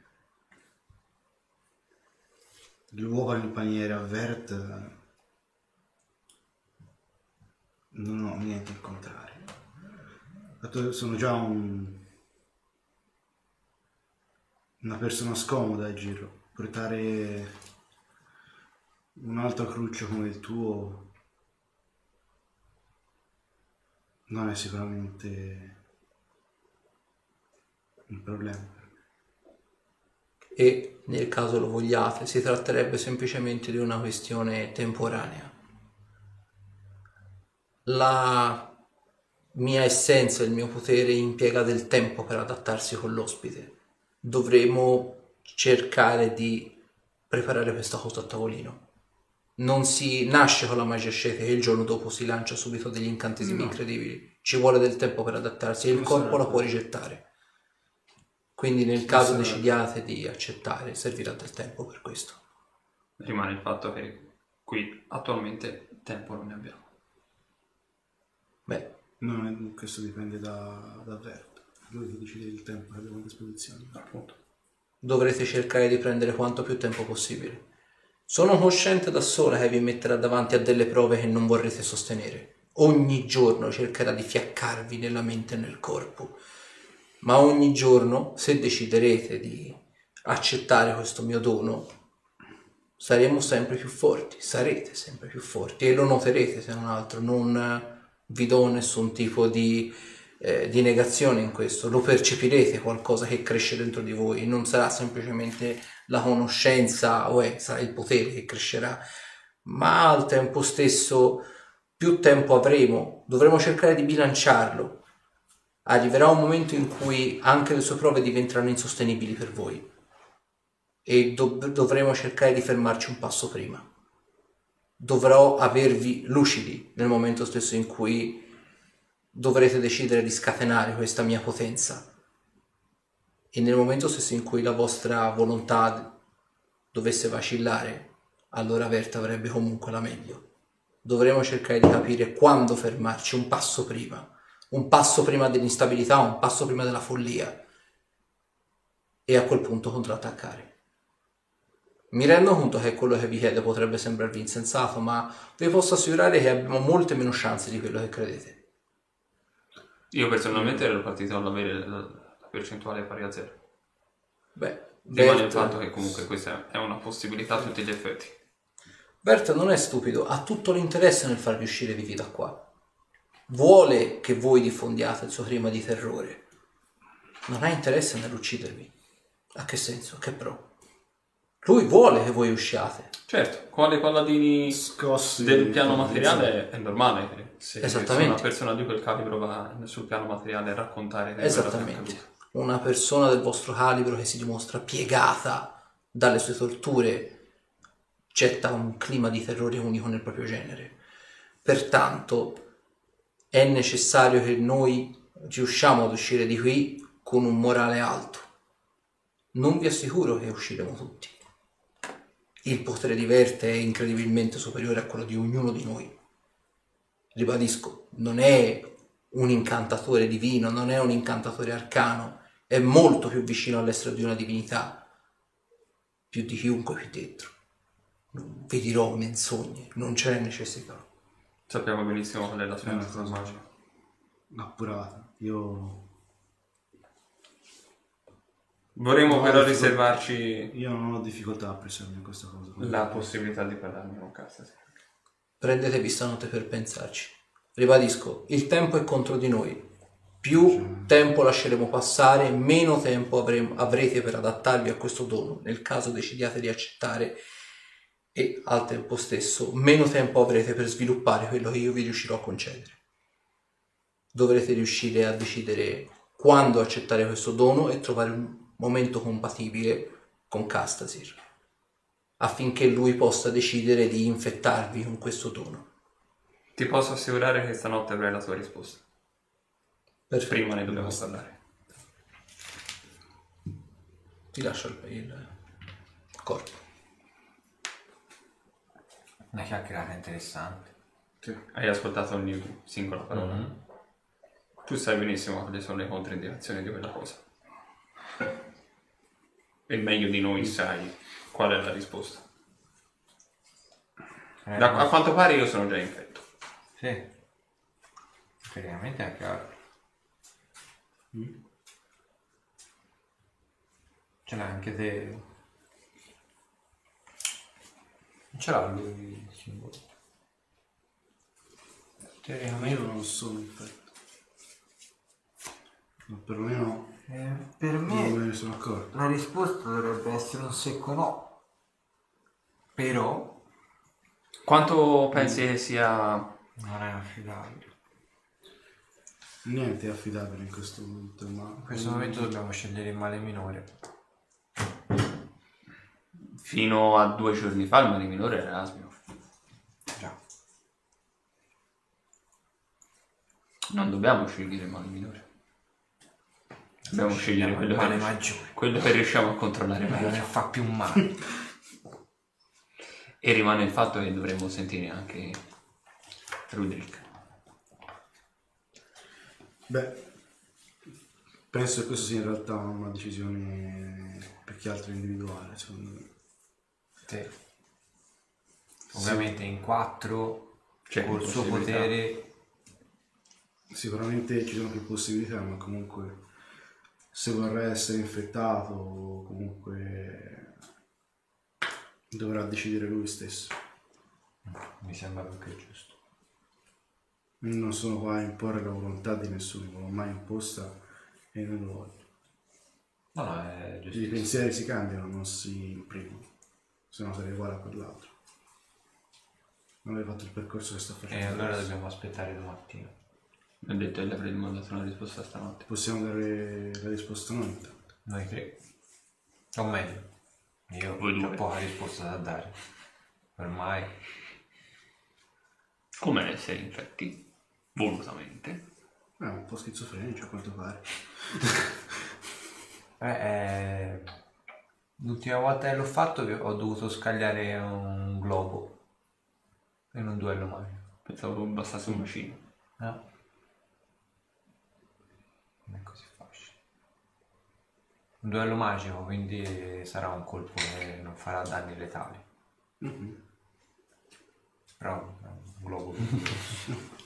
l'uovo nel paniere a Vert, non ho niente al contrario. Sono già un- una persona scomoda a giro, portare un altro cruccio come il tuo non è sicuramente un problema. e nel caso lo vogliate si tratterebbe semplicemente di una questione temporanea. La mia essenza, il mio potere impiega del tempo per adattarsi con l'ospite. Dovremo cercare di preparare questa cosa a tavolino. Non si nasce con la magia ascetica e il giorno dopo si lancia subito degli incantesimi incredibili. Ci vuole del tempo per adattarsi e il corpo sarà la può rigettare. Quindi nel caso sarà- decidiate di accettare, servirà del tempo per questo. Rimane il fatto che qui attualmente tempo non ne abbiamo. Beh, No, questo dipende da, da Vert. Lui che decide il tempo che abbiamo a disposizione. Appunto. dovrete cercare di prendere quanto più tempo possibile. Sono cosciente da sola che vi metterà davanti a delle prove che non vorrete sostenere. Ogni giorno cercherà di fiaccarvi nella mente e nel corpo. Ma ogni giorno, se deciderete di accettare questo mio dono, saremo sempre più forti, sarete sempre più forti e lo noterete se non altro. Non vi do nessun tipo di, eh, di negazione in questo, lo percepirete qualcosa che cresce dentro di voi, non sarà semplicemente la conoscenza o è, sarà il potere che crescerà, ma al tempo stesso più tempo avremo, dovremo cercare di bilanciarlo. Arriverà un momento in cui anche le sue prove diventeranno insostenibili per voi e dov- dovremo cercare di fermarci un passo prima. Dovrò avervi lucidi nel momento stesso in cui dovrete decidere di scatenare questa mia potenza e nel momento stesso in cui la vostra volontà dovesse vacillare, allora Verta avrebbe comunque la meglio. dovremo cercare di capire quando fermarci, un passo prima, un passo prima dell'instabilità, un passo prima della follia e a quel punto contrattaccare. Mi rendo conto che quello che vi chiedo potrebbe sembrarvi insensato, ma vi posso assicurare che abbiamo molte meno chance di quello che credete. Io personalmente ero partito ad avere la, percentuale pari a zero. Beh, Rimane il fatto che comunque questa è una possibilità a tutti gli effetti. Bert non è stupido, ha tutto l'interesse nel farvi uscire vivi da qua. Vuole che voi diffondiate il suo clima di terrore. Non ha interesse nell'uccidervi. A che senso? Che pro? Lui vuole che voi usciate. Certo, con le palladini Scossi del piano materiale è normale. Se Esattamente. una persona di quel calibro va sul piano materiale a raccontare che che Esattamente. Una persona del vostro calibro che si dimostra piegata dalle sue torture getta un clima di terrore unico nel proprio genere. Pertanto è necessario che noi riusciamo ad uscire di qui con un morale alto. Non vi assicuro che usciremo tutti. Il potere di Verte è incredibilmente superiore a quello di ognuno di noi. Ribadisco, non è un incantatore divino, non è un incantatore arcano, è molto più vicino all'essere di una divinità, più di chiunque qui dentro. Non vi dirò menzogne, non ce n'è necessità. Sappiamo benissimo qual è la sua cosa immagine. appurata. Io, Vorremmo No, però riservarci io non ho difficoltà a presentarmi questa cosa. La possibilità di parlarne con Casta. Prendetevi stanotte per pensarci. Ribadisco, il tempo è contro di noi. Più tempo lasceremo passare, meno tempo avremo- avrete per adattarvi a questo dono, nel caso decidiate di accettare, e al tempo stesso meno tempo avrete per sviluppare quello che io vi riuscirò a concedere. Dovrete riuscire a decidere quando accettare questo dono e trovare un momento compatibile con Castasir, affinché lui possa decidere di infettarvi con questo dono. Ti posso assicurare che stanotte avrai la tua risposta. Perfetto. Prima ne dobbiamo parlare. Ti lascio il, il corpo. Una chiacchierata interessante. Hai ascoltato ogni singola parola. Tu sai benissimo quali sono le controindicazioni di quella cosa. E meglio di noi sai qual è la risposta. Eh, Da- a quanto pare io sono già infetto. Sì. Praticamente è chiaro. Ce l'hai anche te. Non ce l'ha lui il simbolo. Teoricamente. io non sono infetto. Ma perlomeno Eh, per me me ne sono accorto. la risposta dovrebbe essere un secco no. Però Quanto pensi che sia non è affidabile. Niente è affidabile in questo momento, ma In questo momento dobbiamo scegliere il male minore. fino a due giorni fa il male minore era Asmio? Già. Non dobbiamo scegliere il male minore. Dobbiamo scegliere quello male che, maggiore. quello che riusciamo a controllare Quello che meglio. fa più male. E rimane il fatto che dovremmo sentire anche Rudrick. Beh, penso che questo sia in realtà una decisione più che altro individuale, secondo me. Sì. Ovviamente in quattro, C'è col suo potere, Sicuramente ci sono più possibilità, ma comunque se vorrà essere infettato, comunque dovrà decidere lui stesso. mi sembra più che giusto. Non sono qua a imporre la volontà di nessuno, non l'ho mai imposta e non lo voglio. No, no, è I giusto. pensieri si cambiano, non si imprimono, se no sarei uguale a quell'altro. Non hai fatto il percorso che sto facendo. E allora adesso. dobbiamo aspettare domattina. Mi ha detto che gli avrei mandato una risposta stanotte. Possiamo dare la risposta noi intanto. Noi tre. O meglio, io Voi ho due. poca risposta da dare. Ormai. Come essere infetti? Volutamente. È un po' schizofrenico a quanto pare. Eh, eh, l'ultima volta che l'ho fatto vi- ho dovuto scagliare un globo. in un duello magico. Pensavo bastasse un bacino. No. Non è così facile. Un duello magico, quindi sarà un colpo che non farà danni letali. Però è un globo.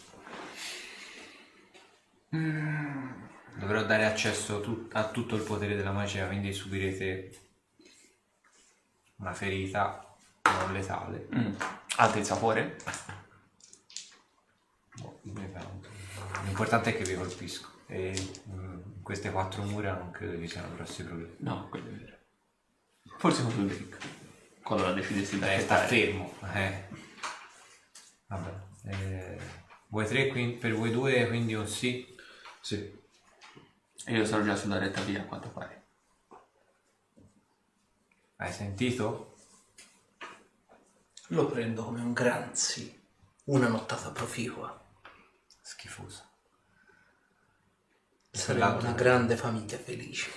Dovrò dare accesso a tutto il potere della magia, quindi subirete una ferita non letale. Mm. Il sapore? Boh, L'importante è che vi colpisco e mm, queste quattro mura non credo vi siano grossi problemi. No, quello è vero. Forse con il Rick. Quando la decidessi di Eh, sta fermo. Eh. Vabbè. Eh, voi tre, quindi, per voi due, quindi un sì. Sì. E io sono già sulla retta via, a quanto pare. Hai sentito? Lo prendo come un gran sì. Una nottata proficua. Schifoso. L'altro- una grande famiglia felice.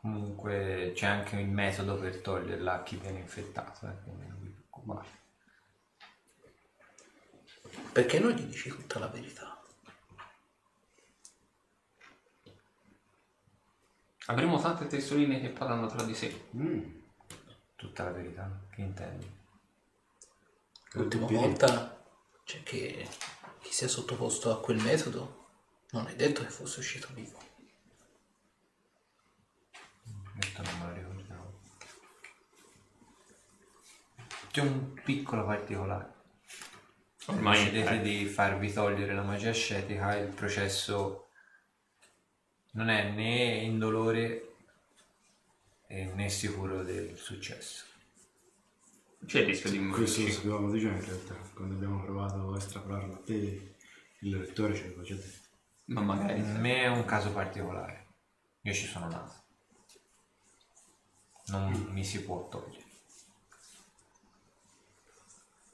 Comunque c'è anche il metodo per toglierla a chi viene infettato, eh, quindi non vi preoccupate. Perché non gli dici tutta la verità? Avremo tante testoline che parlano tra di sé. Mm. Tutta la verità, che intendi? L'ultima Piedi. volta cioè che chi si è sottoposto a quel metodo non è detto che fosse uscito vivo. Questo non me lo ricordavo. C'è un piccolo particolare. Ormai decidete eh, di farvi togliere la magia ascetica, il processo non è né indolore e né sicuro del successo. C'è il rischio di Questo lo sapevamo già in realtà, quando abbiamo provato a estrapolarlo a te, il lettore ce l'aveva già detto. Ma magari. Per me è un caso particolare. Io ci sono nato. Non mi si può togliere.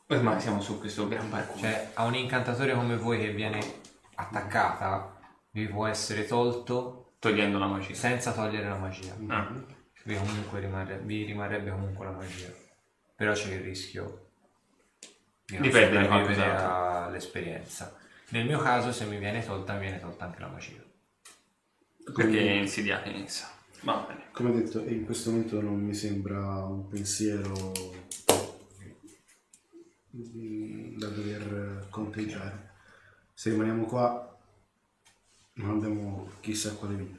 Ormai siamo su questo gran barco. Cioè, a un incantatore come voi che viene attaccata, vi può essere tolto togliendo la magia. senza togliere la magia. Ah, Vi, comunque rimarre- vi rimarrebbe comunque la magia. Però c'è il rischio di non Di perdere sopravvivere qualcos'altro. all'esperienza. Nel mio caso, se mi viene tolta, mi viene tolta anche la magia. perché è insidiata in essa. Va bene. Come detto, in questo momento non mi sembra un pensiero mm, da dover conteggiare. Se rimaniamo qua non abbiamo chissà quale vita.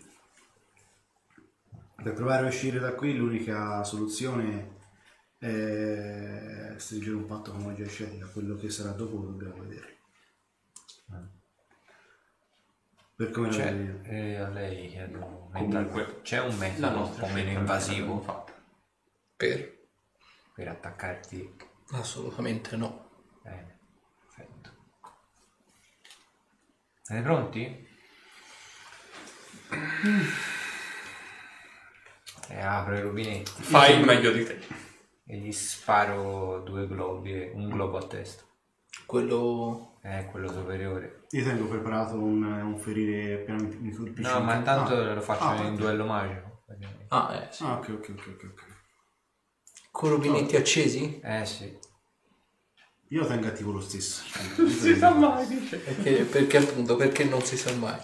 Per provare a uscire da qui l'unica soluzione è stringere un patto con magia scenica, quello che sarà dopo lo dobbiamo vedere. Per come la C'è, vedi? eh, a lei chiedo, Comunque, c'è un La metodo un nostra po' meno scelta invasivo fatta. Per? per attaccarti Assolutamente no. bene. Perfetto. Siete pronti? E apro i rubinetti Fai il meglio di te. E gli sparo due globi, e- un globo a testa. Quello... È quello superiore. Io tengo preparato un, un ferire appena mi, colpisce. No, ma intanto ah. lo faccio Ah, in duello magico. Ah, eh sì. Ah, ok, ok, ok, ok. ok. Con rubinetti accesi? Eh sì. Io tengo attivo lo stesso. Si sa mai, dice. Perché, perché appunto, perché non si sa mai.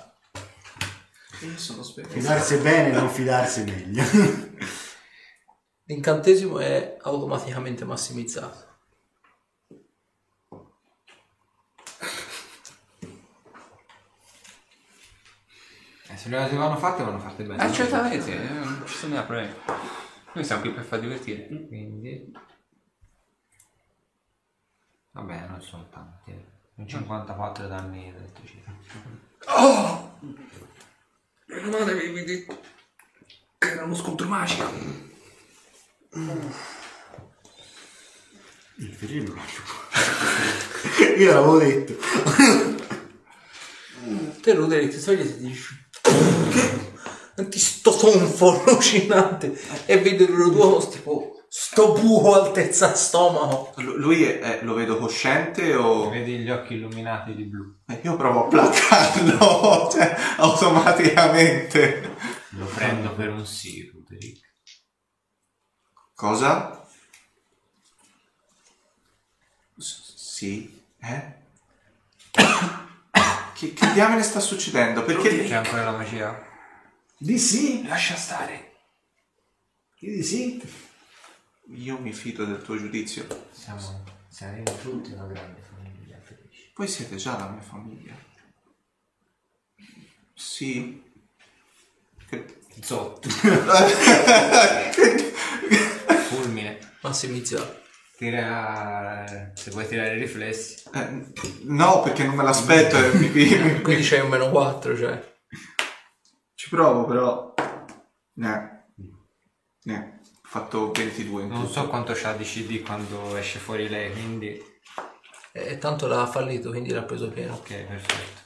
Io sono sveglio. Fidarsi bene, non fidarsi meglio. L'incantesimo è automaticamente massimizzato. Eh, se le cose vanno fatte, vanno fatte bene. Eh, certamente, eh, non ci sono problemi. Noi siamo qui per far divertire. Quindi... Vabbè, non sono tanti. eh. Un 54 danni di elettricità. Meno male avevi detto che era uno scontro magico. Il lo lascio qua. Io l'avevo detto. Te Ruderi ti togli e ti dici Senti sto tonfo allucinante e vedi loro due tipo sto buco altezza stomaco Lu- Lui è- è- lo vedo cosciente o... Vedi gli occhi illuminati di blu. Eh, Io provo a placcarlo, cioè, automaticamente. Lo prendo per un sì, Ruderick. Cosa? S- sì? Eh? Che, che diamine sta succedendo? Perché... C'è ancora la magia? Di sì? Lascia stare. Di sì? Io mi fido del tuo giudizio. Siamo, siamo tutti una grande famiglia felice. Voi siete già la mia famiglia. Sì. Che... Zotto. Fulmine. Massimizzato. Tira... Se vuoi tirare i riflessi. eh, no, perché non me l'aspetto e mi, mi- mi- Quindi c'hai un meno 4, cioè. Ci provo, però... Ne. Ne. Ho fatto 22 in Non tutto. so quanto c'ha di CD quando esce fuori lei, quindi... E tanto l'ha fallito, quindi l'ha preso pieno. Ok, perfetto.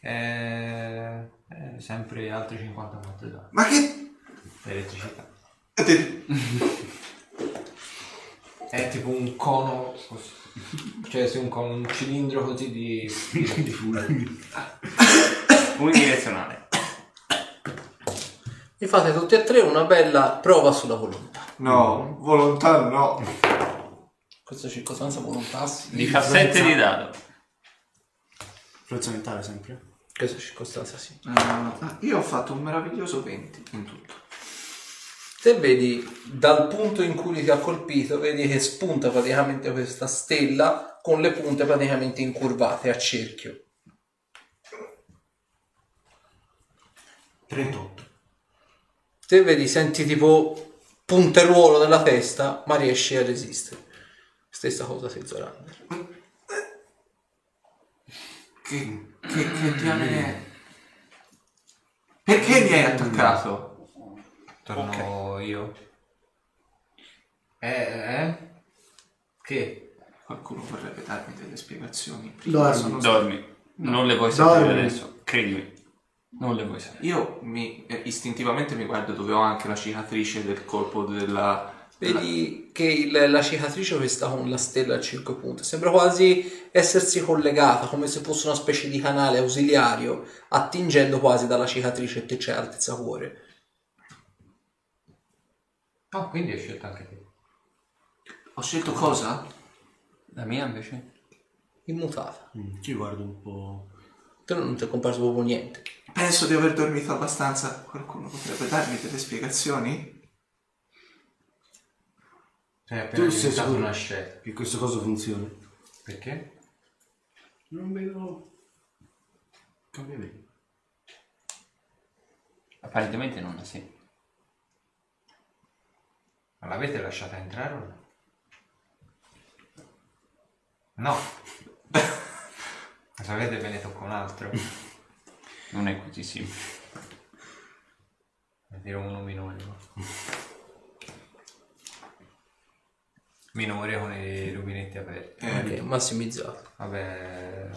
Eh, eh, sempre altri 54 danni. Ma che... Elettricità. È tipo un cono così. Cioè, sì, un cono, un cilindro così di... di fulmini. Unidirezionale. Mi fate tutti e tre una bella prova sulla volontà. No, volontà no. Questa circostanza volontà sì. 17 di dado. Influenza mentale sempre? Questa circostanza sì. Ah, io ho fatto un meraviglioso 20 in tutto. Te vedi dal punto in cui ti ha colpito, vedi che spunta praticamente questa stella con le punte praticamente incurvate a cerchio. 38. Te vedi, senti tipo punteruolo nella testa, ma riesci a resistere. Stessa cosa sei Zorander. Che, che, che diamine è? Perché mi hai attaccato? Torno io. Eh, eh? Che? Qualcuno vorrebbe darmi delle spiegazioni. Prima Dormi. sono- Dormi. Non le vuoi sapere Dormi. adesso. Credimi. Non le vuoi sapere. Io mi, eh, istintivamente mi guardo dove ho anche la cicatrice del colpo della... Vedi che il- la cicatrice questa con la stella a 5 punte sembra quasi essersi collegata, come se fosse una specie di canale ausiliario, attingendo quasi dalla cicatrice che c'è altezza cuore. Ah, quindi hai scelto anche te. Ho scelto cosa? La mia invece? Immutata. Mm, ci guardo un po'. Te non ti è comparso proprio niente. Penso di aver dormito abbastanza. Qualcuno potrebbe darmi delle spiegazioni? Cioè, Tu appena sei diventato sicuro una scelta. che questo coso funzioni? Perché? Non vedo cambiamenti. Apparentemente non ha sì. Ma l'avete lasciata entrare o no? No. Ma sapete ve ne tocca un altro. Non è così semplice. Ne tiro uno minore. no? Minore con i rubinetti aperti. Eh, Ok, massimizzato. Vabbè.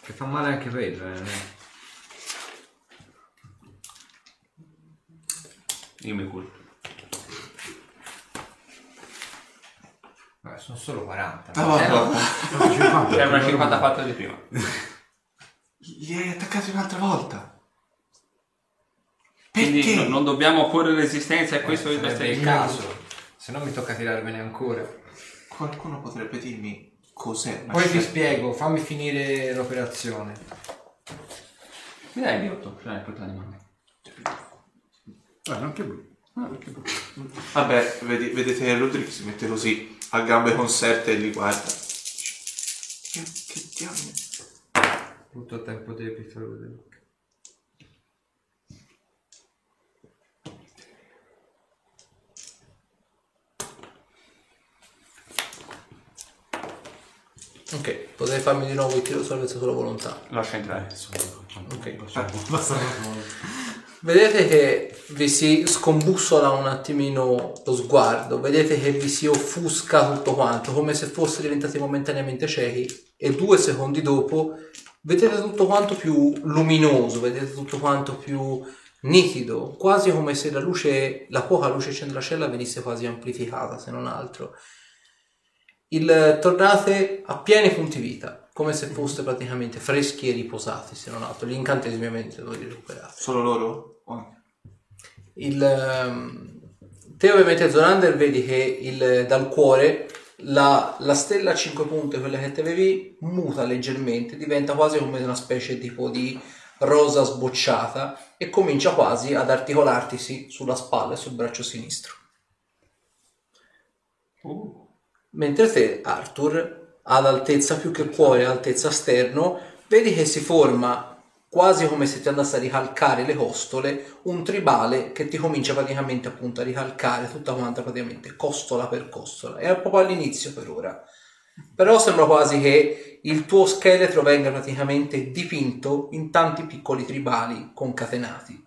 Che fa male anche quello, eh. Mi colpo. Vabbè, sono solo 40. Ah, Eh, va, no. 50. C'era una 54 di prima. Gli hai attaccati un'altra volta. Perché? Quindi no- non dobbiamo opporre resistenza e questo è il Sarebbe il caso. Se no mi tocca tirarvene ancora. Qualcuno potrebbe dirmi cos'è una Poi ti spiego, fammi finire l'operazione. Mi dai di 8? Ce l'hai portato di mano. Guarda, anche lui. Vabbè, vedi- vedete Rodrigo si mette così a gambe conserte e li guarda. Che, che diamine? Tutto tempo debito. vedevo. Ok, potete farmi di nuovo il tiro salvezza sulla volontà. Lascia entrare. Ok. Basta. Vedete che vi si scombussola un attimino lo sguardo, vedete che vi si offusca tutto quanto, come se foste diventati momentaneamente ciechi e due secondi dopo vedete tutto quanto più luminoso, vedete tutto quanto più nitido, quasi come se la luce, la poca luce centracella venisse quasi amplificata, se non altro. Il tornate a pieni punti vita, come se foste praticamente freschi e riposati, se non altro. Gli incantesimi ovviamente li recuperate. Solo loro? O anche- il, ehm, te ovviamente Zonander vedi che il- dal cuore la, la stella a 5 punte, quella che te avevi, muta leggermente, diventa quasi come una specie tipo di rosa sbocciata e comincia quasi ad articolartisi sulla spalla e sul braccio sinistro. Mentre te, Arthur, ad altezza più che cuore, altezza sterno, vedi che si forma quasi come se ti andasse a ricalcare le costole, un tribale che ti comincia praticamente appunto a ricalcare tutta quanta praticamente costola per costola. È proprio all'inizio per ora. Però sembra quasi che il tuo scheletro venga praticamente dipinto in tanti piccoli tribali concatenati.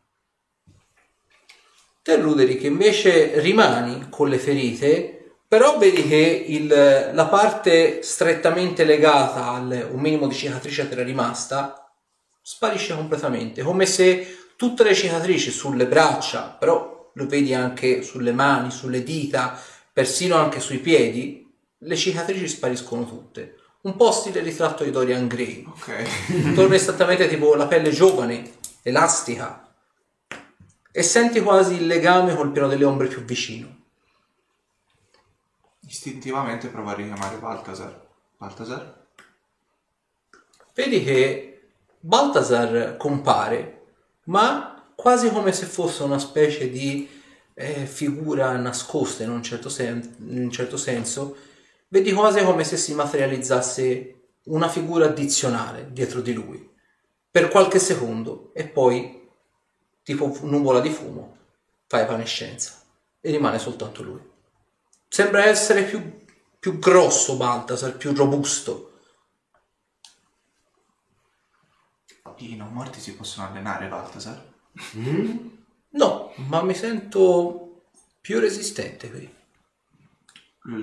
Te Ruderick invece rimani con le ferite, però vedi che il- la parte strettamente legata al un minimo di cicatrice che era rimasta sparisce completamente, come se tutte le cicatrici sulle braccia, però lo vedi anche sulle mani, sulle dita, persino anche sui piedi, le cicatrici spariscono tutte. Un po' stile ritratto di Dorian Gray. Ok. Torna esattamente tipo la pelle giovane, elastica. E senti quasi il legame col piano delle ombre più vicino. Istintivamente provo a richiamare Baltasar. Baltasar? Vedi che Baltasar compare, ma quasi come se fosse una specie di eh, figura nascosta in un, certo sen- in un certo senso. Vedi quasi come se si materializzasse una figura addizionale dietro di lui per qualche secondo e poi, tipo nuvola di fumo, fa evanescenza e rimane soltanto lui. Sembra essere più, più grosso Baltasar, più robusto. I non morti si possono allenare, Baltasar? No, ma mi sento più resistente qui.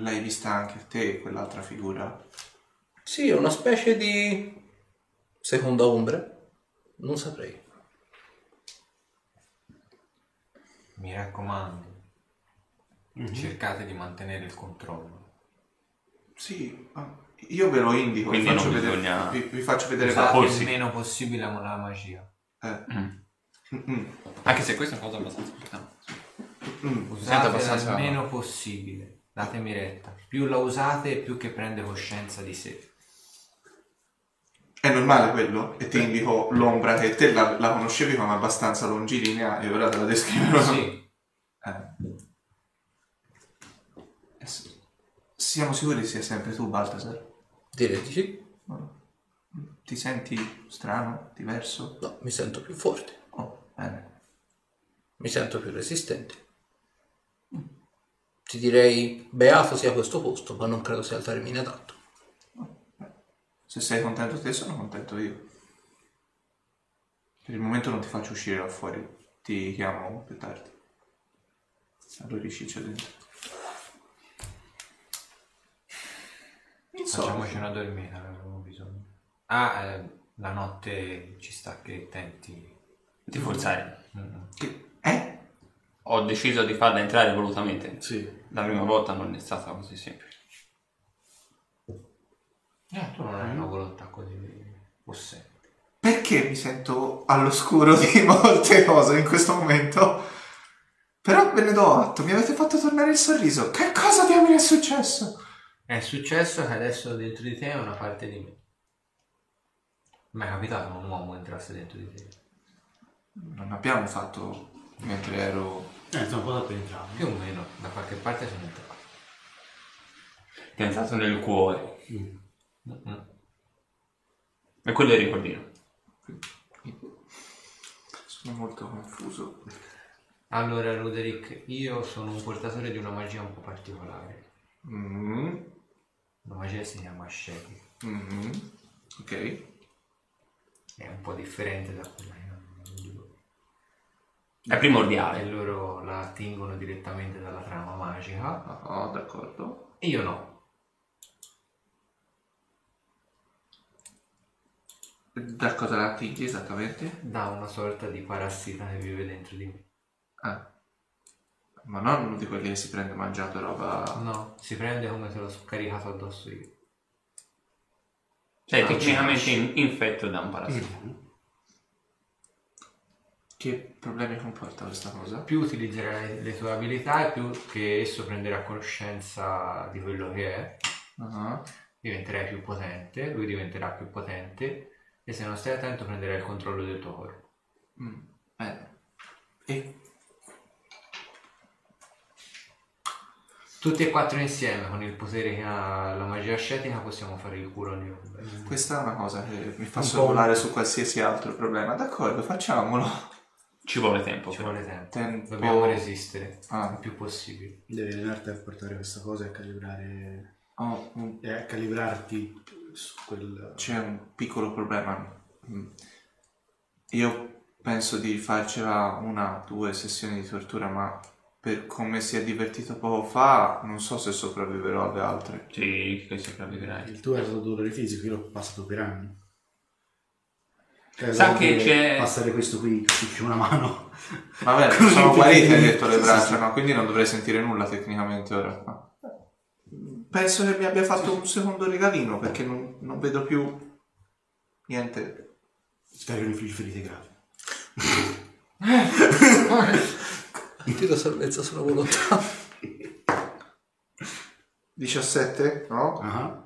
L'hai vista anche te, quell'altra figura? Sì, è una specie di seconda ombra. Non saprei. Mi raccomando, cercate di mantenere il controllo. Sì, ma io ve lo indico, vi Quindi faccio, non vedere, bisogna- vi, vi faccio vedere il meno possibile la magia. Eh. Mm. Mm, Anche se questa è una cosa abbastanza importante. mm. Usate abbastanza- il meno possibile. Datemi retta. Più la usate, più che prende coscienza di sé. È normale quello? E ti indico l'ombra che te la, la conoscevi come abbastanza longilinea e ora te la descriverò. Sì. Eh, s- Siamo sicuri sia sempre tu, Baltasar? Direi di sì. Ti senti strano, diverso? No, mi sento più forte. Oh, bene. Mi sento più resistente. Ti direi beato sia questo posto, ma non credo sia il termine adatto. Se sei contento te, sono contento io. Per il momento non ti faccio uscire là fuori, ti chiamo più tardi. Allora riciccio dentro. So. Facciamoci una dormita, avevamo bisogno. Ah, eh, la notte ci sta che tenti. Di forzare. Mm. Che... Eh? Ho deciso di farla entrare volutamente. Sì. La prima volta non è stata così semplice. Eh, tu non hai una volontà così possente. Perché mi sento all'oscuro di molte cose in questo momento? Però ve ne do atto, mi avete fatto tornare il sorriso. Che cosa diamine è successo? È successo che adesso dentro di te è una parte di me. Mi è capitato che un uomo entrasse dentro di te. Non abbiamo fatto mentre ero... Eh, un po' da penetrare. Più o meno, da qualche parte sono entrato. Ti è entrato nel cuore. Mm. E quello è il ricordino. Sono molto confuso. Allora, Roderick, io sono un portatore di una magia un po' particolare. Mm, La magia si chiama Shaggy. mm, ok. È un po' differente da quella che hanno. È E primordiale. loro la attingono direttamente dalla trama magica. Oh, d'accordo. E io no. Da cosa la attingi esattamente? Da una sorta di parassita che vive dentro di me. Ah. Ma non uno di quelli che si prende mangiato roba... No, si prende come se l'ho scaricato addosso io. Sei Ah, tecnicamente in- infetto da un parassita. Che problemi comporta questa cosa? Più utilizzerai le tue abilità e più che esso prenderà coscienza di quello che è, Ah, diventerai più potente, lui diventerà più potente e se non stai attento prenderai il controllo del tuo corpo. mm, Bene. E Tutti e quattro insieme con il potere che ha la magia ascetica possiamo fare il curo ogni questa è una cosa che mi fa sorvolare su qualsiasi altro problema. D'accordo, facciamolo. Ci vuole tempo. Ci vuole tempo. Tempo. Dobbiamo resistere Ah. il più possibile. Devi allenarti a portare questa cosa e a calibrare. Oh, e a calibrarti su quel. c'è un piccolo problema. Mm. Io penso di farcela una, due sessioni di tortura, ma per come si è divertito poco fa, non so se sopravviverò alle altre. Sì, che sopravviverai. Il tuo è stato dolore fisico, io l'ho passato per anni. Cioè, Sa che c'è- Passare questo qui, c'è una mano. Vabbè, sono guarite, hai detto le Sì, braccia, sì. no? Quindi non dovrei sentire nulla tecnicamente ora. Ma- Penso che mi abbia fatto un secondo regalino perché non, non vedo più niente. Scaricano i ferite gravi. Tiro salvezza sulla volontà. 17? No? Ah.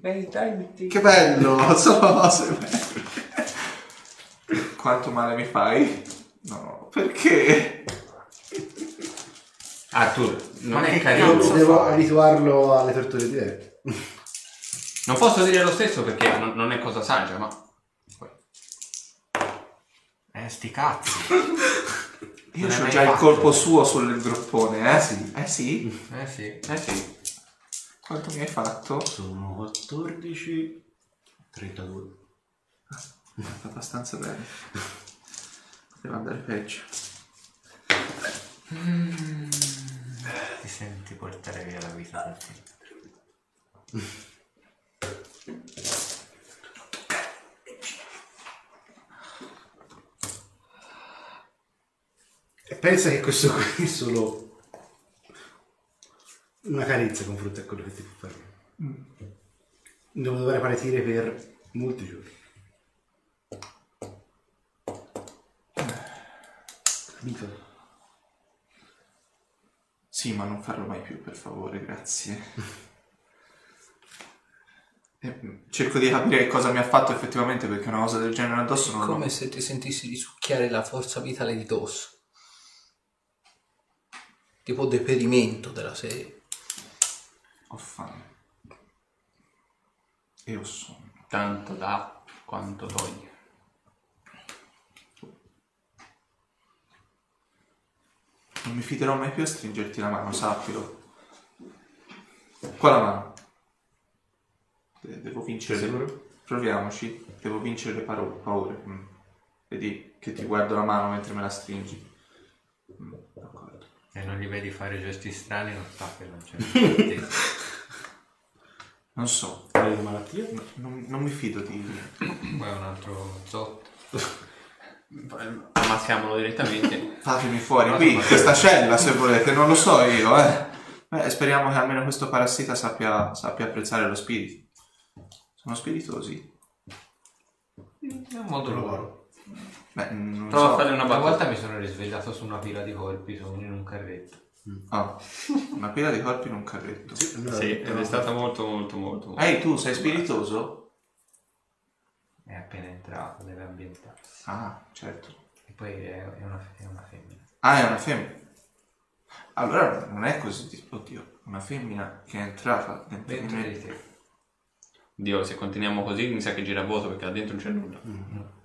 Che bello! Sono. Quanto male mi fai? No, perché? Arthur, non Ma è carino. cazzo? Devo fare? abituarlo alle torture dirette. Non posso dire lo stesso perché non, non è cosa saggia, ma... Eh, sti cazzi. Io ho già il colpo suo sul groppone, eh? Sì. Eh sì? Eh sì. Eh sì. Quanto mi hai fatto? Sono 14, 32. È fatto abbastanza bene. Poteva andare peggio. Ti senti portare via la vita da te. Pensa che questo qui è solo una carezza in confronto a quello che ti può fare. Devo dover partire per molti giorni. Capito? Sì, ma non farlo mai più, per favore, grazie. E, mm, Cerco di capire cosa mi ha fatto effettivamente perché una cosa del genere addosso non Come l'ho... se ti sentissi di succhiare la forza vitale di dosso. Tipo deperimento della serie. Ho fame. E ho sonno. Tanto dà quanto toglie. Non mi fiderò mai più a stringerti la mano, sappilo. Qua la mano. De- Devo vincere le... Sicuro? Proviamoci. Devo vincere le paro- paure. Mm. Vedi che ti guardo la mano mentre me la stringi. Mm. E non li vedi fare gesti strani, non sa che non c'è. Non so. Hai una malattia? n- non, non mi fido di... Poi un altro zotto. Ammazziamolo direttamente. Fatemi fuori qui, insomma, questa cella se volete, non lo so io, eh. Beh, speriamo che almeno questo parassita sappia, sappia apprezzare lo spirito. Sono spiritosi. È un modo loro. Beh, non Prova a so. fare una Una volta mi sono risvegliato su una pila di colpi, sono in un carretto. Ah, una pila di corpi in un carretto. Sì, ed è stata molto molto molto... molto. Ehi, tu sei spiritoso? È appena entrato, deve ambientarsi. Ah, certo. E poi è, è una, è una femmina. Ah, è una femmina. Allora non è così. di- Oddio, una femmina che è entrata dentro di Dentro di te. Dio, se continuiamo così mi sa che gira a vuoto perché là dentro non c'è nulla.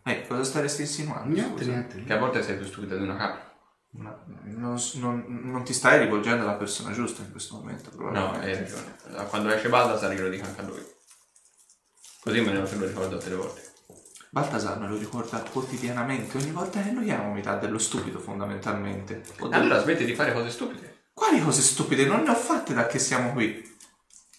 Ehi, cosa staresti insinuando? Niente, scusa? niente. Che a volte sei più stupido di una capra. Ma non, non- non ti stai rivolgendo alla persona giusta in questo momento, No, hai ragione. Quando esce Baldassar glielo dico anche a lui. Così me ne lo ricordo tutte le volte. Baltasar me lo ricorda quotidianamente, ogni volta che noi abbiamo metà dello stupido fondamentalmente. Detto, Allora smetti di fare cose stupide. Quali cose stupide? Non ne ho fatte da che siamo qui.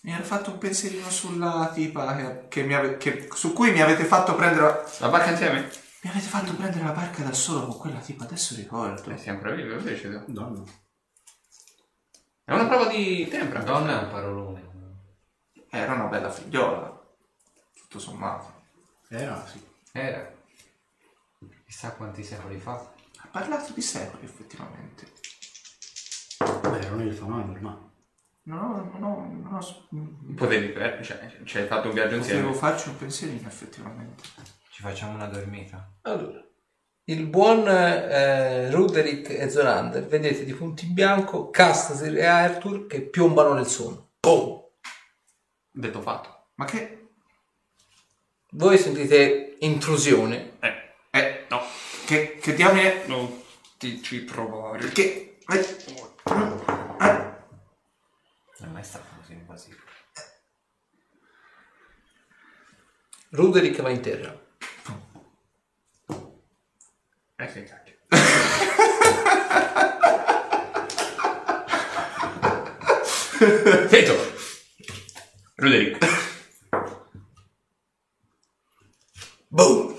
Mi ero fatto un pensierino sulla tipa che, che mi ave- che- su cui mi avete fatto prendere la... La barca insieme? Mi avete fatto prendere la barca da solo con quella tipa, adesso ricordo. È sempre vivo, invece. Donna. È una prova di tempra. Donna è un parolone. Era una bella figliola, tutto sommato. Era, sì. Era. Chissà quanti secoli fa. parlato di secoli effettivamente. Beh, è il famoso ormai. Non ho, non ho s- Potevi, eh, cioè, ci hai fatto un viaggio Potevo insieme. farci un pensierino effettivamente. Ci facciamo una dormita. Allora, il buon eh, Ruderick e Zorander, vedete di punto in bianco Castasir e Arthur che piombano nel sonno. Boom! Detto fatto. Ma che... Voi sentite intrusione. Eh, Eh, no, che, che diamine... non ti ci provare. Che... eh, Non è mai stato così invasivo. Ruderick va in terra. Eh che cacchio. Feto. Roderick. Boom!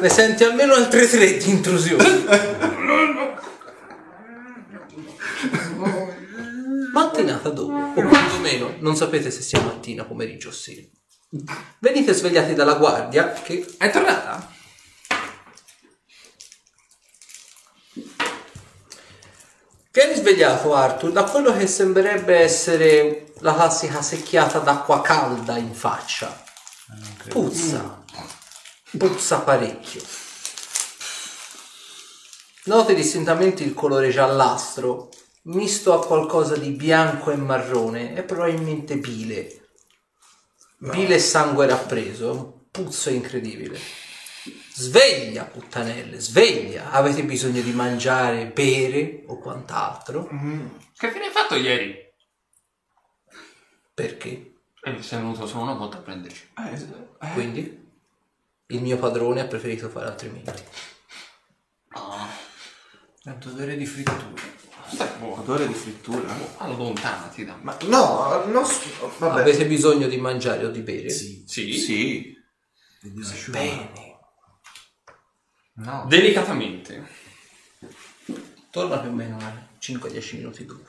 Ne senti almeno altre tre di intrusione. Mattinata dopo, o quantomeno non sapete se sia mattina, pomeriggio o sera. Venite svegliati dalla guardia che È tornata? Vieni svegliato Arthur da quello che sembrerebbe essere la classica secchiata d'acqua calda in faccia. Puzza. Puzza parecchio. Noti distintamente il colore giallastro, misto a qualcosa di bianco e marrone, e probabilmente bile. Bile e sangue rappreso, un puzzo incredibile. Sveglia, puttanelle, sveglia. Avete bisogno di mangiare, bere o quant'altro? Che fine hai fatto ieri? Perché? Eh, sei venuto solo una volta a prenderci. eh, eh, Quindi il mio padrone ha preferito fare altrimenti. Tanto odore di frittura. Odore di frittura. Allontanati da me. Ma no, non... s- Vabbè. Avete bisogno di mangiare o di bere? Sì. Sì? Sì. Bene. No. Delicatamente. Torna più o meno a 5-10 minuti dopo.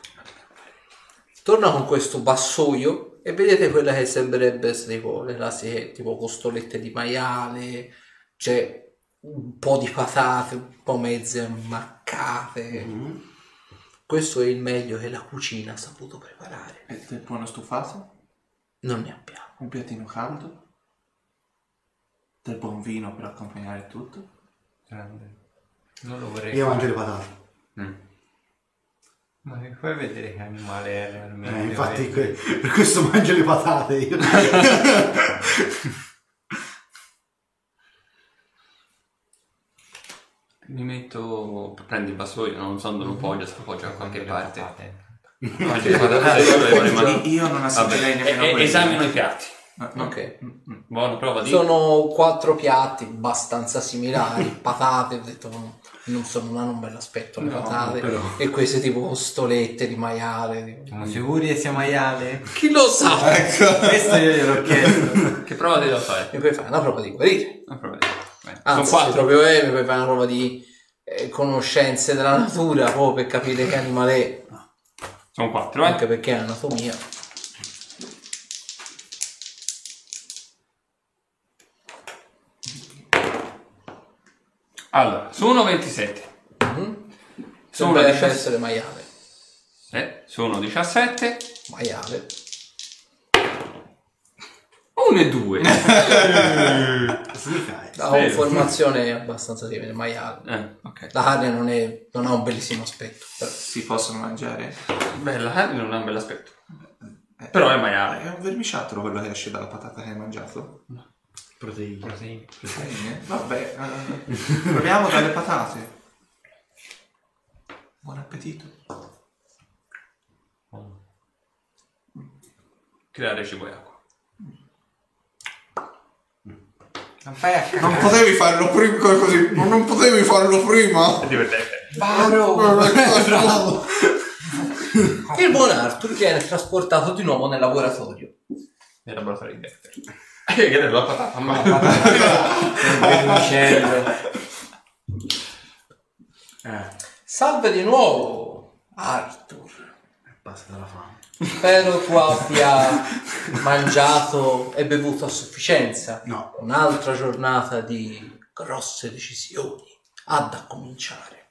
Torna con questo vassoio e vedete quella che sembrerebbe essere tipo le classiche tipo costolette di maiale, c'è un po' di patate, un po' mezze ammaccate. Mm. Questo è il meglio che la cucina ha saputo preparare. E del buono stufato? Non ne abbiamo. Un piattino caldo? Del buon vino per accompagnare tutto? Grande. Non lo vorrei. Io mangio le patate. Mm. Ma mi fai vedere che animale è realmente? Eh, infatti que- per questo mangio le patate io. Mi metto... Prendi il vassoio, non so dove lo poggia, se lo poggia da qualche parte. Io non assaggerei nemmeno e- e- quello. Esamino i piatti. No, no. Ok. Mm, mm. Buono, prova di... Sono quattro piatti abbastanza similari, patate, ho detto no, non, so, non hanno un bel aspetto le No, patate, però. e queste tipo costolette di maiale. tipo- Siamo sicuri che sia maiale? Chi lo sa? Questo io gliel'ho chiesto. Che prova devo fare? Mi puoi fare una prova di guarire. Una prova di... Vai. Anzi, Sono quattro. proprio è, mi puoi fare una prova di eh, conoscenze della natura, proprio per capire che animale è, Sono quattro, eh? anche perché è anatomia. Allora, sono 27. Sono Sembra 17. essere maiale. Eh, sono 17. Maiale. 1 e 2. Significa, eh. Ha una formazione abbastanza simile, maiale. eh, ok. La carne non, è- non ha un bellissimo aspetto. però- Si possono mangiare? Beh, la carne non ha un bel aspetto. Però è maiale. È un vermiciattolo quello che esce dalla patata che hai mangiato? Proteine. Proteine? Vabbè, eh, proviamo dalle patate. Buon appetito. Creare cibo e acqua. Non fai a cagare. Non potevi farlo prima così, non potevi farlo prima. È divertente. Bravo. Il buon Arthur viene trasportato di nuovo nel laboratorio. Nel laboratorio di Dexter. Che è la patata, ma... Eh, Salve di nuovo, Arthur. Basta dalla fame. Spero tu abbia mangiato e bevuto a sufficienza. No. Un'altra giornata di grosse decisioni ha da cominciare.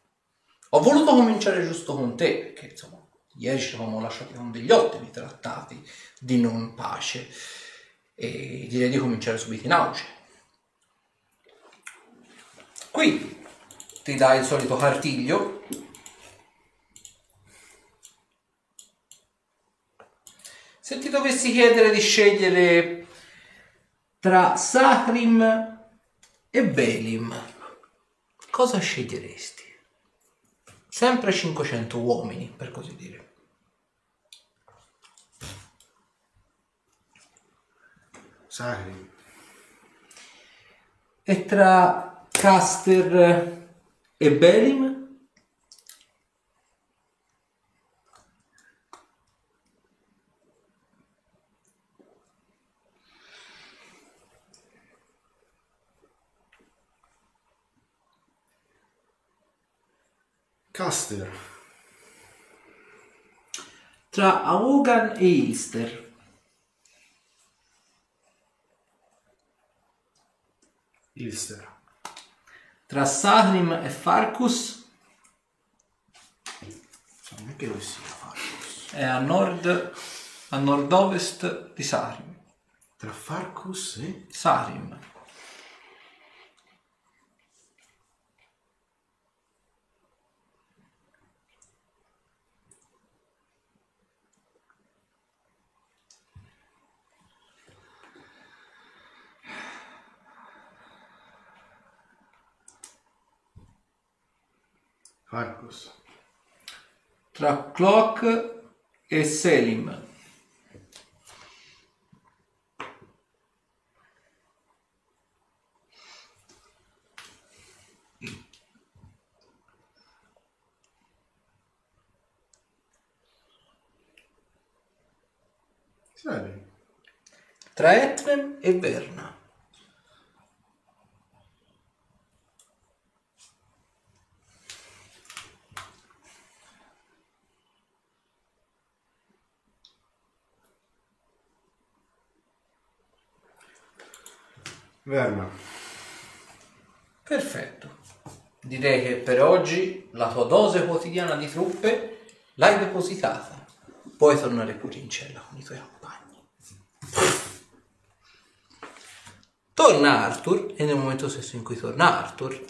Ho voluto cominciare giusto con te, perché insomma, ieri ci eravamo lasciati con degli ottimi trattati di non pace e direi di cominciare subito in auge. Qui ti dai il solito cartiglio. Se ti dovessi chiedere di scegliere tra Sahrim e Belim, cosa sceglieresti? Sempre 500 uomini, per così dire. Sacri. E tra Caster e Belim? Caster. Tra Aogan e Ilster? Ilster. Tra Sahrim e Farkus? Non è che dove sia Farcus. È a nord, a nord-ovest di Sahrim. Tra Farcus e... Sarim. Farcus. Tra Clock e Selim. Tra Etrem e Verna. Verna. Perfetto. Direi che per oggi la tua dose quotidiana di truppe l'hai depositata. Puoi tornare pure in cella con i tuoi compagni. Torna Arthur e nel momento stesso in cui torna Arthur,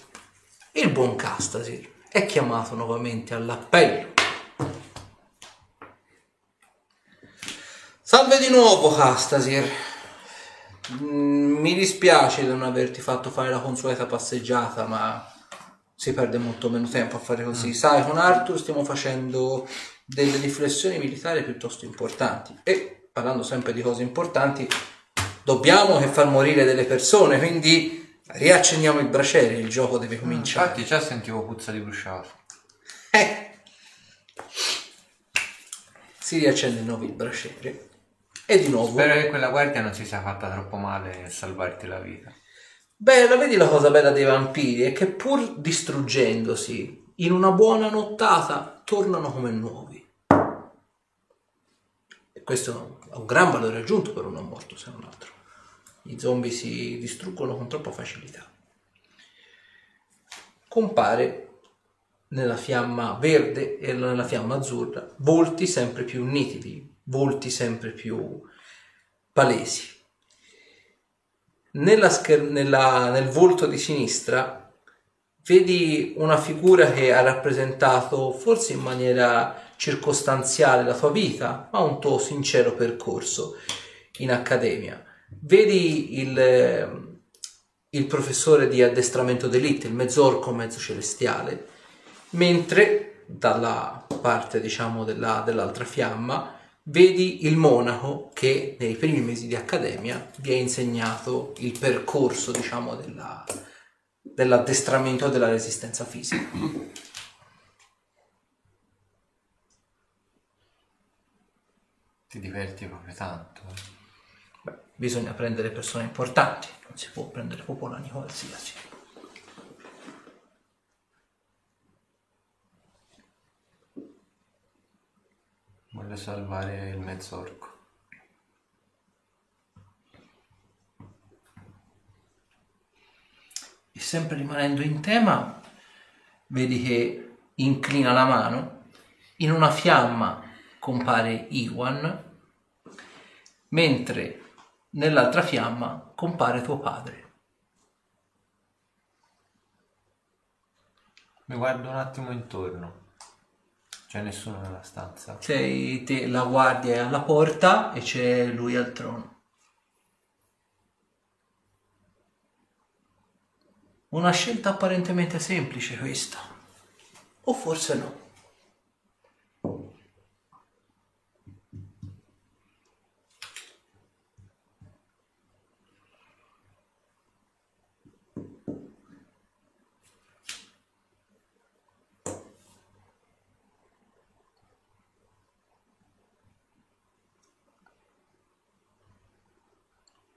il buon Castasir è chiamato nuovamente all'appello. Salve di nuovo Castasir. Mm, Mi dispiace di non averti fatto fare la consueta passeggiata, ma si perde molto meno tempo a fare così. Sai, con Arthur stiamo facendo delle riflessioni militari piuttosto importanti e parlando sempre di cose importanti, dobbiamo che far morire delle persone, quindi riaccendiamo il braciere, il gioco deve cominciare. Infatti già sentivo puzza di bruciato. Eh. Si riaccende di nuovo il braciere e di nuovo Spero che quella guardia non si sia fatta troppo male e salvarti la vita. Beh, la vedi la cosa bella dei vampiri è che pur distruggendosi in una buona nottata tornano come nuovi. E questo ha un gran valore aggiunto per un non morto, se non altro. I zombie si distruggono con troppa facilità. Compare nella fiamma verde e nella fiamma azzurra volti sempre più nitidi, volti sempre più palesi. Nella scher- nella- nel volto di sinistra vedi una figura che ha rappresentato forse in maniera circostanziale la tua vita, ma un tuo sincero percorso in accademia. Vedi il, il professore di addestramento d'elite, il mezzorco mezzo celestiale, mentre dalla parte diciamo della- dell'altra fiamma vedi il monaco che nei primi mesi di accademia vi ha insegnato il percorso diciamo della- dell'addestramento della resistenza fisica. Ti diverti proprio tanto. eh. Beh, bisogna prendere persone importanti, non si può prendere popolani qualsiasi. Voglio salvare il mezzorco. E sempre rimanendo in tema, vedi che inclina la mano, in una fiamma compare Iwan, mentre nell'altra fiamma compare tuo padre. Mi guardo un attimo intorno. C'è nessuno nella stanza. Sei te, la guardia è alla porta e c'è lui al trono. Una scelta apparentemente semplice questa. O forse no.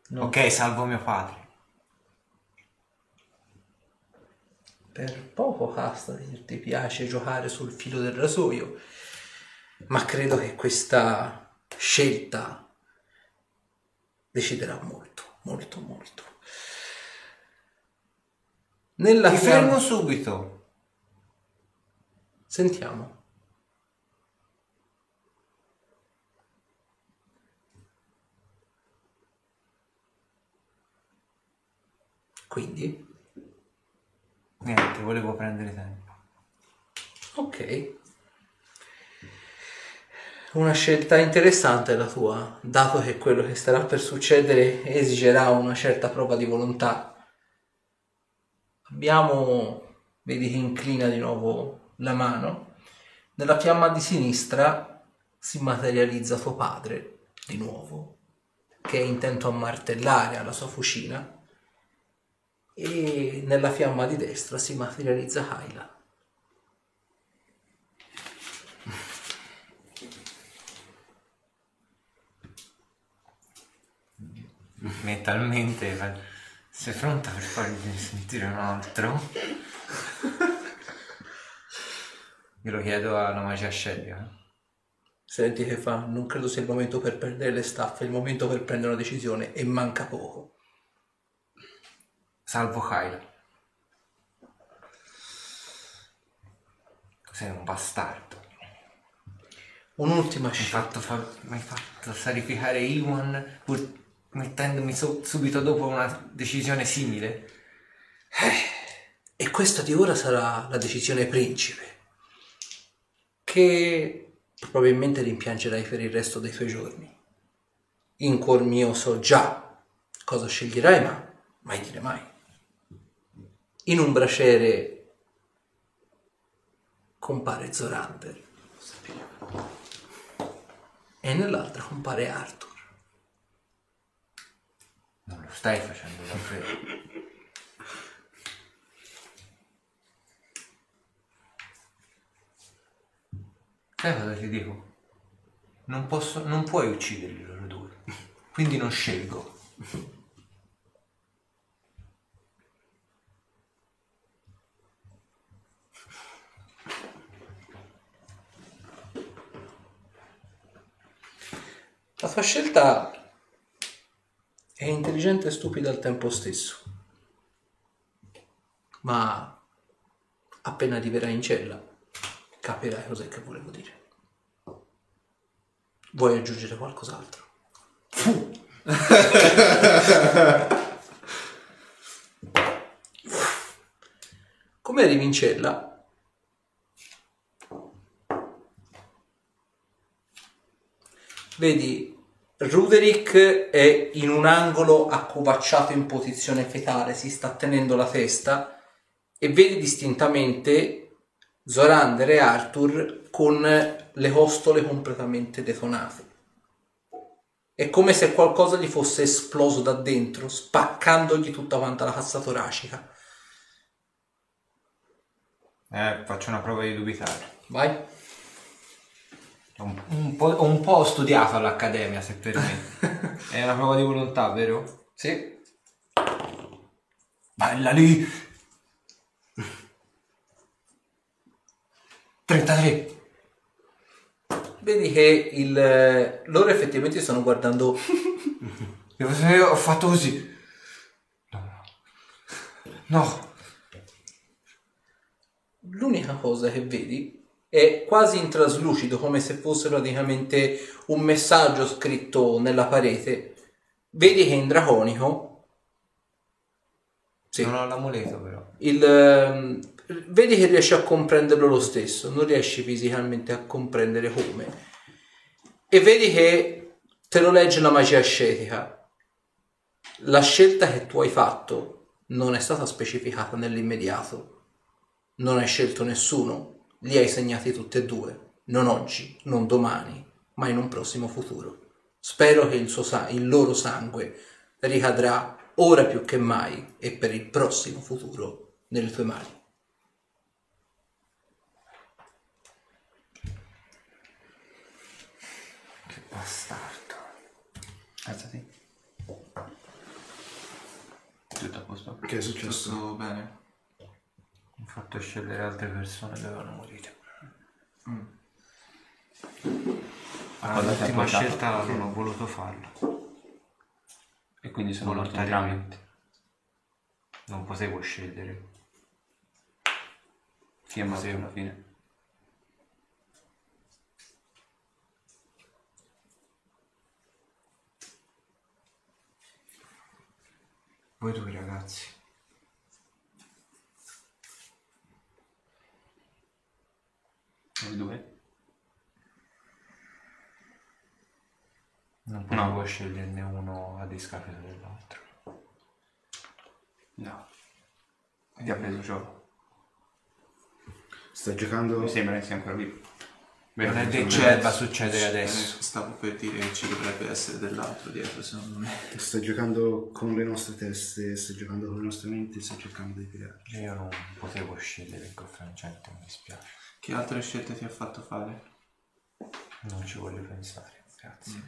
No. Ok, salvo mio padre. Per poco casta ti piace giocare sul filo del rasoio, ma credo che questa scelta deciderà molto, molto, molto. Nella Ti fermo subito. Sentiamo. Quindi, Niente, volevo prendere tempo. ok. Una scelta interessante la tua, dato che quello che starà per succedere esigerà una certa prova di volontà. Abbiamo, vedi che inclina di nuovo la mano, nella fiamma di sinistra si materializza tuo padre, di nuovo, che è intento a martellare alla sua fucina, e nella fiamma di destra si materializza Kyla. Mentalmente sei pronta per farmi sentire un altro? Glielo chiedo alla magia sceglica. Senti che fa, non credo sia il momento per perdere le staffe, è il momento per prendere una decisione e manca poco. Salvo Kyla. Sei un bastardo. Un'ultima Mi hai fatto, fa- mi hai fatto sarificare Iwan pur mettendomi so- subito dopo una decisione simile. E questa di ora sarà la decisione principe, che probabilmente rimpiangerai per il resto dei tuoi giorni. In cuor mio so già cosa sceglierai, ma mai dire mai. In un braciere compare Zorander e nell'altra compare Arthur. Non lo stai facendo davvero. Sai cosa ti dico? Non, posso, non puoi ucciderli loro due. Quindi non scelgo. La tua scelta è intelligente e stupida al tempo stesso. Ma appena arriverai in cella capirai cos'è che volevo dire. Vuoi aggiungere qualcos'altro? Come arrivi in cella? Vedi, Ruderick è in un angolo accovacciato in posizione fetale, si sta tenendo la testa e vedi distintamente Zorander e Arthur con le costole completamente detonate. È come se qualcosa gli fosse esploso da dentro, spaccandogli tutta quanta la cassa toracica. Eh, faccio una prova di dubitare. Vai. Ho un, un po', un po' studiato all'accademia, se permetti. È una prova di volontà, vero? Sì. Bella lì! 33! Vedi che il, loro effettivamente stanno guardando Io io ho fatto così. No. No. l'unica cosa che vedi è quasi in traslucido, come se fosse praticamente un messaggio scritto nella parete. Vedi che in draconico sì. Non ho l'amuleto però. il, ehm, vedi che riesci a comprenderlo lo stesso, non riesci fisicamente a comprendere come. E vedi che te lo legge la magia ascetica. La scelta che tu hai fatto non è stata specificata nell'immediato. Non hai scelto nessuno, li hai segnati tutti e due. Non oggi, non domani, ma in un prossimo futuro. Spero che il, suo sa- il loro sangue ricadrà ora più che mai e per il prossimo futuro nelle tue mani. Che bastardo. Alzati. Tutto a posto? Che è successo? Tutto bene? Fatto scegliere altre persone dovevano morire. cosa Allora, l'ultima scelta non ho voluto farla. E quindi sono. Volontariamente. Non potevo scegliere. Chi è morto alla fine? Voi due ragazzi. Noi due? Non potevo sceglierne uno a discapito dell'altro. No. Ti ha preso gioco. Stai giocando... Mi sembra che sia ancora vivo. Non è detto vivo. che debba succedere adesso. Stavo per dire che ci dovrebbe essere dell'altro dietro, secondo me. Stai giocando con le nostre teste, stai giocando con le nostre menti, stai cercando di tirarci. Io non potevo scegliere quel frangente, mi dispiace. Che altre scelte ti ha fatto fare? Non ci voglio pensare, grazie.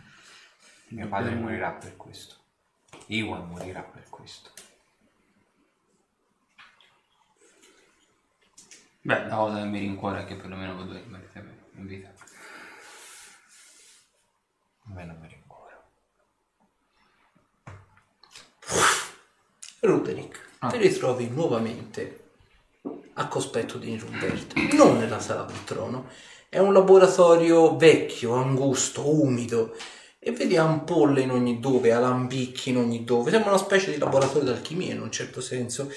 Mio padre morirà per questo. Iwan morirà per questo. Beh, la cosa che mi rincuora è che perlomeno voi due rimanete in vita. A me non mi rincuora. Ruderick, ti ritrovi nuovamente a cospetto di Nirumberto, non nella sala del trono. È un laboratorio vecchio, angusto, umido e vedi ampolle in ogni dove, alambicchi in ogni dove. Sembra una specie di laboratorio d'alchimia in un certo senso.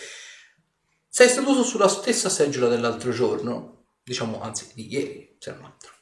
Sei seduto sulla stessa seggiola dell'altro giorno, diciamo anzi di ieri, se non altro.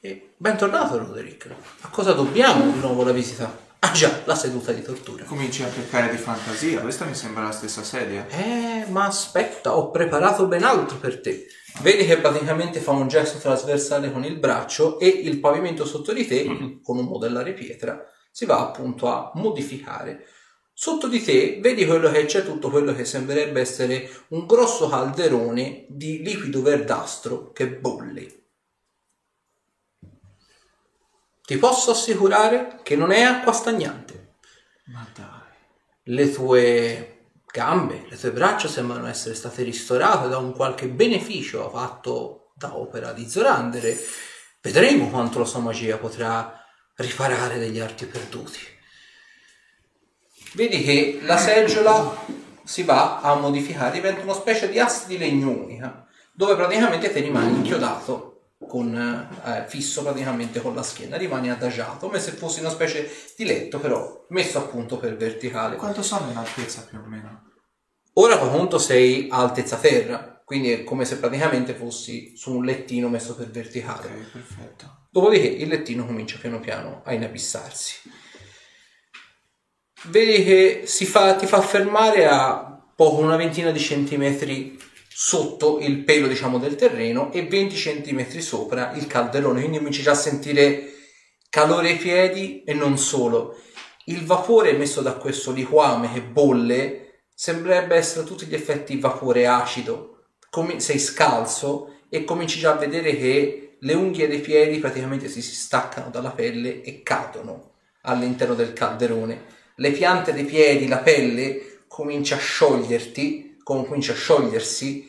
E bentornato Roderick. A cosa dobbiamo di nuovo la visita? Ah già, la seduta di tortura. Cominci a peccare di fantasia, questa mi sembra la stessa sedia. Eh, ma aspetta, ho preparato ben altro per te. Vedi che praticamente fa un gesto trasversale con il braccio e il pavimento sotto di te, con un modellare pietra, si va appunto a modificare. Sotto di te vedi quello che c'è, tutto quello che sembrerebbe essere un grosso calderone di liquido verdastro che bolle. Ti posso assicurare che non è acqua stagnante. Ma dai. Le tue gambe, le tue braccia sembrano essere state ristorate da un qualche beneficio fatto da opera di Zorandere. Vedremo quanto la sua magia potrà riparare degli arti perduti. Vedi che la seggiola si va a modificare, diventa una specie di asse di legno unica, dove praticamente te rimani inchiodato con, eh, fisso praticamente con la schiena, rimani adagiato, come se fossi una specie di letto, però messo appunto per verticale. Quanto sono in altezza più o meno? Ora a conto sei a altezza terra, quindi è come se praticamente fossi su un lettino messo per verticale. Ok, perfetto. Dopodiché il lettino comincia piano piano a inabissarsi. Vedi che si fa, ti fa fermare a poco una ventina di centimetri sotto il pelo diciamo del terreno e 20 centimetri sopra il calderone, quindi cominci già a sentire calore ai piedi e non solo. Il vapore emesso da questo liquame che bolle sembrerebbe essere a tutti gli effetti vapore acido. Come sei scalzo e cominci già a vedere che le unghie dei piedi praticamente si, staccano dalla pelle e cadono all'interno del calderone. Le piante dei piedi, la pelle comincia a scioglierti, comincia a sciogliersi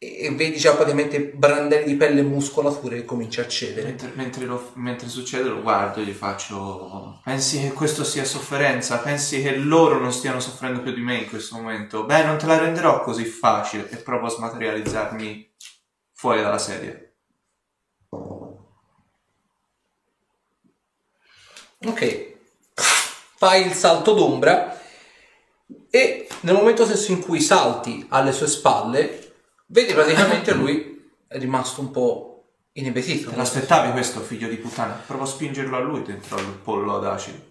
e, vedi già praticamente brandelli di pelle e muscolature che comincia a cedere. Mentre, mentre lo- mentre succede lo guardo e gli faccio Pensi che questo sia sofferenza? Pensi che loro non stiano soffrendo più di me in questo momento? Beh, non te la renderò così facile e provo a smaterializzarmi fuori dalla sedia. Ok, fai il salto d'ombra e nel momento stesso in cui salti alle sue spalle, vedi praticamente lui è rimasto un po' inebetito. Te l'aspettavi questo, figlio di puttana? Provo a spingerlo a lui dentro il pollo ad acido.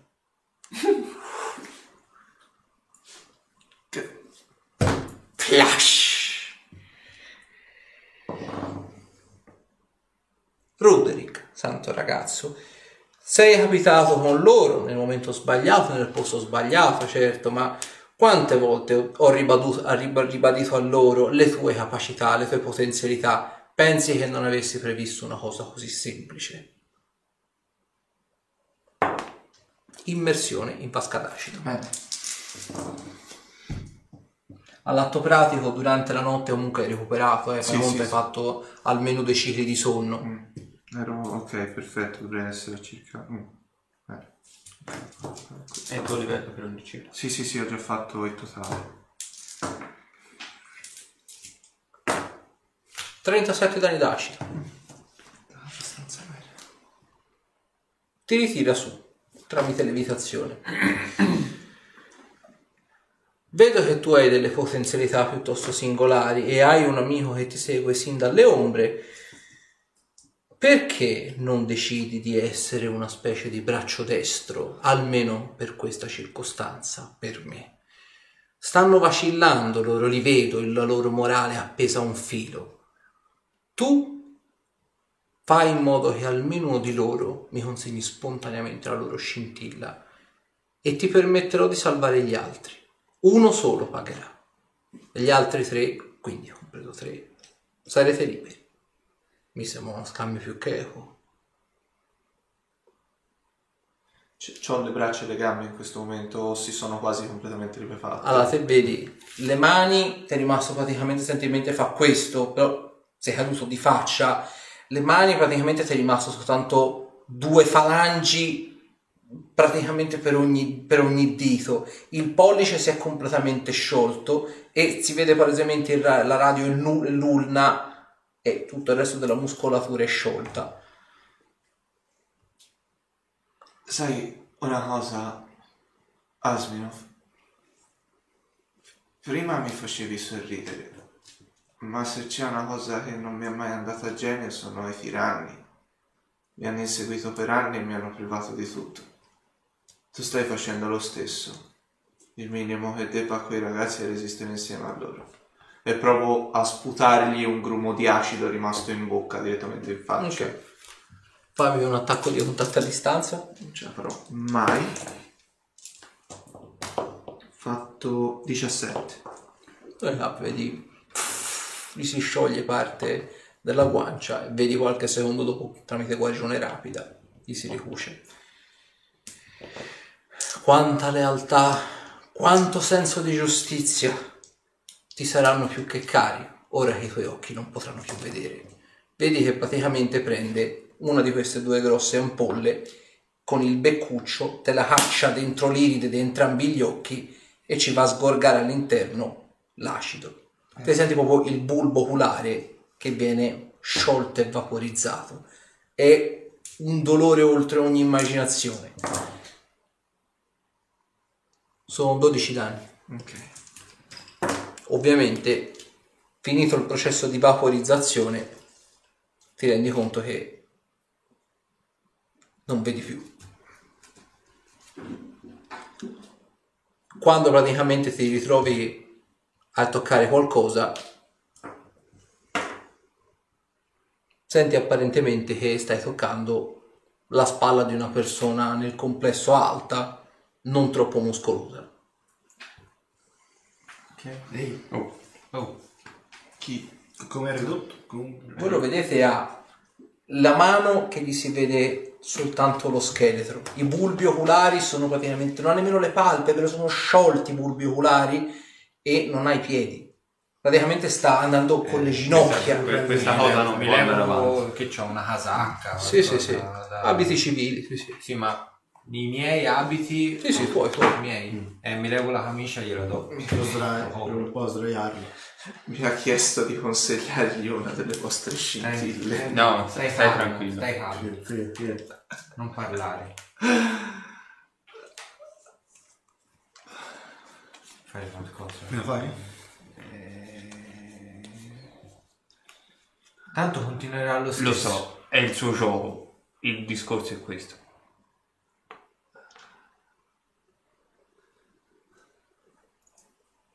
Flash! Roderick, santo ragazzo, sei capitato con loro nel momento sbagliato, nel posto sbagliato, certo, ma quante volte ho ribadito, ho rib- ribadito a loro le tue capacità, le tue potenzialità? Pensi che non avessi previsto una cosa così semplice? Immersione in vasca d'acido. Bene. All'atto pratico durante la notte comunque hai recuperato, eh, Sì, sì, hai sì. fatto almeno due cicli di sonno. Mm. Ero ok, perfetto, dovrei essere circa. mm. È il tuo livello per ogni ciclo. Sì, sì, sì, ho già fatto il totale. 37 danni d'acido. Abbastanza bene. Ti ritira su tramite levitazione. Vedo che tu hai delle potenzialità piuttosto singolari e hai un amico che ti segue sin dalle ombre. Perché non decidi di essere una specie di braccio destro, almeno per questa circostanza, per me? Stanno vacillando loro, li vedo, la loro morale è appesa a un filo. Tu fai in modo che almeno uno di loro mi consegni spontaneamente la loro scintilla e ti permetterò di salvare gli altri. Uno solo pagherà. Gli altri tre, quindi compreso tre, sarete liberi. Mi sembra uno scambio più che equo. Ho le braccia e le gambe in questo momento, si sono quasi completamente ripefatte. Allora, te vedi, le mani, ti è rimasto praticamente sentimento fa questo, però sei caduto di faccia. Le mani praticamente ti è rimasto soltanto due falangi praticamente per ogni, per ogni dito. Il pollice si è completamente sciolto e si vede palesemente la radio e l'u- l'ulna e tutto il resto della muscolatura è sciolta. Sai una cosa, Asminov? Prima mi facevi sorridere, ma se c'è una cosa che non mi è mai andata a genio sono i tiranni. Mi hanno inseguito per anni e mi hanno privato di tutto. Tu stai facendo lo stesso. Il minimo che debba a quei ragazzi è resistere insieme a loro. E provo a sputargli un grumo di acido rimasto in bocca direttamente in faccia. Ok. Fammi un attacco di contatto a distanza. Non ce la farò mai. Fatto 17. E là vedi, gli si scioglie parte della guancia e vedi qualche secondo dopo, tramite guarigione rapida, gli si ricuce. Quanta lealtà, quanto senso di giustizia ti saranno più che cari, ora che i tuoi occhi non potranno più vedere. Vedi che praticamente prende una di queste due grosse ampolle con il beccuccio, te la caccia dentro l'iride di entrambi gli occhi e ci va a sgorgare all'interno l'acido. Te senti proprio il bulbo oculare che viene sciolto e vaporizzato. È un dolore oltre ogni immaginazione. Sono 12 danni. Ok. Ovviamente, finito il processo di vaporizzazione, ti rendi conto che non vedi più. Quando praticamente ti ritrovi a toccare qualcosa, senti apparentemente che stai toccando la spalla di una persona nel complesso alta, non troppo muscolosa. Ehi, Oh, oh. Chi? come è ridotto? Comunque- Voi lo vedete ha la mano che gli si vede soltanto lo scheletro. I bulbi oculari sono praticamente, non ha nemmeno le palpebre, sono sciolti i bulbi oculari e non ha i piedi. praticamente sta andando con le ginocchia. Que- questa cosa non mi può andare levo avanti. che c'ho una casacca. Sì, sì, sì. qualcosa da- Abiti civili, sì, sì. Sì, ma i miei abiti... Sì, sì, puoi, puoi. I miei. E mi levo la camicia e gliela do. Per sdra- per un po' sdraiarlo. Mi ha chiesto di consigliargli una delle vostre scintille. Eh, No, stai, stai calmo, tranquillo. Stai calmo, Sì, sì, sì. non parlare. Fare qualcosa. Me la fai? Tanto continuerà lo stesso. Lo so, è il suo gioco. Il discorso è questo.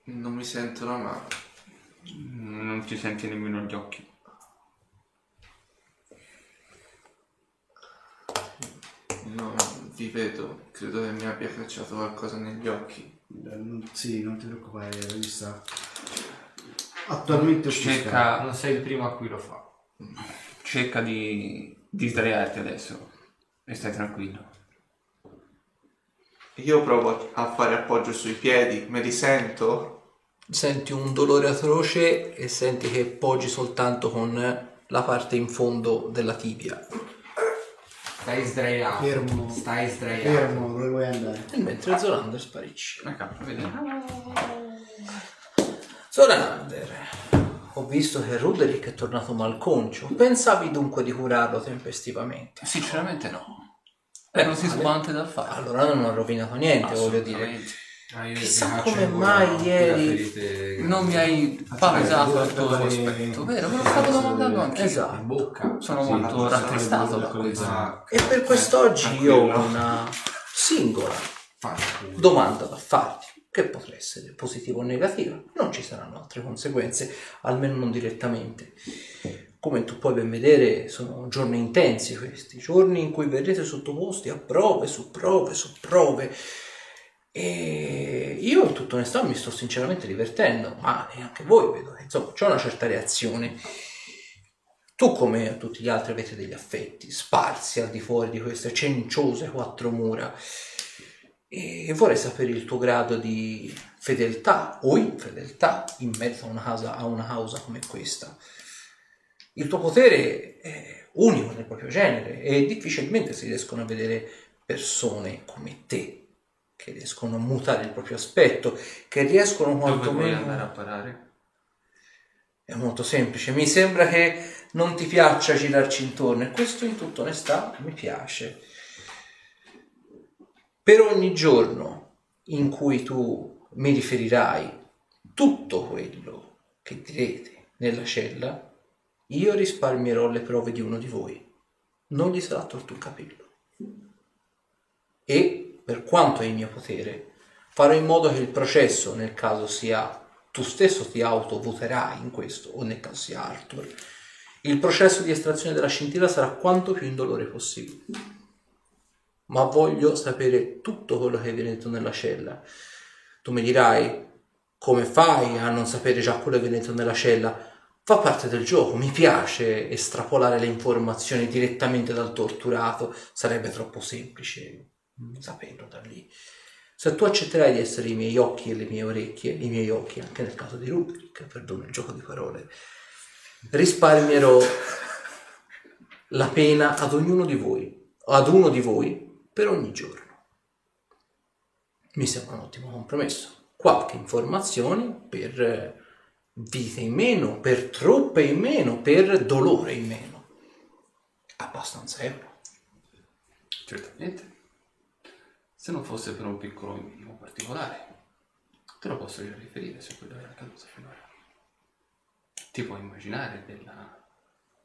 Non mi sento la mano. Non ti senti nemmeno gli occhi. No, vi vedo. Credo che mi abbia cacciato qualcosa negli occhi. Non- Sì, non ti preoccupare, la vista. Attualmente offuscata. Cerca, Non sei il primo a cui lo fa. cerca di, di sdraiarti adesso. E stai tranquillo. Io provo a fare appoggio sui piedi, me li sento. Senti un dolore atroce e senti che poggi soltanto con la parte in fondo della tibia. Stai sdraiato. Fermo. Stai sdraiato. Fermo, dove vuoi andare? E mentre Zolander sparisce. Ecco, vedi? Zolander, ho visto che Ruderick è tornato malconcio. Pensavi dunque di curarlo tempestivamente? Sinceramente no. Ero titubante dal fare. Allora non ho rovinato niente, voglio dire. Ah, Chissà come mai ieri- Non mi hai palesato il tuo aspetto, vero? Me lo stavo domandando anche Esatto. in bocca. Sono molto rattristato da questo. Ah, E per quest'oggi io ho una singola domanda da farti, che potrà essere positiva o negativa. Non ci saranno altre conseguenze, almeno non direttamente. Come tu puoi ben vedere, sono giorni intensi questi, giorni in cui verrete sottoposti a prove su prove su prove. E io in tutta onestà mi sto sinceramente divertendo, ma anche voi vedo insomma c'è una certa reazione. Tu come tutti gli altri avete degli affetti sparsi al di fuori di queste cenciose quattro mura e vorrei sapere il tuo grado di fedeltà o infedeltà in mezzo a una, casa, a una causa come questa. Il tuo potere è unico nel proprio genere e difficilmente si riescono a vedere persone come te che riescono a mutare il proprio aspetto, che riescono Dove vuoi quantomeno... andare a parare? È molto semplice, mi sembra che non ti piaccia girarci intorno e questo in tutta onestà mi piace. Per ogni giorno in cui tu mi riferirai tutto quello che direte nella cella, io risparmierò le prove di uno di voi. Non gli sarà tolto un capello. E, per quanto è in mio potere, farò in modo che il processo, nel caso sia tu stesso ti autovoterai in questo, o nel caso sia Arthur, il processo di estrazione della scintilla sarà quanto più indolore possibile. Ma voglio sapere tutto quello che viene detto nella cella. Tu mi dirai, come fai a non sapere già quello che viene detto nella cella? Fa parte del gioco, mi piace estrapolare le informazioni direttamente dal torturato, sarebbe troppo semplice saperlo da lì. Se tu accetterai di essere i miei occhi e le mie orecchie, i miei occhi anche nel caso di Rubik, perdono il gioco di parole, risparmierò la pena ad ognuno di voi, ad uno di voi per ogni giorno. Mi sembra un ottimo compromesso. Qualche informazione per vite in meno, per troppe in meno, per dolore in meno. Abbastanza euro. Certamente. Se non fosse per un piccolo minimo particolare, te lo posso già riferire su quello che è accaduto finora. Ti puoi immaginare della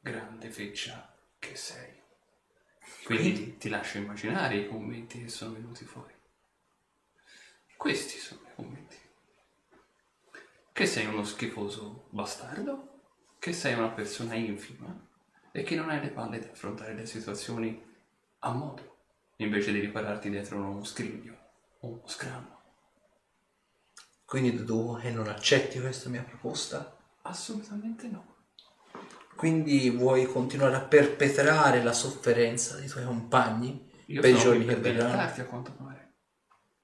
grande feccia che sei. Quindi ti lascio immaginare i commenti che sono venuti fuori. Questi sono i commenti. Che sei uno schifoso bastardo, che sei una persona infima e che non hai le palle di affrontare le situazioni a modo, invece di ripararti dietro uno scrigno o uno scranno. Quindi deduco che non accetti questa mia proposta? Assolutamente no. Quindi vuoi continuare a perpetrare la sofferenza dei tuoi compagni Io per i sono qui che per verranno? a quanto pare.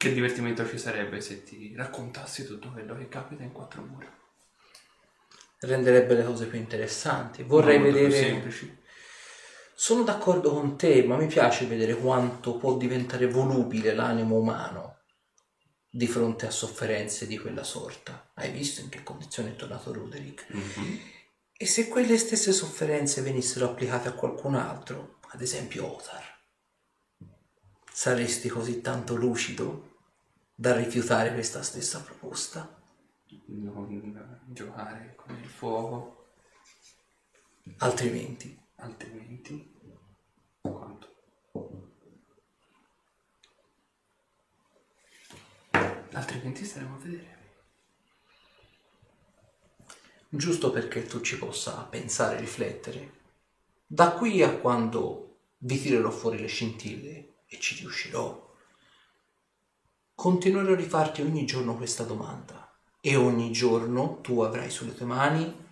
Che divertimento ci sarebbe se ti raccontassi tutto quello che capita in quattro mura? renderebbe le cose più interessanti. Vorrei Molto più vedere... semplici. Sono d'accordo con te, ma mi piace vedere quanto può diventare volubile l'animo umano di fronte a sofferenze di quella sorta. Hai visto in che condizione è tornato Roderick? E se quelle stesse sofferenze venissero applicate a qualcun altro, ad esempio Otar, saresti così tanto lucido da rifiutare questa stessa proposta? Non giocare con il fuoco, Altrimenti, altrimenti... Quanto? Altrimenti staremo a vedere. giusto perché tu ci possa pensare riflettere, da qui a quando vi tirerò fuori le scintille e ci riuscirò, continuerò a rifarti ogni giorno questa domanda. E ogni giorno tu avrai sulle tue mani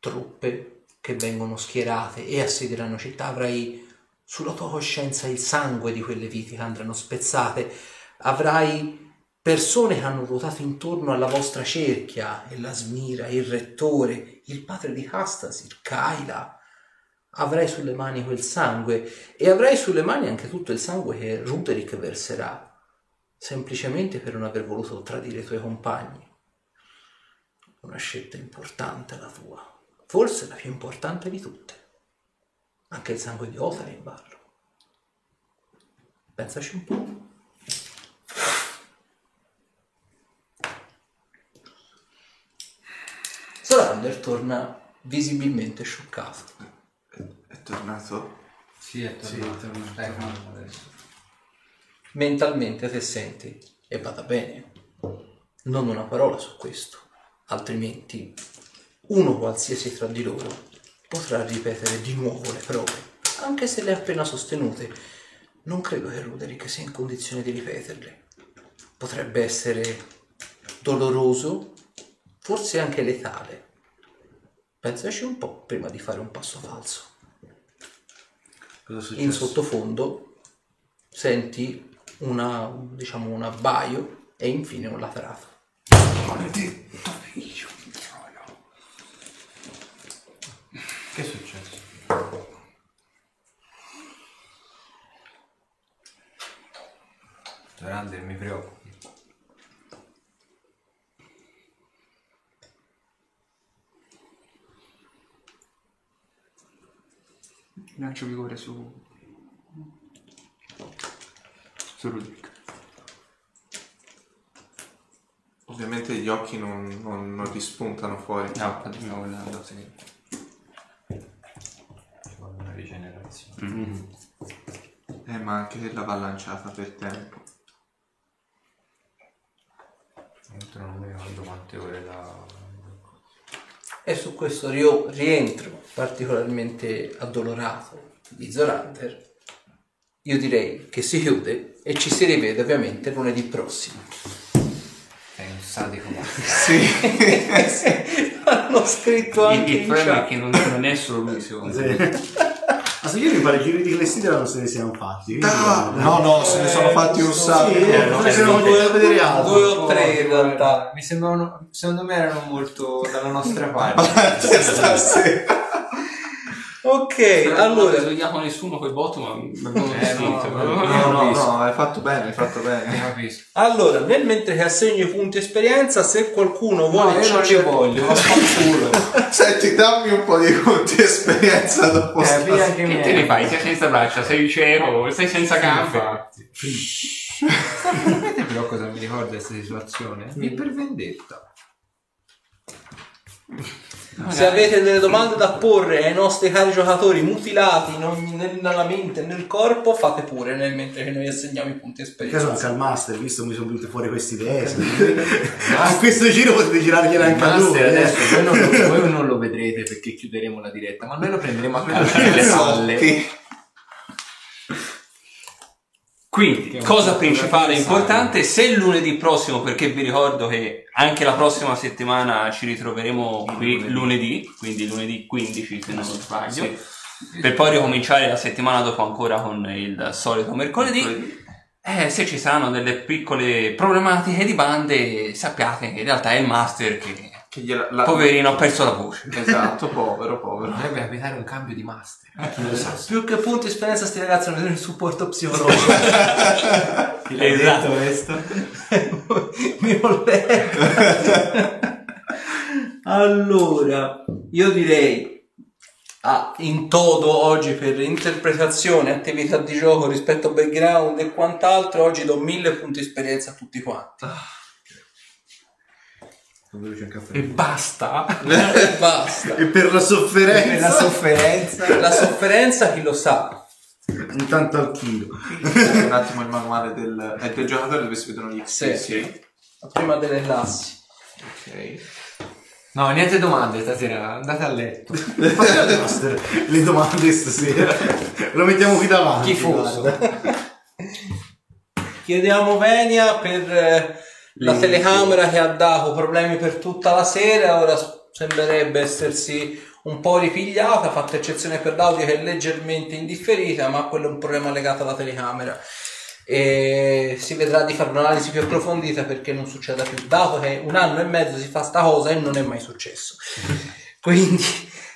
truppe che vengono schierate e assedieranno città, avrai sulla tua coscienza il sangue di quelle vite che andranno spezzate, avrai persone che hanno ruotato intorno alla vostra cerchia, e la Smira, il rettore, il padre di Hastasir, Kaila. Avrai sulle mani quel sangue e avrai sulle mani anche tutto il sangue che Ruderick verserà, semplicemente per non aver voluto tradire i tuoi compagni. Una scelta importante la tua, forse la più importante di tutte. Anche il sangue di Othar è in ballo. Pensaci un po'. Sorander torna visibilmente scioccato. È tornato? Sì, è tornato. Dai, calma adesso. Mentalmente te senti e vada bene. Non una parola su questo, altrimenti uno qualsiasi tra di loro potrà ripetere di nuovo le prove, anche se le ha appena sostenute. Non credo che Ruderick sia in condizione di ripeterle. Potrebbe essere doloroso, forse anche letale. Pensaci un po' prima di fare un passo falso. In sottofondo senti una, diciamo, un abbaio e infine un latrato. Maledetto figlio di troia. Che è successo? Zorander, mi preoccupi. Lancio vigore su... su Rudrick. Ovviamente gli occhi non, non, non rispuntano fuori. No, infatti stavo guardando, sì. Ci vuole una rigenerazione. Eh, ma anche l'aveva lanciata per tempo. Dentro non mi ricordo quante ore la... E su questo rio- rientro particolarmente addolorato di Zorander, io direi che si chiude e ci si rivede ovviamente lunedì prossimo. Sei un sadico Sì. Hanno scritto Il, anche il in problema è che non, non è solo lui, secondo me. Sì. Ma se io mi pare giri di clessidra non se ne siamo fatti. quindi- No, no, se ne sono fatti un sacco. Sì, eh, no? ne siamo due a vedere altro. Due o tre in realtà. Mi sembrano, secondo me erano molto dalla nostra parte. Stasera. Ok, allora allora svegliamo nessuno quel botto, ma abbiamo Eh, no, no, No, no, visto. no, hai fatto bene, hai fatto bene. Allora, nel mentre che assegno i punti esperienza, se qualcuno No, vuole io non li voglio, vaffanculo. Senti, dammi un po' di conti esperienza dopo Eh, sta- via Che miei. te ne fai? Sei senza braccia, sei cieco, sei senza gambe. Infatti. Sapete però cosa mi ricorda questa situazione? Mi per vendetta. Se avete delle domande da porre ai nostri cari giocatori mutilati ogni- nel- nella mente e nel corpo, fate pure nel mentre che noi assegniamo i punti In caso non esperienza. c'è il master, visto che mi sono venute fuori queste idee. A questo giro potete girargliela anche a lui. Eh. adesso voi non, lo, voi non lo vedrete perché chiuderemo la diretta, ma noi lo prenderemo a calcio nelle palle. Sì. Quindi, cosa principale e importante, se lunedì prossimo, perché vi ricordo che anche la prossima settimana ci ritroveremo qui lunedì, quindi lunedì 15 se non sbaglio, per poi ricominciare la settimana dopo ancora con il solito mercoledì. Eh, se ci saranno delle piccole problematiche di bande, sappiate che in realtà è il master che Che gliela, la- Poverino, ha perso la voce. Esatto, povero, povero. Dovrebbe capitare un cambio di master. Lo sa? Più che punti esperienza, sti ragazzi hanno bisogno di supporto psicologico. Chi l'ha Esatto. detto questo? Mi voleva. allora, io direi ah, in toto oggi per interpretazione, attività di gioco rispetto a background e quant'altro, oggi do mille punti esperienza a tutti quanti. E basta. e basta. E per la Per la sofferenza, sofferenza. La sofferenza chi lo sa? intanto al chilo. un attimo il manuale del, è del giocatore dove si vedono gli Sì. Sì. Prima delle classi. Ok. No, niente domande stasera, andate a letto. Le domande stasera. Lo mettiamo qui davanti. Schifoso. guarda. Chiediamo Venia per eh, la telecamera che ha dato problemi per tutta la sera, ora sembrerebbe essersi un po' ripigliata, fatta eccezione per l'audio che è leggermente indifferita, ma quello è un problema legato alla telecamera. E si vedrà di fare un'analisi più approfondita perché non succeda più, dato che un anno e mezzo si fa sta cosa e non è mai successo. Quindi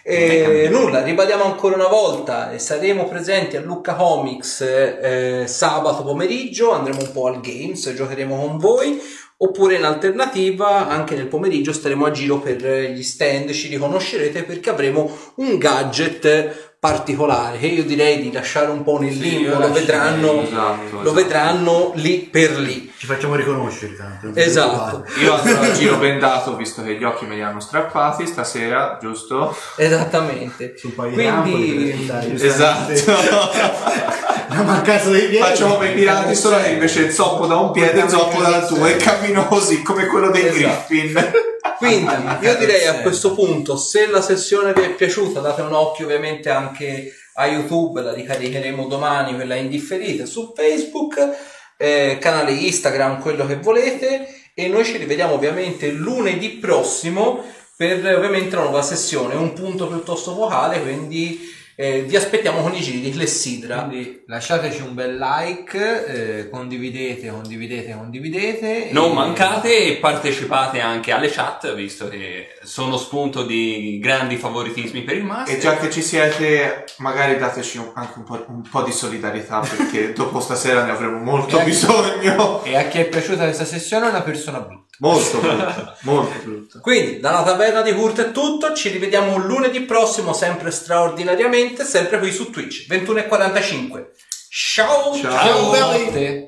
eh, nulla, ribadiamo ancora una volta, eh, saremo presenti a Lucca Comics eh, sabato pomeriggio, andremo un po' al Games, giocheremo con voi, oppure in alternativa anche nel pomeriggio staremo a giro per gli stand, ci riconoscerete perché avremo un gadget particolare che io direi di lasciare un po' nel Sì, limbo, lo vedranno, esatto, lo esatto. vedranno lì per lì. Ci facciamo riconoscere tanto. Esatto. Io andrò a giro bendato visto che gli occhi me li hanno strappati stasera, giusto? Esattamente. Su un paio di rampoli Quindi aspettare, Esatto. La mancanza dei piedi. Facciamo come i pirati solo invece zoppo da un piede e zoppo dal tuo e cammino così come quello dei Esatto. Griffin. Quindi Ah, io direi a questo punto, se la sessione vi è piaciuta, date un occhio ovviamente anche a YouTube, la ricaricheremo domani, quella indifferita su Facebook, eh, canale Instagram, quello che volete, e noi ci rivediamo ovviamente lunedì prossimo per ovviamente una nuova sessione, un punto piuttosto vocale, quindi eh, vi aspettiamo con i giri di Clessidra. Quindi lasciateci un bel like, eh, condividete, condividete, condividete. Non e- mancate e partecipate anche alle chat, visto che sono spunto di grandi favoritismi per il master. E già che ci siete, magari dateci un- anche un po', un po' di solidarietà perché dopo stasera ne avremo molto E bisogno. E a chi è piaciuta questa sessione è una persona brutta. Molto brutta, molto brutta. Quindi dalla taverna di Kurt è tutto, ci rivediamo lunedì prossimo, sempre straordinariamente, sempre qui su Twitch, 21.45. Ciao! Ciao. Ciao.